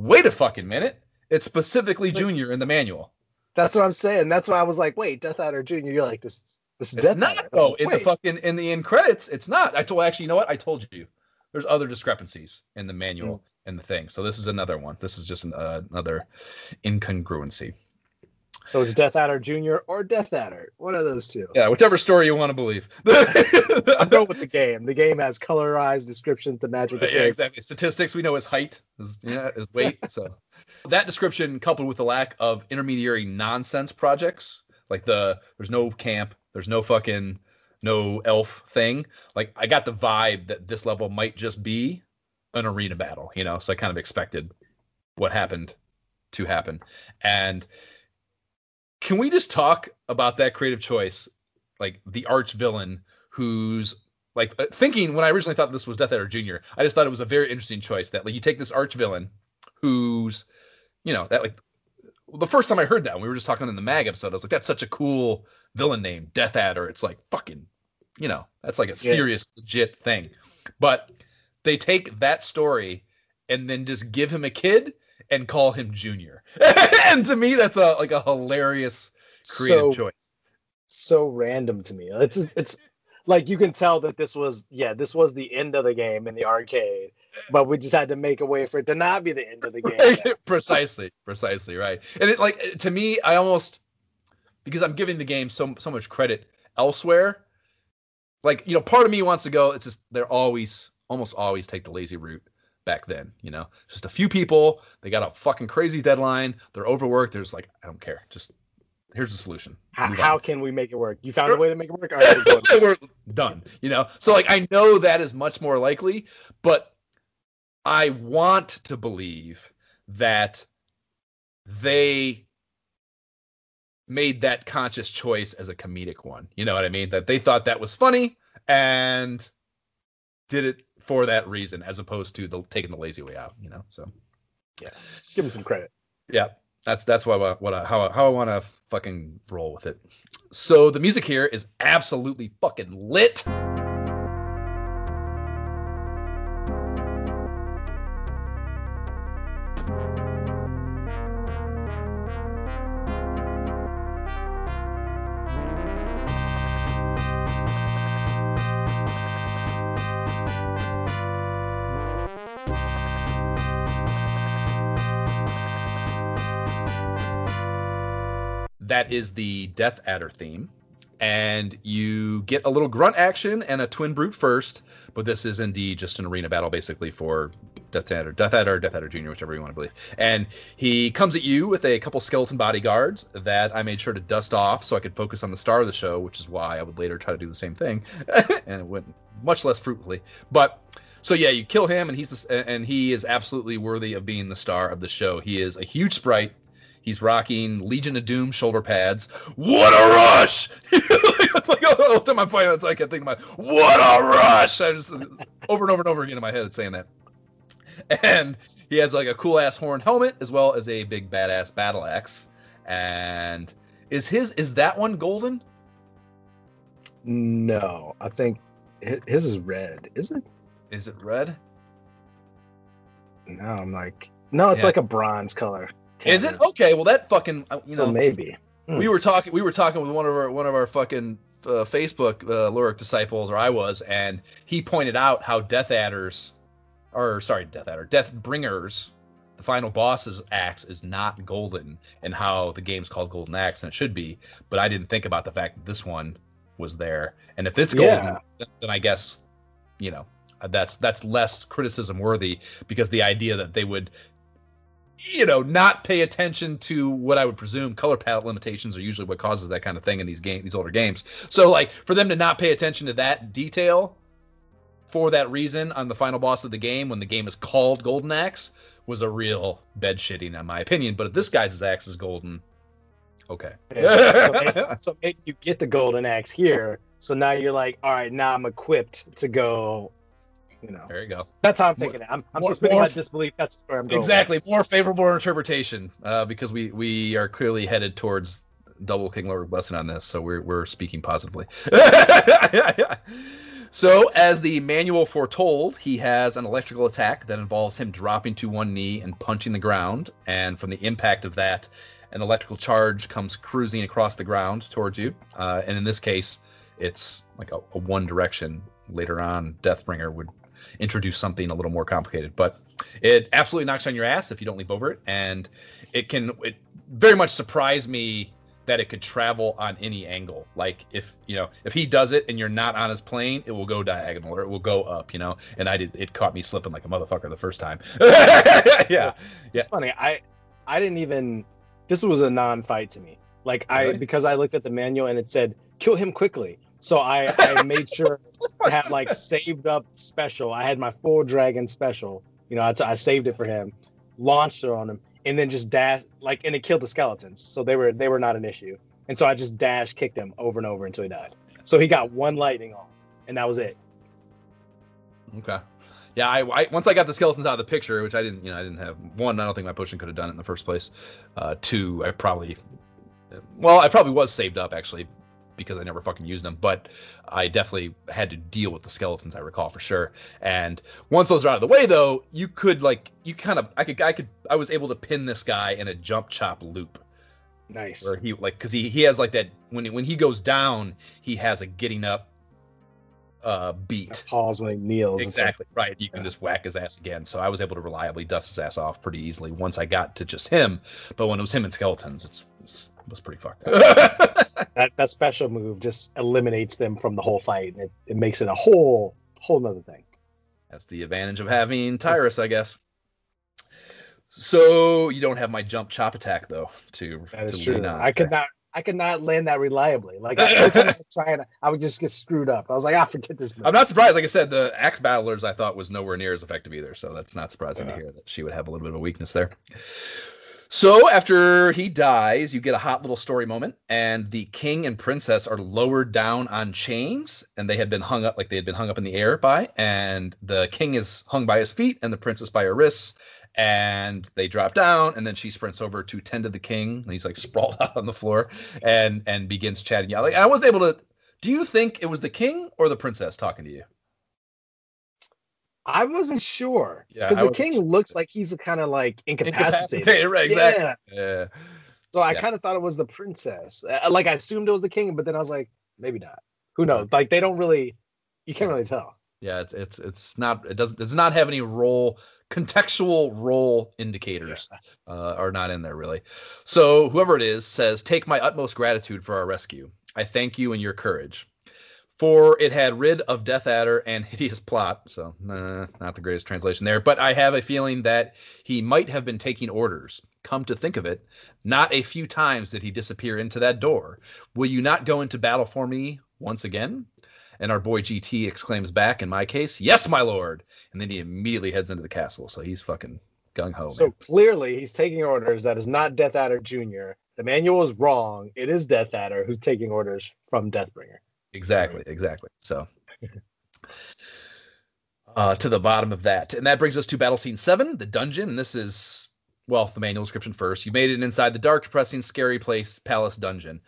Wait a fucking minute. It's specifically Junior in the manual. That's what I'm saying. That's why I was like, wait, Death Adder Jr. You're like this. This is It's Death not Adder. though. Like, In the fucking in the end credits, it's not. I told actually, you know what? I told you. There's other discrepancies in the manual Hmm. and the thing. So this is another one. This is just an, uh, another incongruency. So it's Death Adder Jr. or Death Adder. One of those two. Yeah, whichever story you want to believe. [laughs] I'm going with the game. The game has colorized descriptions to match with the yeah, exactly. Statistics we know his height, his, yeah, his weight. [laughs] So that description, coupled with the lack of intermediary nonsense projects, like the there's no camp, there's no fucking no elf thing. Like I got the vibe that this level might just be an arena battle, you know. So I kind of expected what happened to happen. And can we just talk about that creative choice, like the arch villain who's like uh, thinking when I originally thought this was Death Adder Jr. I just thought it was a very interesting choice that like you take this arch villain who's you know that like the first time I heard that we were just talking in the mag episode I was like that's such a cool villain name Death Adder it's like fucking you know that's like a Yeah. serious legit thing but they take that story and then just give him a kid and call him Junior [laughs] and to me that's a like a hilarious creative So choice so random to me. It's it's like you can tell that this was yeah this was the end of the game in the arcade, but we just had to make a way for it to not be the end of the game. [laughs] precisely precisely right and it like to me i almost because i'm giving the game so so much credit elsewhere like you know, part of me wants to go. It's just they're always, almost always take the lazy route back then. You know, just a few people. They got a fucking crazy deadline. They're overworked. There's like, I don't care. Just here's the solution. How, how can we make it work? You found a way to make it work. All right, [laughs] we're done. You know, so like I know that is much more likely, but I want to believe that they made that conscious choice as a comedic one. You know what I mean? That they thought that was funny and did it for that reason, as opposed to the taking the lazy way out. You know, so yeah, Give him some credit. yeah, that's that's why I- what I, how I, how I want to fucking roll with it. So the music here is absolutely fucking lit. Is the Death Adder theme. And you get a little grunt action and a twin brute first, but this is indeed just an arena battle basically for Death Adder, Death Adder, Death Adder Jr., whichever you want to believe. And he comes at you with a couple skeleton bodyguards that I made sure to dust off so I could focus on the star of the show, which is why I would later try to do the same thing, [laughs] and it went much less fruitfully. But so yeah, you kill him, and he's the, and he is absolutely worthy of being the star of the show. He is a huge sprite. He's rocking Legion of Doom shoulder pads. What a rush! [laughs] it's like oh, every time I'm fighting, it's like I think about what a rush. I just over and over and over again in my head, it's saying that. And he has like a cool ass horn helmet as well as a big badass battle axe. And is his is that one golden? No, I think his is red. Is it? Is it red? No, I'm like, no, it's Yeah. like a bronze color. Is it okay? Well, that fucking uh, you So know maybe. we were talking we were talking with one of our one of our fucking uh, Facebook uh, Lyric disciples, or I was, and he pointed out how Death Adders, or sorry, Death Adder, Death Bringers, the final boss's axe is not golden, and how the game's called Golden Axe, and it should be. But I didn't think about the fact that this one was there, and if it's golden, Yeah. then I guess, you know, that's that's less criticism worthy because the idea that they would you know, not pay attention to what I would presume color palette limitations are usually what causes that kind of thing in these game these older games. So like for them to not pay attention to that detail for that reason on the final boss of the game when the game is called Golden Axe was a real bed shitting in my opinion. But if this guy's axe is golden, okay. Yeah. so, [laughs] so maybe you get the golden axe here. So now you're like, all right, now I'm equipped to go. You know, there you go. that's how I'm taking it. I'm, I'm more- suspending more- my disbelief. That's where I'm going. Exactly, more favorable interpretation uh, because we we are clearly headed towards double King Lord blessing on this, so we're we're speaking positively. [laughs] so, as the manual foretold, he has an electrical attack that involves him dropping to one knee and punching the ground, and from the impact of that, an electrical charge comes cruising across the ground towards you. Uh, and in this case, it's like a, a one direction. Later on, Deathbringer would introduce something a little more complicated, but it absolutely knocks on your ass if you don't leap over it, and it can. It very much surprised me that it could travel on any angle. Like if you know if he does it and you're not on his plane, it will go diagonal or it will go up. You know, and I did. It caught me slipping like a motherfucker the first time. [laughs] yeah, Yeah. It's funny. I I didn't even. This was a non-fight to me. Like I Really? because I looked at the manual and it said kill him quickly. So I I [laughs] made sure to have like saved up special. I had my full dragon special. You know, I, t- I saved it for him, launched it on him, and then just dash like and it killed the skeletons. So they were they were not an issue. And so I just dash kicked him over and over until he died. So he got one lightning on, and that was it. Okay. Yeah, I, I once I got the skeletons out of the picture, which I didn't, you know, I didn't have one. I don't think my potion could have done it in the first place. Uh, two, I probably, well, I probably was saved up actually because I never fucking used them. But I definitely had to deal with the skeletons. I recall for sure. And once those are out of the way, though, you could like, you kind of, I could, I could, I was able to pin this guy in a jump chop loop Nice. where he like because he he has like that when he, when he goes down he has a getting up uh, beat. Pause when he kneels. It's like, Exactly right. You can just whack his ass again. So I was able to reliably dust his ass off pretty easily once I got to just him. But when it was him and skeletons, it's, it's it was pretty fucked. [laughs] that, that special move just eliminates them from the whole fight, and it, it makes it a whole whole nother thing. That's the advantage of having Tyris, I guess. So you don't have my jump chop attack though to, That is to true. I could not. I could not land that reliably. Like I, [laughs] every time I was trying, I would just get screwed up. I was like, I forget this. Move. I'm not surprised. Like I said, the Ax Battlers I thought was nowhere near as effective either. So that's not surprising to hear that she would have a little bit of a weakness there. So after he dies, you get a hot little story moment, and the king and princess are lowered down on chains, and they had been hung up like they had been hung up in the air by, and the king is hung by his feet and the princess by her wrists, and they drop down, and then she sprints over to tend to the king, and he's like sprawled [laughs] out on the floor, and and begins chatting. Yeah, like I wasn't able to. Do you think it was the king or the princess talking to you? I wasn't sure Yeah, because the king sure. looks like he's kind of like incapacitated. Incapacitated, right? Exactly. Yeah. Yeah. So I Yeah. kind of thought it was the princess. Uh, Like I assumed it was the king, but then I was like, maybe not. Who knows? Like they don't really. You can't really tell. Yeah, it's it's it's not it doesn't does not have any role contextual role indicators uh, are not in there really. So whoever it is says, "Take my utmost gratitude for our rescue. I thank you and your courage, for it had rid of Death Adder and [laughs] hideous plot." So nah, not the greatest translation there, but I have a feeling that he might have been taking orders. Come to think of it, not a few times did he disappear into that door. Will you not go into battle for me once again? And our boy GT exclaims back, in my case, yes, my lord. And then he immediately heads into the castle. So he's fucking gung ho. So man. clearly, he's taking orders. That is not Death Adder Jr. The manual is wrong. It is Death Adder who's taking orders from Deathbringer. Exactly, exactly. So uh, to the bottom of that. And that brings us to battle scene seven, the dungeon. And this is, well, the manual description first. You made it inside the dark, depressing, scary place, palace dungeon.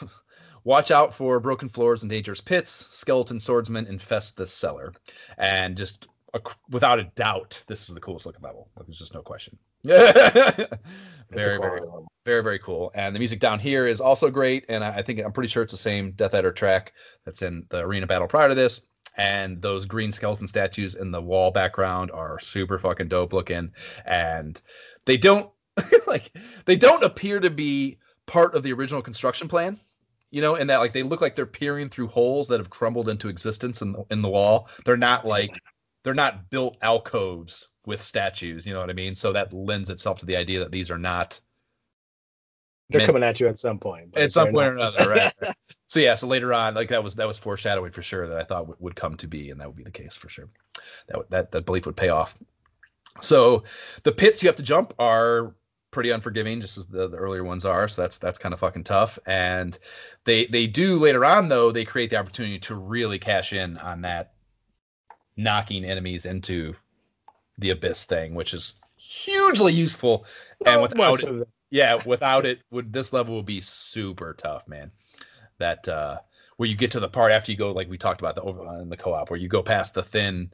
[laughs] Watch out for broken floors and dangerous pits. Skeleton swordsmen infest this cellar. And just a, without a doubt, this is the coolest looking level. There's just no question. [laughs] very, very, very, very cool. And the music down here is also great. And I, I think I'm pretty sure it's the same Death Adder track that's in the arena battle prior to this. And those green skeleton statues in the wall background are super fucking dope looking. And they don't [laughs] like they don't appear to be part of the original construction plan. You know, and that like they look like they're peering through holes that have crumbled into existence in the, in the wall. They're not like they're not built alcoves with statues. You know what I mean? So that lends itself to the idea that these are not They're meant- coming at you at some point. at some point or another, right? right. [laughs] so yeah, so later on, like that was that was foreshadowing for sure that I thought would, would come to be, and that would be the case for sure. That that that belief would pay off. So the pits you have to jump are pretty unforgiving, just as the, the earlier ones are. So that's that's kind of fucking tough. And they they do later on though they create the opportunity to really cash in on that knocking enemies into the abyss thing, which is hugely useful. And without it, yeah, [laughs] without it, would this level would be super tough, man. That uh where you get to the part after you go, like we talked about the over uh, in the co-op, where you go past the thin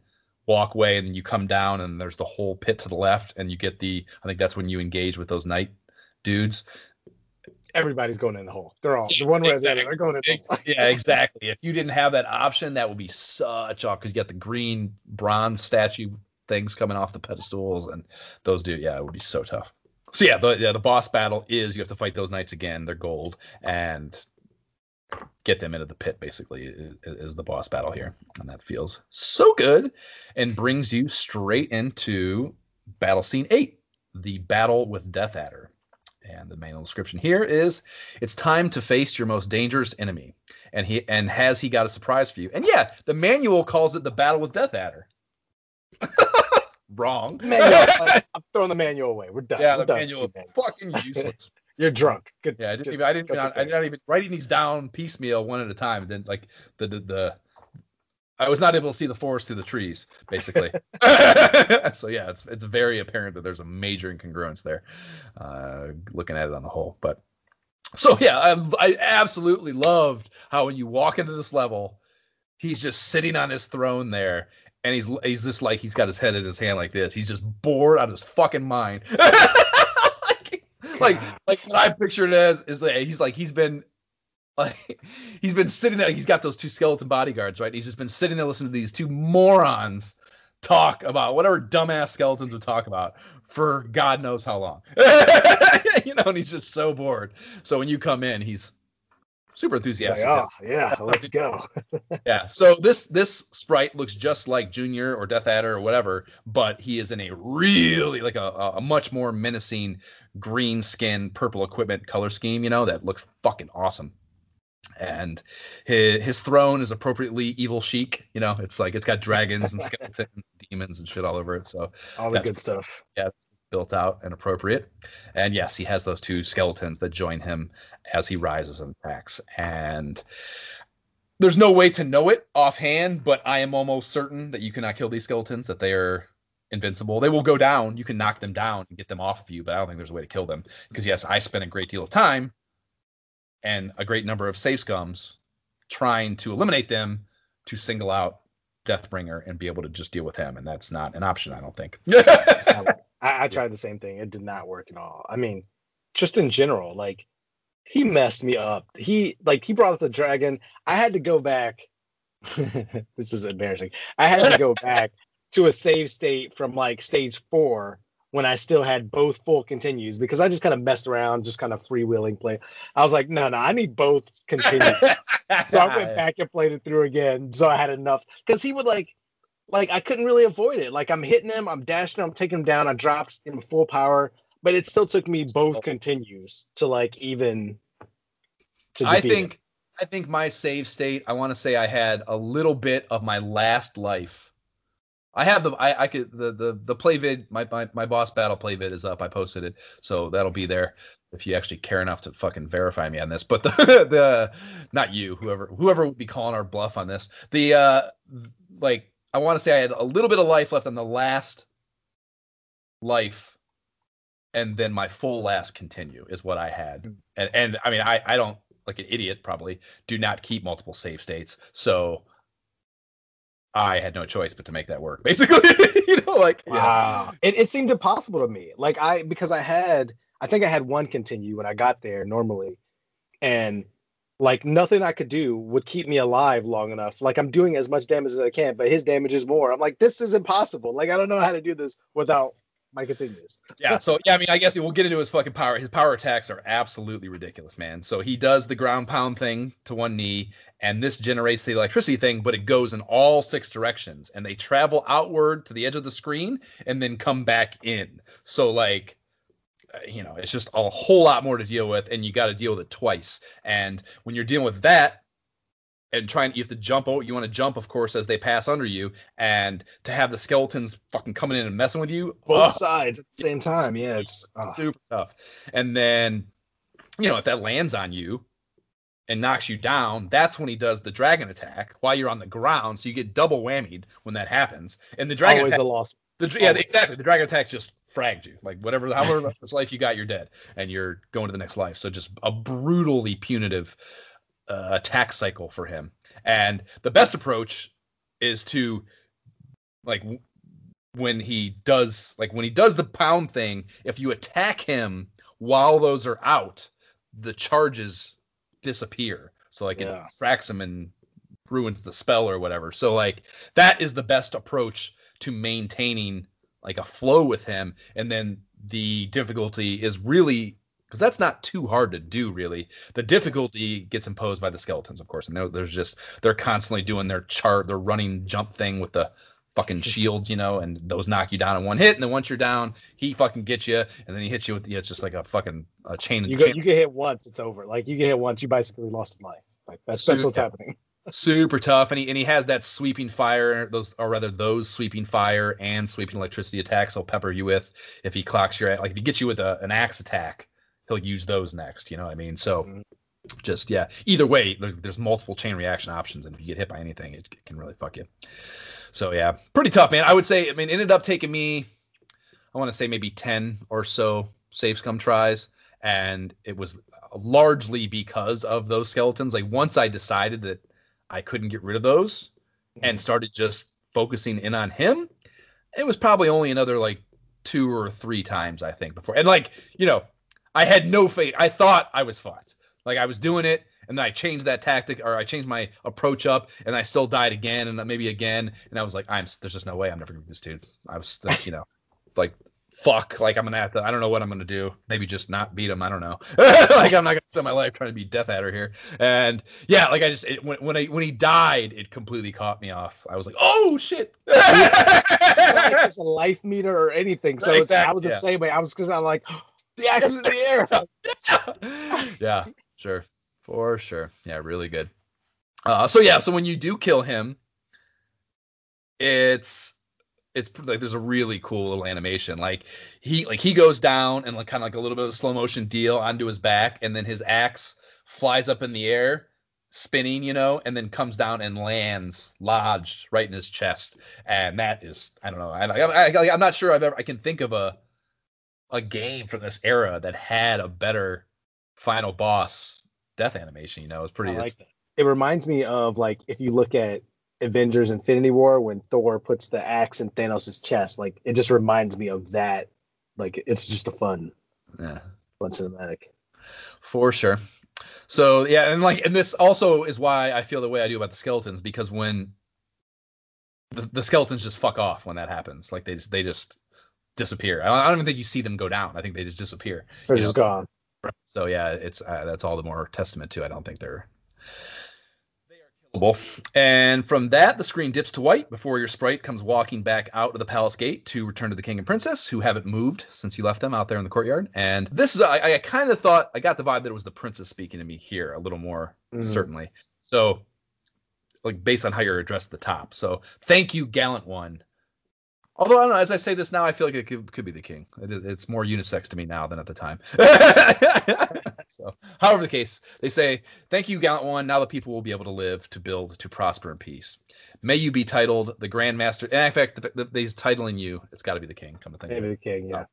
walkway and you come down and there's the whole pit to the left, and you get the I think that's when you engage with those knight dudes. everybody's going in the hole. They're all the one way or the other. They're going in the hole. yeah, exactly. If you didn't have that option, that would be such a because you got the green bronze statue things coming off the pedestals, and those do. Yeah, it would be so tough. So yeah, the yeah the boss battle is you have to fight those knights again. They're gold and get them into the pit. Basically, is, is the boss battle here, and that feels so good, and brings you straight into battle scene eight, the battle with Death Adder. And the manual description here is it's time to face your most dangerous enemy. And he and has he got a surprise for you? And yeah, the manual calls it the battle with Death Adder. [laughs] Wrong. [laughs] Manual, [laughs] I'm throwing the manual away. We're done. yeah, We're the done. manual fucking useless. You're drunk. Good. Yeah, I didn't good- even I didn't even, I did not even writing these down piecemeal one at a time. And then like the the, the I was not able to see the forest through the trees, basically. so yeah, it's it's very apparent that there's a major incongruence there, uh, looking at it on the whole. But so yeah, I, I absolutely loved how when you walk into this level, he's just sitting on his throne there, and he's he's just like he's got his head in his hand like this. He's just bored out of his fucking mind. [laughs] like, like like what I picture it as is like he's like he's been like [laughs] he's been sitting there. He's got those two skeleton bodyguards, right? He's just been sitting there listening to these two morons talk about whatever dumbass skeletons would talk about for God knows how long. [laughs] you know, and he's just so bored. So when you come in, he's super like, enthusiastic. oh yeah, ah, [laughs] let's go. [laughs] Yeah. So this this sprite looks just like Junior or Death Adder or whatever, but he is in a really like a, a much more menacing green skin, purple equipment color scheme. You know that looks fucking awesome. And his his throne is appropriately evil chic. You know, it's like it's got dragons and [laughs] skeletons, and demons and shit all over it. So All the good stuff. Built out and appropriate. And yes, he has those two skeletons that join him as he rises and attacks. And there's no way to know it offhand, but I am almost certain that you cannot kill these skeletons, that they are invincible. They will go down. You can knock them down and get them off of you, but I don't think there's a way to kill them. Because yes, I spent a great deal of time and a great number of save scums trying to eliminate them to single out Deathbringer and be able to just deal with him. And that's not an option, I don't think. [laughs] I, I tried the same thing. It did not work at all. I mean, just in general, like he messed me up. He like he brought up the dragon. I had to go back. [laughs] this is embarrassing. I had to go back [laughs] to a save state from like stage four when I still had both full continues because I just kind of messed around, just kind of freewheeling play. I was like, no, no, I need both continues. [laughs] so I went back and played it through again. So I had enough because he would like, like I couldn't really avoid it. Like I'm hitting him, I'm dashing him, I'm taking him down. I dropped him full power, but it still took me both continues to like even. To I defeat him. think I think my save state. I want to say I had a little bit of my last life. I have the I, I could the the the play vid my, my my boss battle play vid is up. I posted it, so that'll be there if you actually care enough to fucking verify me on this. But [laughs] the the not you whoever whoever would be calling our bluff on this. The uh like I want to say I had a little bit of life left on the last life, and then my full last continue is what I had. Hmm. And and I mean I I don't like an idiot probably do not keep multiple save states. So I had no choice but to make that work. [laughs] Basically, you know, like yeah. Wow. It, it seemed impossible to me. Like I because I had I think I had one continue when I got there normally. And like nothing I could do would keep me alive long enough. Like I'm doing as much damage as I can, but his damage is more. I'm like, this is impossible. Like I don't know how to do this without my continues. yeah. So yeah, I mean, I guess we'll get into his fucking power. His power attacks are absolutely ridiculous, man. So he does the ground pound thing to one knee, and this generates the electricity thing, but it goes in all six directions, and they travel outward to the edge of the screen and then come back in. So like you know, it's just a whole lot more to deal with, and you got to deal with it twice. And when you're dealing with that, and trying, you have to jump. Oh, you want to jump, of course, as they pass under you, and to have the skeletons fucking coming in and messing with you. Both ugh, sides at the same time. Yeah, it's oh, super tough. And then, you know, if that lands on you and knocks you down, that's when he does the dragon attack while you're on the ground. So you get double whammied when that happens. And the dragon always attack, a loss. the, yeah, always. exactly. The dragon attack just fragged you. Like whatever, however much life you got, you're dead, and you're going to the next life. So just a brutally punitive uh, attack cycle for him. And the best approach is to like w- when he does like when he does the pound thing. If you attack him while those are out, the charges disappear. So like Yeah. it tracks him and ruins the spell or whatever. So like that is the best approach to maintaining like a flow with him and then the difficulty is really because that's not too hard to do really the difficulty gets imposed by the skeletons of course and there's just they're constantly doing their chart their running jump thing with the fucking hmm. shields you know and those knock you down in one hit and then once you're down he fucking gets you and then he hits you with yeah, it's just like a fucking a chain You go, chain- you get hit once, it's over. Like you get hit once, you basically lost a life. Like that's that's what's happening. Super tough and he and he has that sweeping fire those or rather those sweeping fire and sweeping electricity attacks he'll pepper you with if he clocks your like if he gets you with a, an axe attack he'll use those next you know what i mean? So Mhm. just yeah either way there's there's multiple chain reaction options and if you get hit by anything it, can really fuck you. So yeah pretty tough man. I would say i mean it ended up taking me i want to say maybe 10 or so save scum tries and it was largely because of those skeletons. Like once i decided that I couldn't get rid of those and started just focusing in on him, it was probably only another like two or three times, I think, before. And like, you know, I had no faith. I thought I was fucked. Like I was doing it and then I changed that tactic or I changed my approach up, and I still died again and uh, maybe again, and I was like, I'm there's just no way I'm never gonna beat this dude. I was you know, like fuck, like I'm gonna have to. I don't know what I'm gonna do. Maybe just not beat him. I don't know. [laughs] like I'm not gonna spend my life trying to be Death Adder here. And yeah, like I just it, when when I when he died, it completely caught me off. I was like, oh shit. [laughs] like there's a life meter or anything. So it's, I was the yeah. same way. I was because I'm like, [gasps] the axe is in the air. [laughs] yeah, sure, for sure. Yeah, really good. Uh, so yeah, so when you do kill him, it's it's like there's a really cool little animation. Like he like he goes down and like kind of like a little bit of a slow motion deal onto his back, and then his axe flies up in the air, spinning, you know, and then comes down and lands lodged right in his chest. And that is, I don't know, I, I, I I'm not sure I've ever I can think of a a game from this era that had a better final boss death animation. You know, it's pretty. Like that. It reminds me of like if you look at Avengers Infinity War when Thor puts the axe in Thanos' chest, like it just reminds me of that. Like it's just a fun, yeah. fun cinematic. For sure. So yeah, and like, and this also is why I feel the way I do about the skeletons because when the, the skeletons just fuck off when that happens, like they just they just disappear. I don't, I don't even think you see them go down. I think they just disappear. They're just know? gone. So yeah, it's uh, that's all the more testament to. I don't think they're they are killable. And from that, the screen dips to white before your sprite comes walking back out of the palace gate to return to the king and princess, who haven't moved since you left them out there in the courtyard. And this is I, I kind of thought I got the vibe that it was the princess speaking to me here a little more Mhm. certainly. So like based on how you're addressed at the top. So thank you, gallant one. Although I don't know, as I say this now, I feel like it could, could be the king. It it's more unisex to me now than at the time. [laughs] so, however the case, they say, "Thank you, gallant one. Now the people will be able to live, to build, to prosper in peace. May you be titled the Grand Master." And in fact, the, the, he's titling you. It's got to be the king. Come to think of it. Maybe the king, yeah.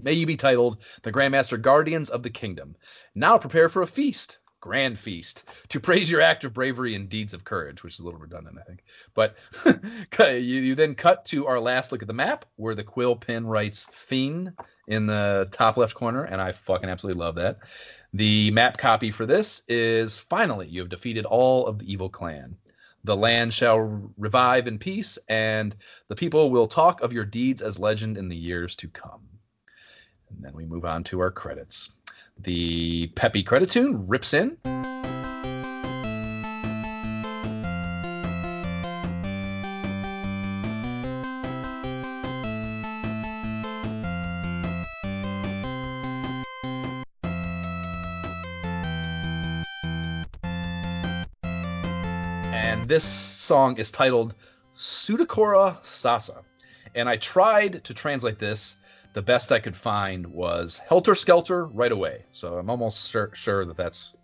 May you be titled the Grandmaster Guardians of the Kingdom. Now prepare for a feast, grand feast, to praise your act of bravery and deeds of courage, which is a little redundant, I think. But [laughs] you, you then cut to our last look at the map where the quill pen writes Fiend in the top left corner, and I fucking absolutely love that. The map copy for this is finally you have defeated all of the evil clan. The land shall revive in peace, and the people will talk of your deeds as legend in the years to come. And then we move on to our credits. The peppy credit tune rips in. And this song is titled Sudakora Sasa. And I tried to translate this the best I could find was helter skelter right away. So I'm almost sure, sure that that's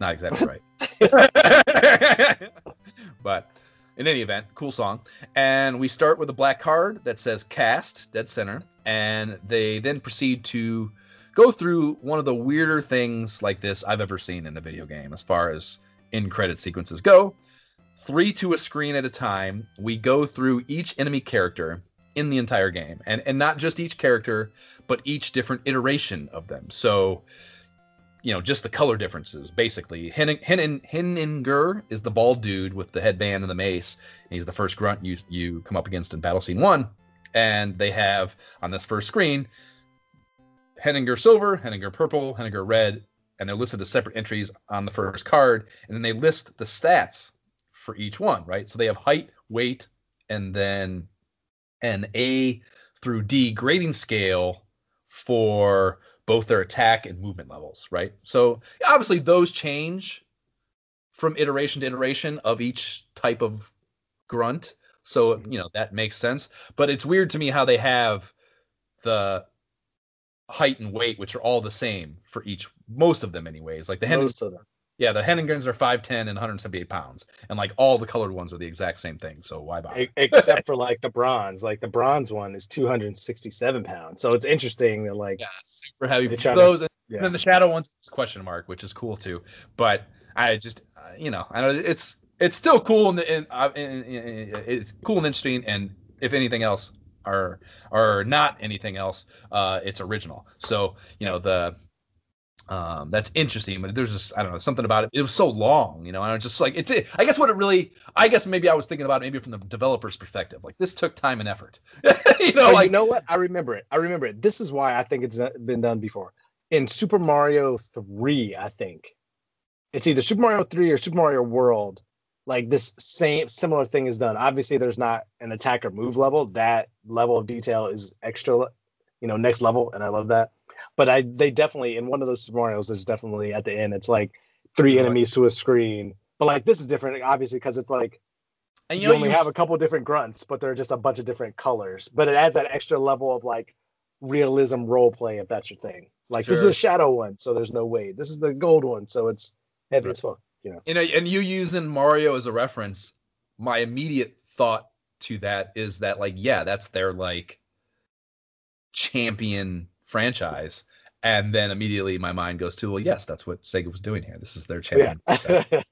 not exactly right. [laughs] [laughs] but in any event, cool song. And we start with a black card that says cast, dead center. And they then proceed to go through one of the weirder things like this I've ever seen in a video game as far as in credit sequences go. Three to a screen at a time, we go through each enemy character in the entire game and and not just each character but each different iteration of them. So you know just the color differences basically. Hen- Hen- Heninger is the bald dude with the headband and the mace. And he's the first grunt you you come up against in battle scene 1 and they have on this first screen Heninger silver Heninger purple Heninger red and they're listed as separate entries on the first card. And then they list the stats for each one right? So they have height weight and then an A through D grading scale for both their attack and movement levels, right? So obviously those change from iteration to iteration of each type of grunt. So, mm-hmm. you know, that makes sense. But it's weird to me how they have the height and weight, which are all the same for each, most of them, anyways. Like the Hen- Most of them. Yeah, the Henningens are 5'10 and 178 pounds. And like all the colored ones are the exact same thing. So why bother? Except for like the bronze. Like the bronze one is 267 pounds. So it's interesting that like yeah, super heavy. They try to Those and yeah. then the shadow one's question mark, which is cool too. But I just uh, you know I know it's it's still cool and, and, uh, and- and- and it's cool and interesting. And if anything else, or or not anything else, uh, it's original. So you know the um, that's interesting, but there's just I don't know something about it. It was so long, you know, and I was just like it. I guess what it really, I guess maybe I was thinking about it maybe from the developer's perspective. Like this took time and effort, [laughs] you know. Oh, like you know what? I remember it. I remember it. This is why I think it's been done before. In Super Mario 3, I think. It's either Super Mario 3 or Super Mario World. Like this same similar thing is done. Obviously, there's not an attack or move level. That level of detail is extra, you know, next level, and I love that. But I they definitely in one of those scenarios there's definitely at the end, it's like three enemies to a screen. But like this is different, obviously, because it's like and you, you know only you have a couple different grunts, but they're just a bunch of different colors. But it adds that extra level of like realism role play if that's your thing. Like this is a shadow one, so there's no weight. This is the gold one, so it's heavy as fuck. You know. you uh, know, and you using Mario as a reference, my immediate thought to that is that like, yeah, that's their like champion franchise. And then immediately my mind goes to, well, yes, that's what Sega was doing here. This is their Yeah. champion.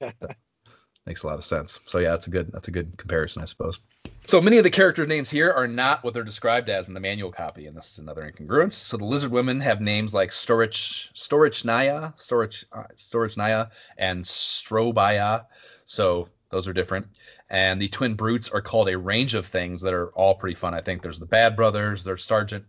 Makes a lot of sense. So yeah, that's a good that's a good comparison, I suppose. So many of the character names here are not what they're described as in the manual copy, and this is another incongruence. So the lizard women have names like Storage Storchinaya, Storage uh, Storchinaya, and Strobaya. So those are different. And the twin brutes are called a range of things that are all pretty fun. I think there's the Bad Brothers, there's Sergeant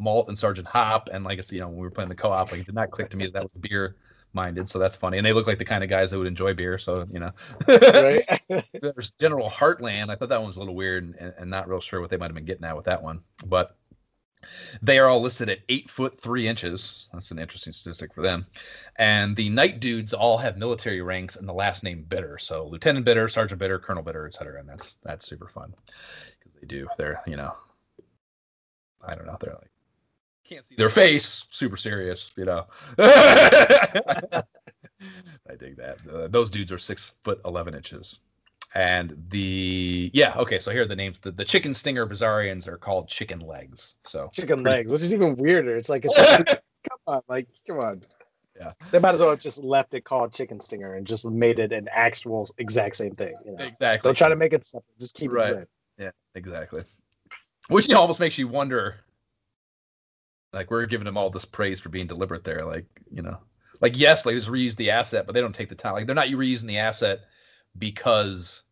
Malt and Sergeant Hop, and like I said, you know, when we were playing the co-op, like it did not click to me that that was beer minded, so that's funny. And they look like the kind of guys that would enjoy beer, so you know. right? [laughs] [laughs] There's General Heartland. I thought that one was a little weird and, and not real sure what they might have been getting at with that one. But they are all listed at eight foot three inches. That's an interesting statistic for them. And the knight dudes all have military ranks and the last name Bitter. So Lieutenant Bitter, Sergeant Bitter, Colonel Bitter, etc. And that's that's super fun because they do. They're you know, I don't know. They're like can't see their face. Super serious, you know. [laughs] I dig that. Uh, those dudes are six foot eleven inches. And the yeah, okay, so here are the names. The, the chicken stinger Bizarrians are called chicken legs. So Chicken legs, which is even weirder. It's like it's [laughs] just, come on, like come on. Yeah. They might as well have just left it called chicken stinger and just made it an actual exact same thing. You know? exactly. Don't try to make it separate. Just keep Right. it the same. Yeah, exactly. Which you know, almost makes you wonder. Like we're giving them all this praise for being deliberate there. Like you know, like yes, like just reuse the asset, but they don't take the time. Like they're not reusing the asset because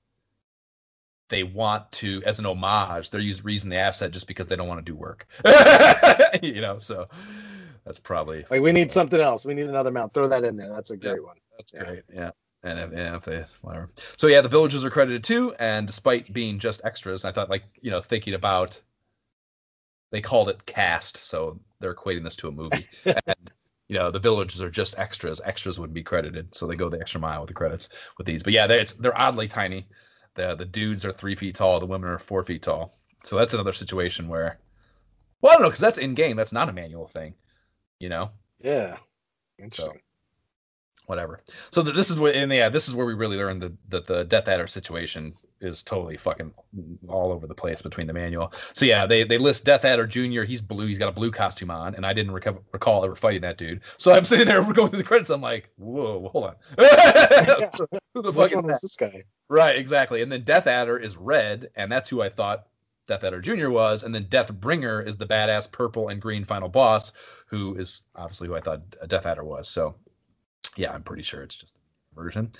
they want to, as an homage. They're using reusing the asset just because they don't want to do work. [laughs] you know, so that's probably Like we need something else. We need another mount. Throw that in there. That's a Yeah. great one. That's Yeah. great. Yeah. And if, yeah, if they whatever. So yeah, the villagers are credited too. And despite being just extras, I thought like you know thinking about they called it cast, so they're equating this to a movie. [laughs] and you know the villagers are just extras. Extras would be credited, so they go the extra mile with the credits with these. But yeah, they, it's, they're oddly tiny. The the dudes are three feet tall. The women are four feet tall. So that's another situation where, well, I don't know, because that's in game. That's not a manual thing. You know Yeah. Interesting. whatever. So th- this is where, and yeah, this is where we really learned that that the Death Adder situation is totally fucking all over the place between the manual. So yeah, they they list Death Adder Junior. He's blue. He's got a blue costume on, and I didn't reco- recall ever fighting that dude. So I'm sitting there, we're [laughs] going through the credits. I'm like, whoa, hold on, [laughs] who the fuck is that? this guy? Right, exactly. And then Death Adder is red, and that's who I thought Death Adder Jr. was. And then Death Bringer is the badass purple and green final boss, who is obviously who I thought Death Adder was. So, yeah, I'm pretty sure it's just a version.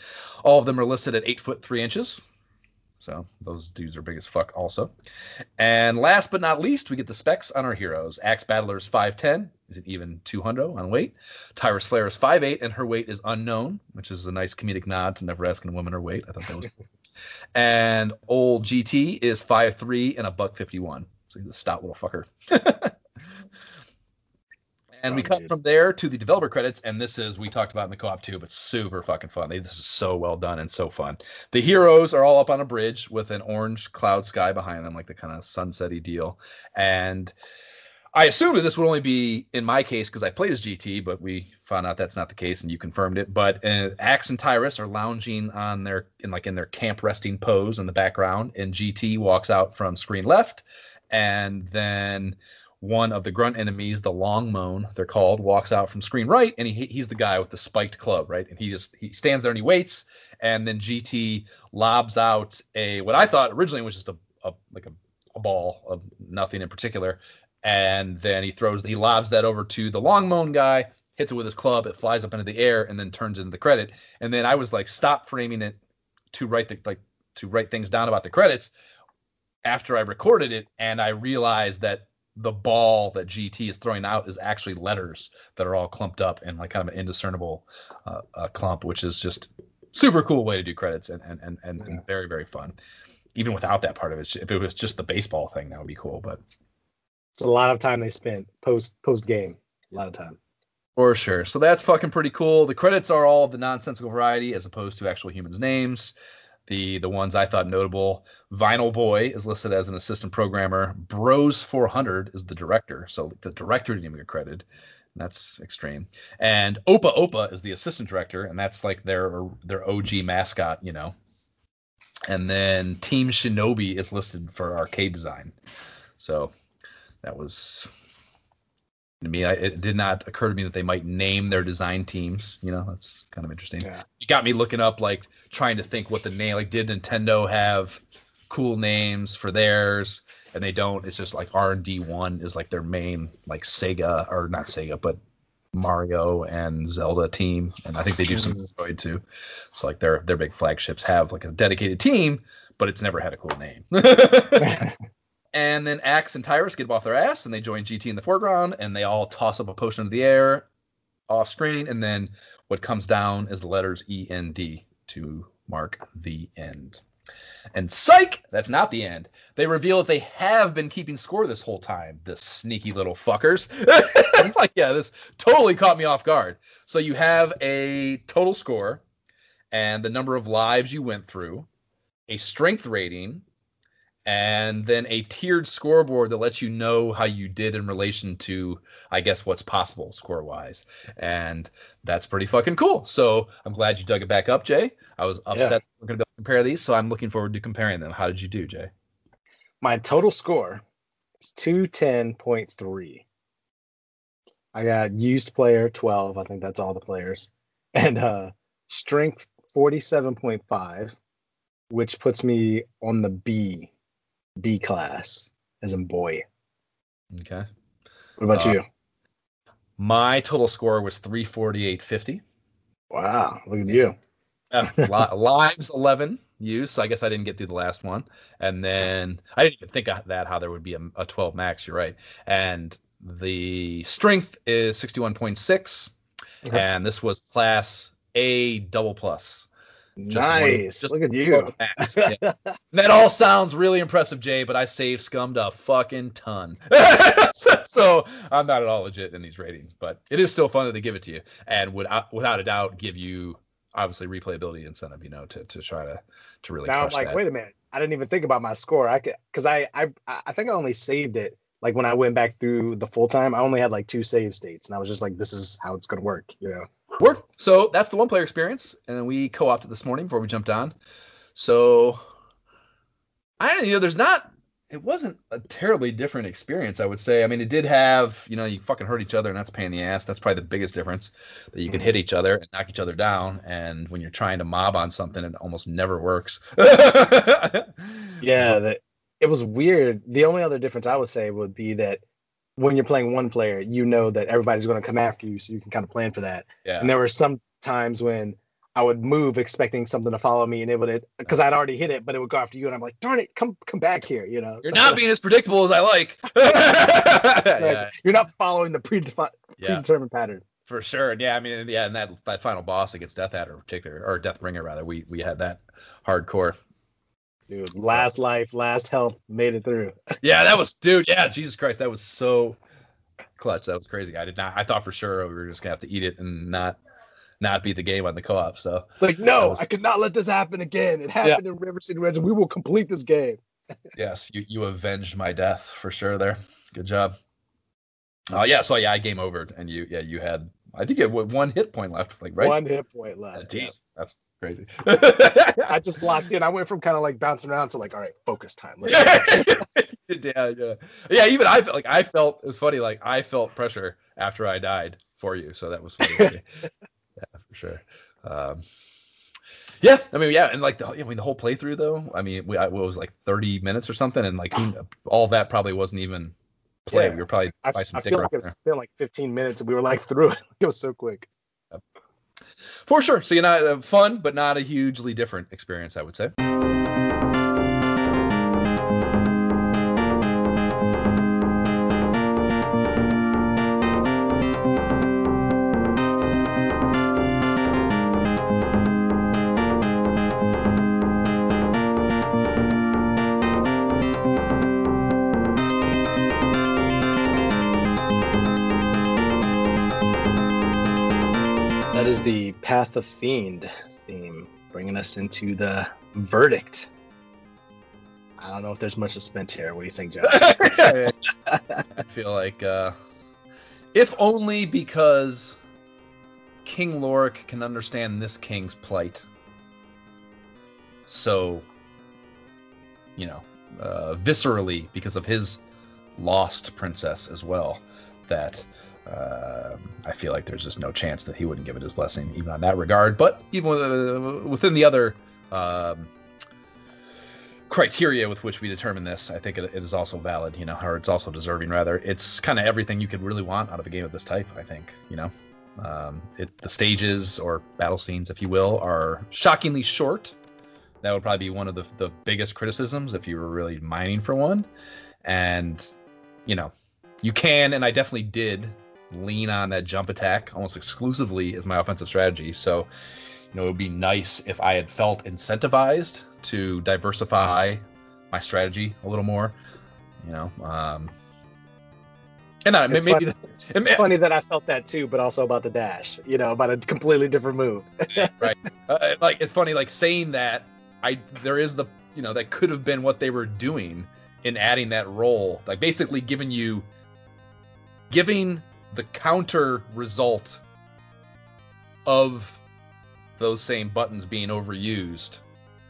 All of them are listed at eight foot three inches. So those dudes are big as fuck, also. And last but not least, we get the specs on our heroes. Ax Battler is 5'10, is it even 200 on weight? Tyris Flare is 5'8, and her weight is unknown, which is a nice comedic nod to never asking a woman her weight. I thought that was cool. [laughs] and old GT is 5'3 and a buck 51. So he's a stout little fucker. [laughs] and we cut dude. from there to the developer credits, and this is we talked about in the co-op too, but super fucking fun. They- This is so well done and so fun. The heroes are all up on a bridge with an orange cloud sky behind them, like the kind of sunsetty deal. And I assumed that this would only be in my case because I played as GT, but we found out that's not the case, and you confirmed it. But uh, Axe and Tyris are lounging on their in like in their camp resting pose in the background, and GT walks out from screen left, and then one of the grunt enemies, the Longmoan, they're called, walks out from screen right, and he he's the guy with the spiked club, right? And he just he stands there and he waits, and then GT lobs out a what I thought originally was just a, a like a, a ball of nothing in particular, and then he throws he lobs that over to the Longmoan guy hits it with his club, it flies up into the air, and then turns into the credit. And then I was like, stop framing it to write the like to write things down about the credits after I recorded it, and I realized that the ball that GT is throwing out is actually letters that are all clumped up in like kind of an indiscernible uh, uh, clump, which is just super cool way to do credits and and and, and, and very very fun. Even without that part of it, if it was just the baseball thing, that would be cool. But It's a lot of time they spent post post game. A lot of time. For sure. So that's fucking pretty cool. The credits are all of the nonsensical variety as opposed to actual humans' names. The the ones I thought notable, Vinyl Boy is listed as an assistant programmer. Bros 400 is the director. So the director didn't even get credited. That's extreme. And Opa Opa is the assistant director, and that's like their their OG mascot, you know. And then Team Shinobi is listed for arcade design. So that was to me. I, it did not occur to me that they might name their design teams. You know, that's kind of interesting. Yeah. You got me looking up, like trying to think what the name. Like, did Nintendo have cool names for theirs? And they don't. It's just like R and D one is like their main, like Sega or not Sega, but Mario and Zelda team, and I think they do some Android too. So like their their big flagships have like a dedicated team, but it's never had a cool name. [laughs] [laughs] and then Axe and Tyris get off their ass and they join GT in the foreground and they all toss up a potion into the air off screen. And then what comes down is the letters E N D to mark the end. And psych, that's not the end. They reveal that they have been keeping score this whole time, the sneaky little fuckers. like, [laughs] [laughs] yeah, this totally caught me off guard. So you have a total score and the number of lives you went through, a strength rating, and then a tiered scoreboard that lets you know how you did in relation to i guess what's possible score wise and that's pretty fucking cool. So i'm glad you dug it back up jay. I was upset we're going to be able to compare these so i'm looking forward to comparing them. How did you do jay? My total score is two ten point three. I got used player twelve. I think that's all the players, [laughs] and uh, strength forty seven point five, which puts me on the B, B class as in boy. okay What about Uh, you? my total score was 348.50 Wow, look at you. Uh, [laughs] lives 11 use. I guess I didn't get through the last one. And then I didn't even think of that, how there would be a, a 12 max. You're right. And the strength is 61.6. Okay. And this was class A double plus. Just nice. look at you. Yeah. [laughs] That all sounds really impressive, Jay, but I saved scummed a fucking ton. [laughs] so, I'm not at all legit in these ratings, but it is still fun that they give it to you and would uh, without a doubt give you obviously replayability incentive, you know, to, to try to to really now I'm like, that. wait a minute. I didn't even think about my score. I could because I, I I think I only saved it like when I went back through the full time. I only had like two save states, and I was just like, this is how it's gonna work. You know. Word. So that's the one player experience, and then we co-opted this morning before we jumped on. So I don't you know, there's not it wasn't a terribly different experience, I would say. I mean, it did have, you know, you fucking hurt each other, and that's a pain in the ass. That's probably the biggest difference that you can mm-hmm. hit each other and knock each other down. And when you're trying to mob on something, it almost never works. [laughs] Yeah, that it was weird. The only other difference I would say would be that when you're playing one player, you know that everybody's going to come after you, so you can kind of plan for that. yeah. And there were some times when I would move expecting something to follow me, and it would because I'd already hit it, but it would go after you, and I'm like, darn it, come come back here, you know. You're not being as predictable as I like. [laughs] Like, yeah, You're not following the predefi- yeah. predetermined pattern. For sure. Yeah, I mean, yeah, and that that final boss against Death Adder in particular, or Death Deathbringer rather, we we had that hardcore. Dude, last life, last health, made it through. [laughs] Yeah, that was dude, yeah, Jesus Christ, that was so clutch. That was crazy. I did not I thought for sure we were just gonna have to eat it and not not beat the game on the co-op. So It's like, no, was- I could not let this happen again. It happened in River City and we will complete this game. [laughs] yes, you, you avenged my death for sure there. Good job. Oh yeah, so yeah, I game over and you yeah, you had I think you had one hit point left, like right? One hit point Uh, left. yeah. Jeez, that's crazy. [laughs] I just [laughs] locked in. I went from kind of like bouncing around to like, all right, focus time. [laughs] Yeah, yeah, yeah. Even I felt like I felt it was funny. Like I felt pressure after I died for you, so that was funny. yeah, for sure. Um, yeah, I mean, yeah, and like the, I mean, the whole playthrough though. I mean, we I, what was like thirty minutes or something, and like all that probably wasn't even play. Yeah. We were probably I, some I feel like it's been like 15 minutes and we were like through it. It was so quick. For sure. So you know, uh, fun, but not a hugely different experience, I would say. The of Fiend theme, bringing us into the verdict. I don't know if there's much to spend here. What do you think, Joe? [laughs] I feel like, uh, if only because King Lorik can understand this king's plight. So, you know, uh, viscerally because of his lost princess as well, that um I feel like there's just no chance that he wouldn't give it his blessing, even on that regard. But even with, uh, within the other um, criteria with which we determine this, I think it, it is also valid, you know, or it's also deserving rather. It's kind of everything you could really want out of a game of this type, I think, you know. Um, it, the stages or battle scenes, if you will, are shockingly short. That would probably be one of the, the biggest criticisms if you were really mining for one. And, you know, you can, and I definitely did lean on that jump attack almost exclusively as my offensive strategy. So, you know, it would be nice if I had felt incentivized to diversify my strategy a little more. You know, um, and uh, It's maybe funny- [laughs] the- It's funny that I felt that too, but also about the dash. You know, about a completely different move. [laughs] uh, like it's funny like saying that i there is the you know that could have been what they were doing in adding that role like basically giving you giving the counter result of those same buttons being overused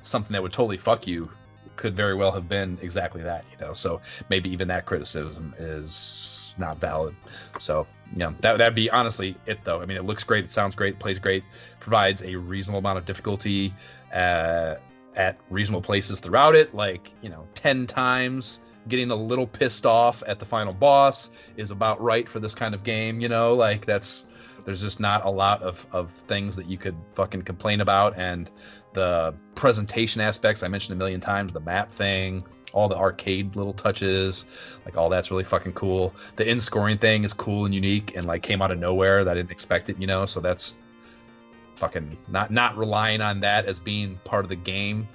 something that would totally fuck you could very well have been exactly that you know? So maybe even that criticism is not valid. So know that, that'd be honestly it though. I mean it looks great it sounds great plays great provides a reasonable amount of difficulty uh, at reasonable places throughout it like you know 10 times getting a little pissed off at the final boss is about right for this kind of game you know? Like that's there's just not a lot of of things that you could fucking complain about. And the presentation aspects i mentioned a million times the map thing all the arcade little touches like all that's really fucking cool. The in scoring thing is cool and unique and like came out of nowhere that i didn't expect it you know? So that's fucking not not relying on that as being part of the game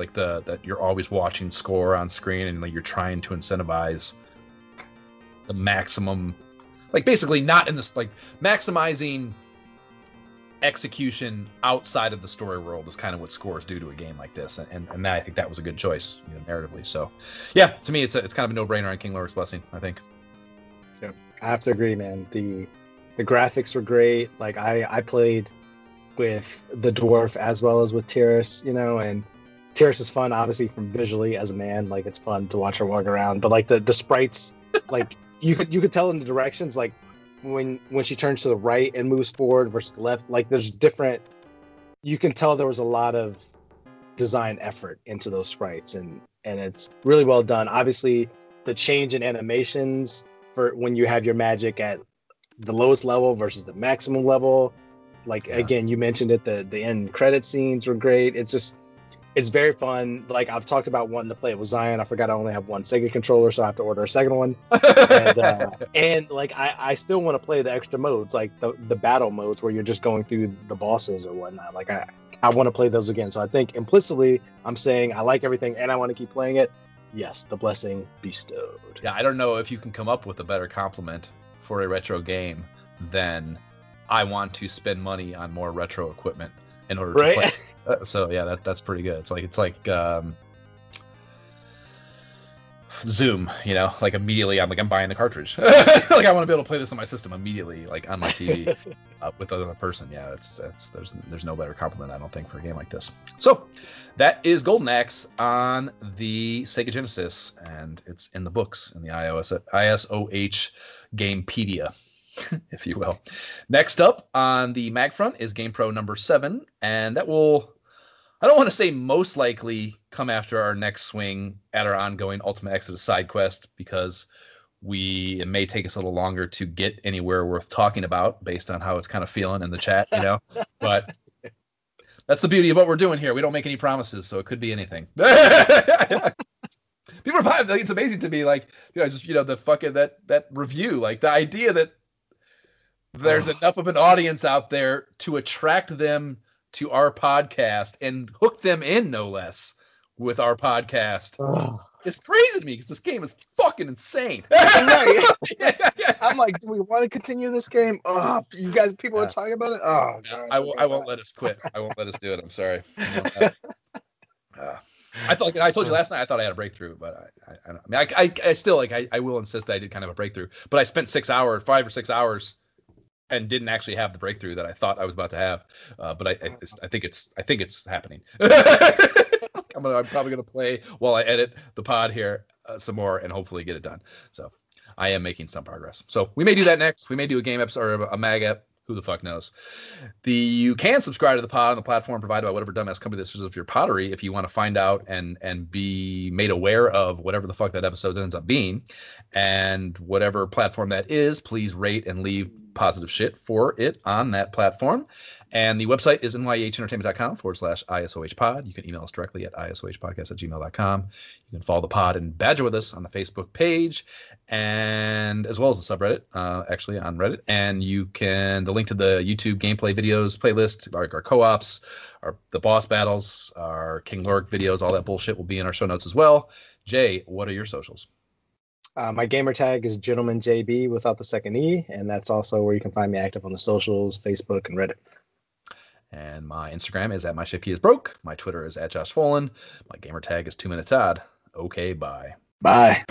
like the that you're always watching score on screen and like you're trying to incentivize the maximum like basically not in this like maximizing execution outside of the story world is kind of what scores do to a game like this and and, i think that was a good choice you know narratively so yeah to me it's a, it's kind of a no-brainer on king lorik's blessing i think Yeah, I have to agree, man. The the graphics were great. Like I I played with the dwarf as well as with Tyris, you know, and Tyris is fun, obviously from visually as a man. Like it's fun to watch her walk around. But like the the sprites, [laughs] like you could you could tell in the directions, like when when she turns to the right and moves forward versus the left, like there's different. You can tell there was a lot of design effort into those sprites, and and it's really well done. Obviously, the change in animations for when you have your magic at the lowest level versus the maximum level. Like Yeah. again, you mentioned it. The the end credit scenes were great. It's just it's very fun. Like I've talked about wanting to play it with Zion. I forgot I only have one Sega controller, so I have to order a second one. And uh, [laughs] and like I, I still want to play the extra modes, like the the battle modes where you're just going through the bosses or whatnot. Like I I want to play those again. So I think implicitly I'm saying I like everything and I want to keep playing it. Yes, the blessing bestowed. Yeah, I don't know if you can come up with a better compliment for a retro game than I want to spend money on more retro equipment in order to play. [laughs] Uh, so yeah, that that's pretty good. It's like it's like um, Zoom, you know, like immediately I'm like I'm buying the cartridge. [laughs] like I want to be able to play this on my system immediately, like on my TV [laughs] uh, with another person. Yeah, that's that's there's there's no better compliment I don't think for a game like this. So that is Golden Axe on the Sega Genesis, and it's in the books in the iOS ISOH Gamepedia, [laughs] if you will. Next up on the mag front is GamePro number seven, and that will I don't want to say most likely come after our next swing at our ongoing Ultimate Exodus side quest because we it may take us a little longer to get anywhere worth talking about based on how it's kind of feeling in the chat, you know. [laughs] but that's the beauty of what we're doing here. We don't make any promises, so it could be anything. [laughs] People are fine. It's amazing to me, like you know, just you know, the fucking that that review, like the idea that there's enough of an audience out there to attract them to our podcast and hook them in, no less, with our podcast. It's crazy to me because this game is fucking insane. Right. Yeah, [laughs] yeah. [laughs] I'm like, do we want to continue this game? Oh, you guys, people Yeah. are talking about it. Oh, God. I, will, I won't let us quit. I won't let us do it. I'm sorry. [laughs] Uh, I thought I told you last night I thought I had a breakthrough, but I, I, I, I mean I, I, I still like I, I will insist that I did kind of a breakthrough, but I spent six hours, five or six hours, and didn't actually have the breakthrough that I thought I was about to have. Uh, but I, I, I think it's I think it's happening. [laughs] I'm, gonna, I'm probably gonna play while I edit the pod here uh, some more and hopefully get it done. So I am making some progress. So we may do that next. We may do a game episode or a mag ep. Who the fuck knows? The you can subscribe to the pod on the platform provided by whatever dumbass company that serves your pottery if you want to find out and and be made aware of whatever the fuck that episode ends up being, and whatever platform that is, please rate and leave positive shit for it on that platform. And the website is nyehentertainment.com forward slash ISOH pod. You can email us directly at isohpodcast at gmail.com. You can follow the pod and badger with us on the Facebook page and as well as the subreddit, uh, actually on Reddit. And you can, the link to the YouTube gameplay videos playlist, our, our co ops, our the boss battles, our King Lorik videos, all that bullshit will be in our show notes as well. Jay, what are your socials? Uh, my gamer tag is Gentleman JB without the second E, and that's also where you can find me active on the socials, Facebook, and Reddit. And my Instagram is at my shift key is broke. My Twitter is at Josh Folan. My gamer tag is two minutes odd. Okay, bye. Bye.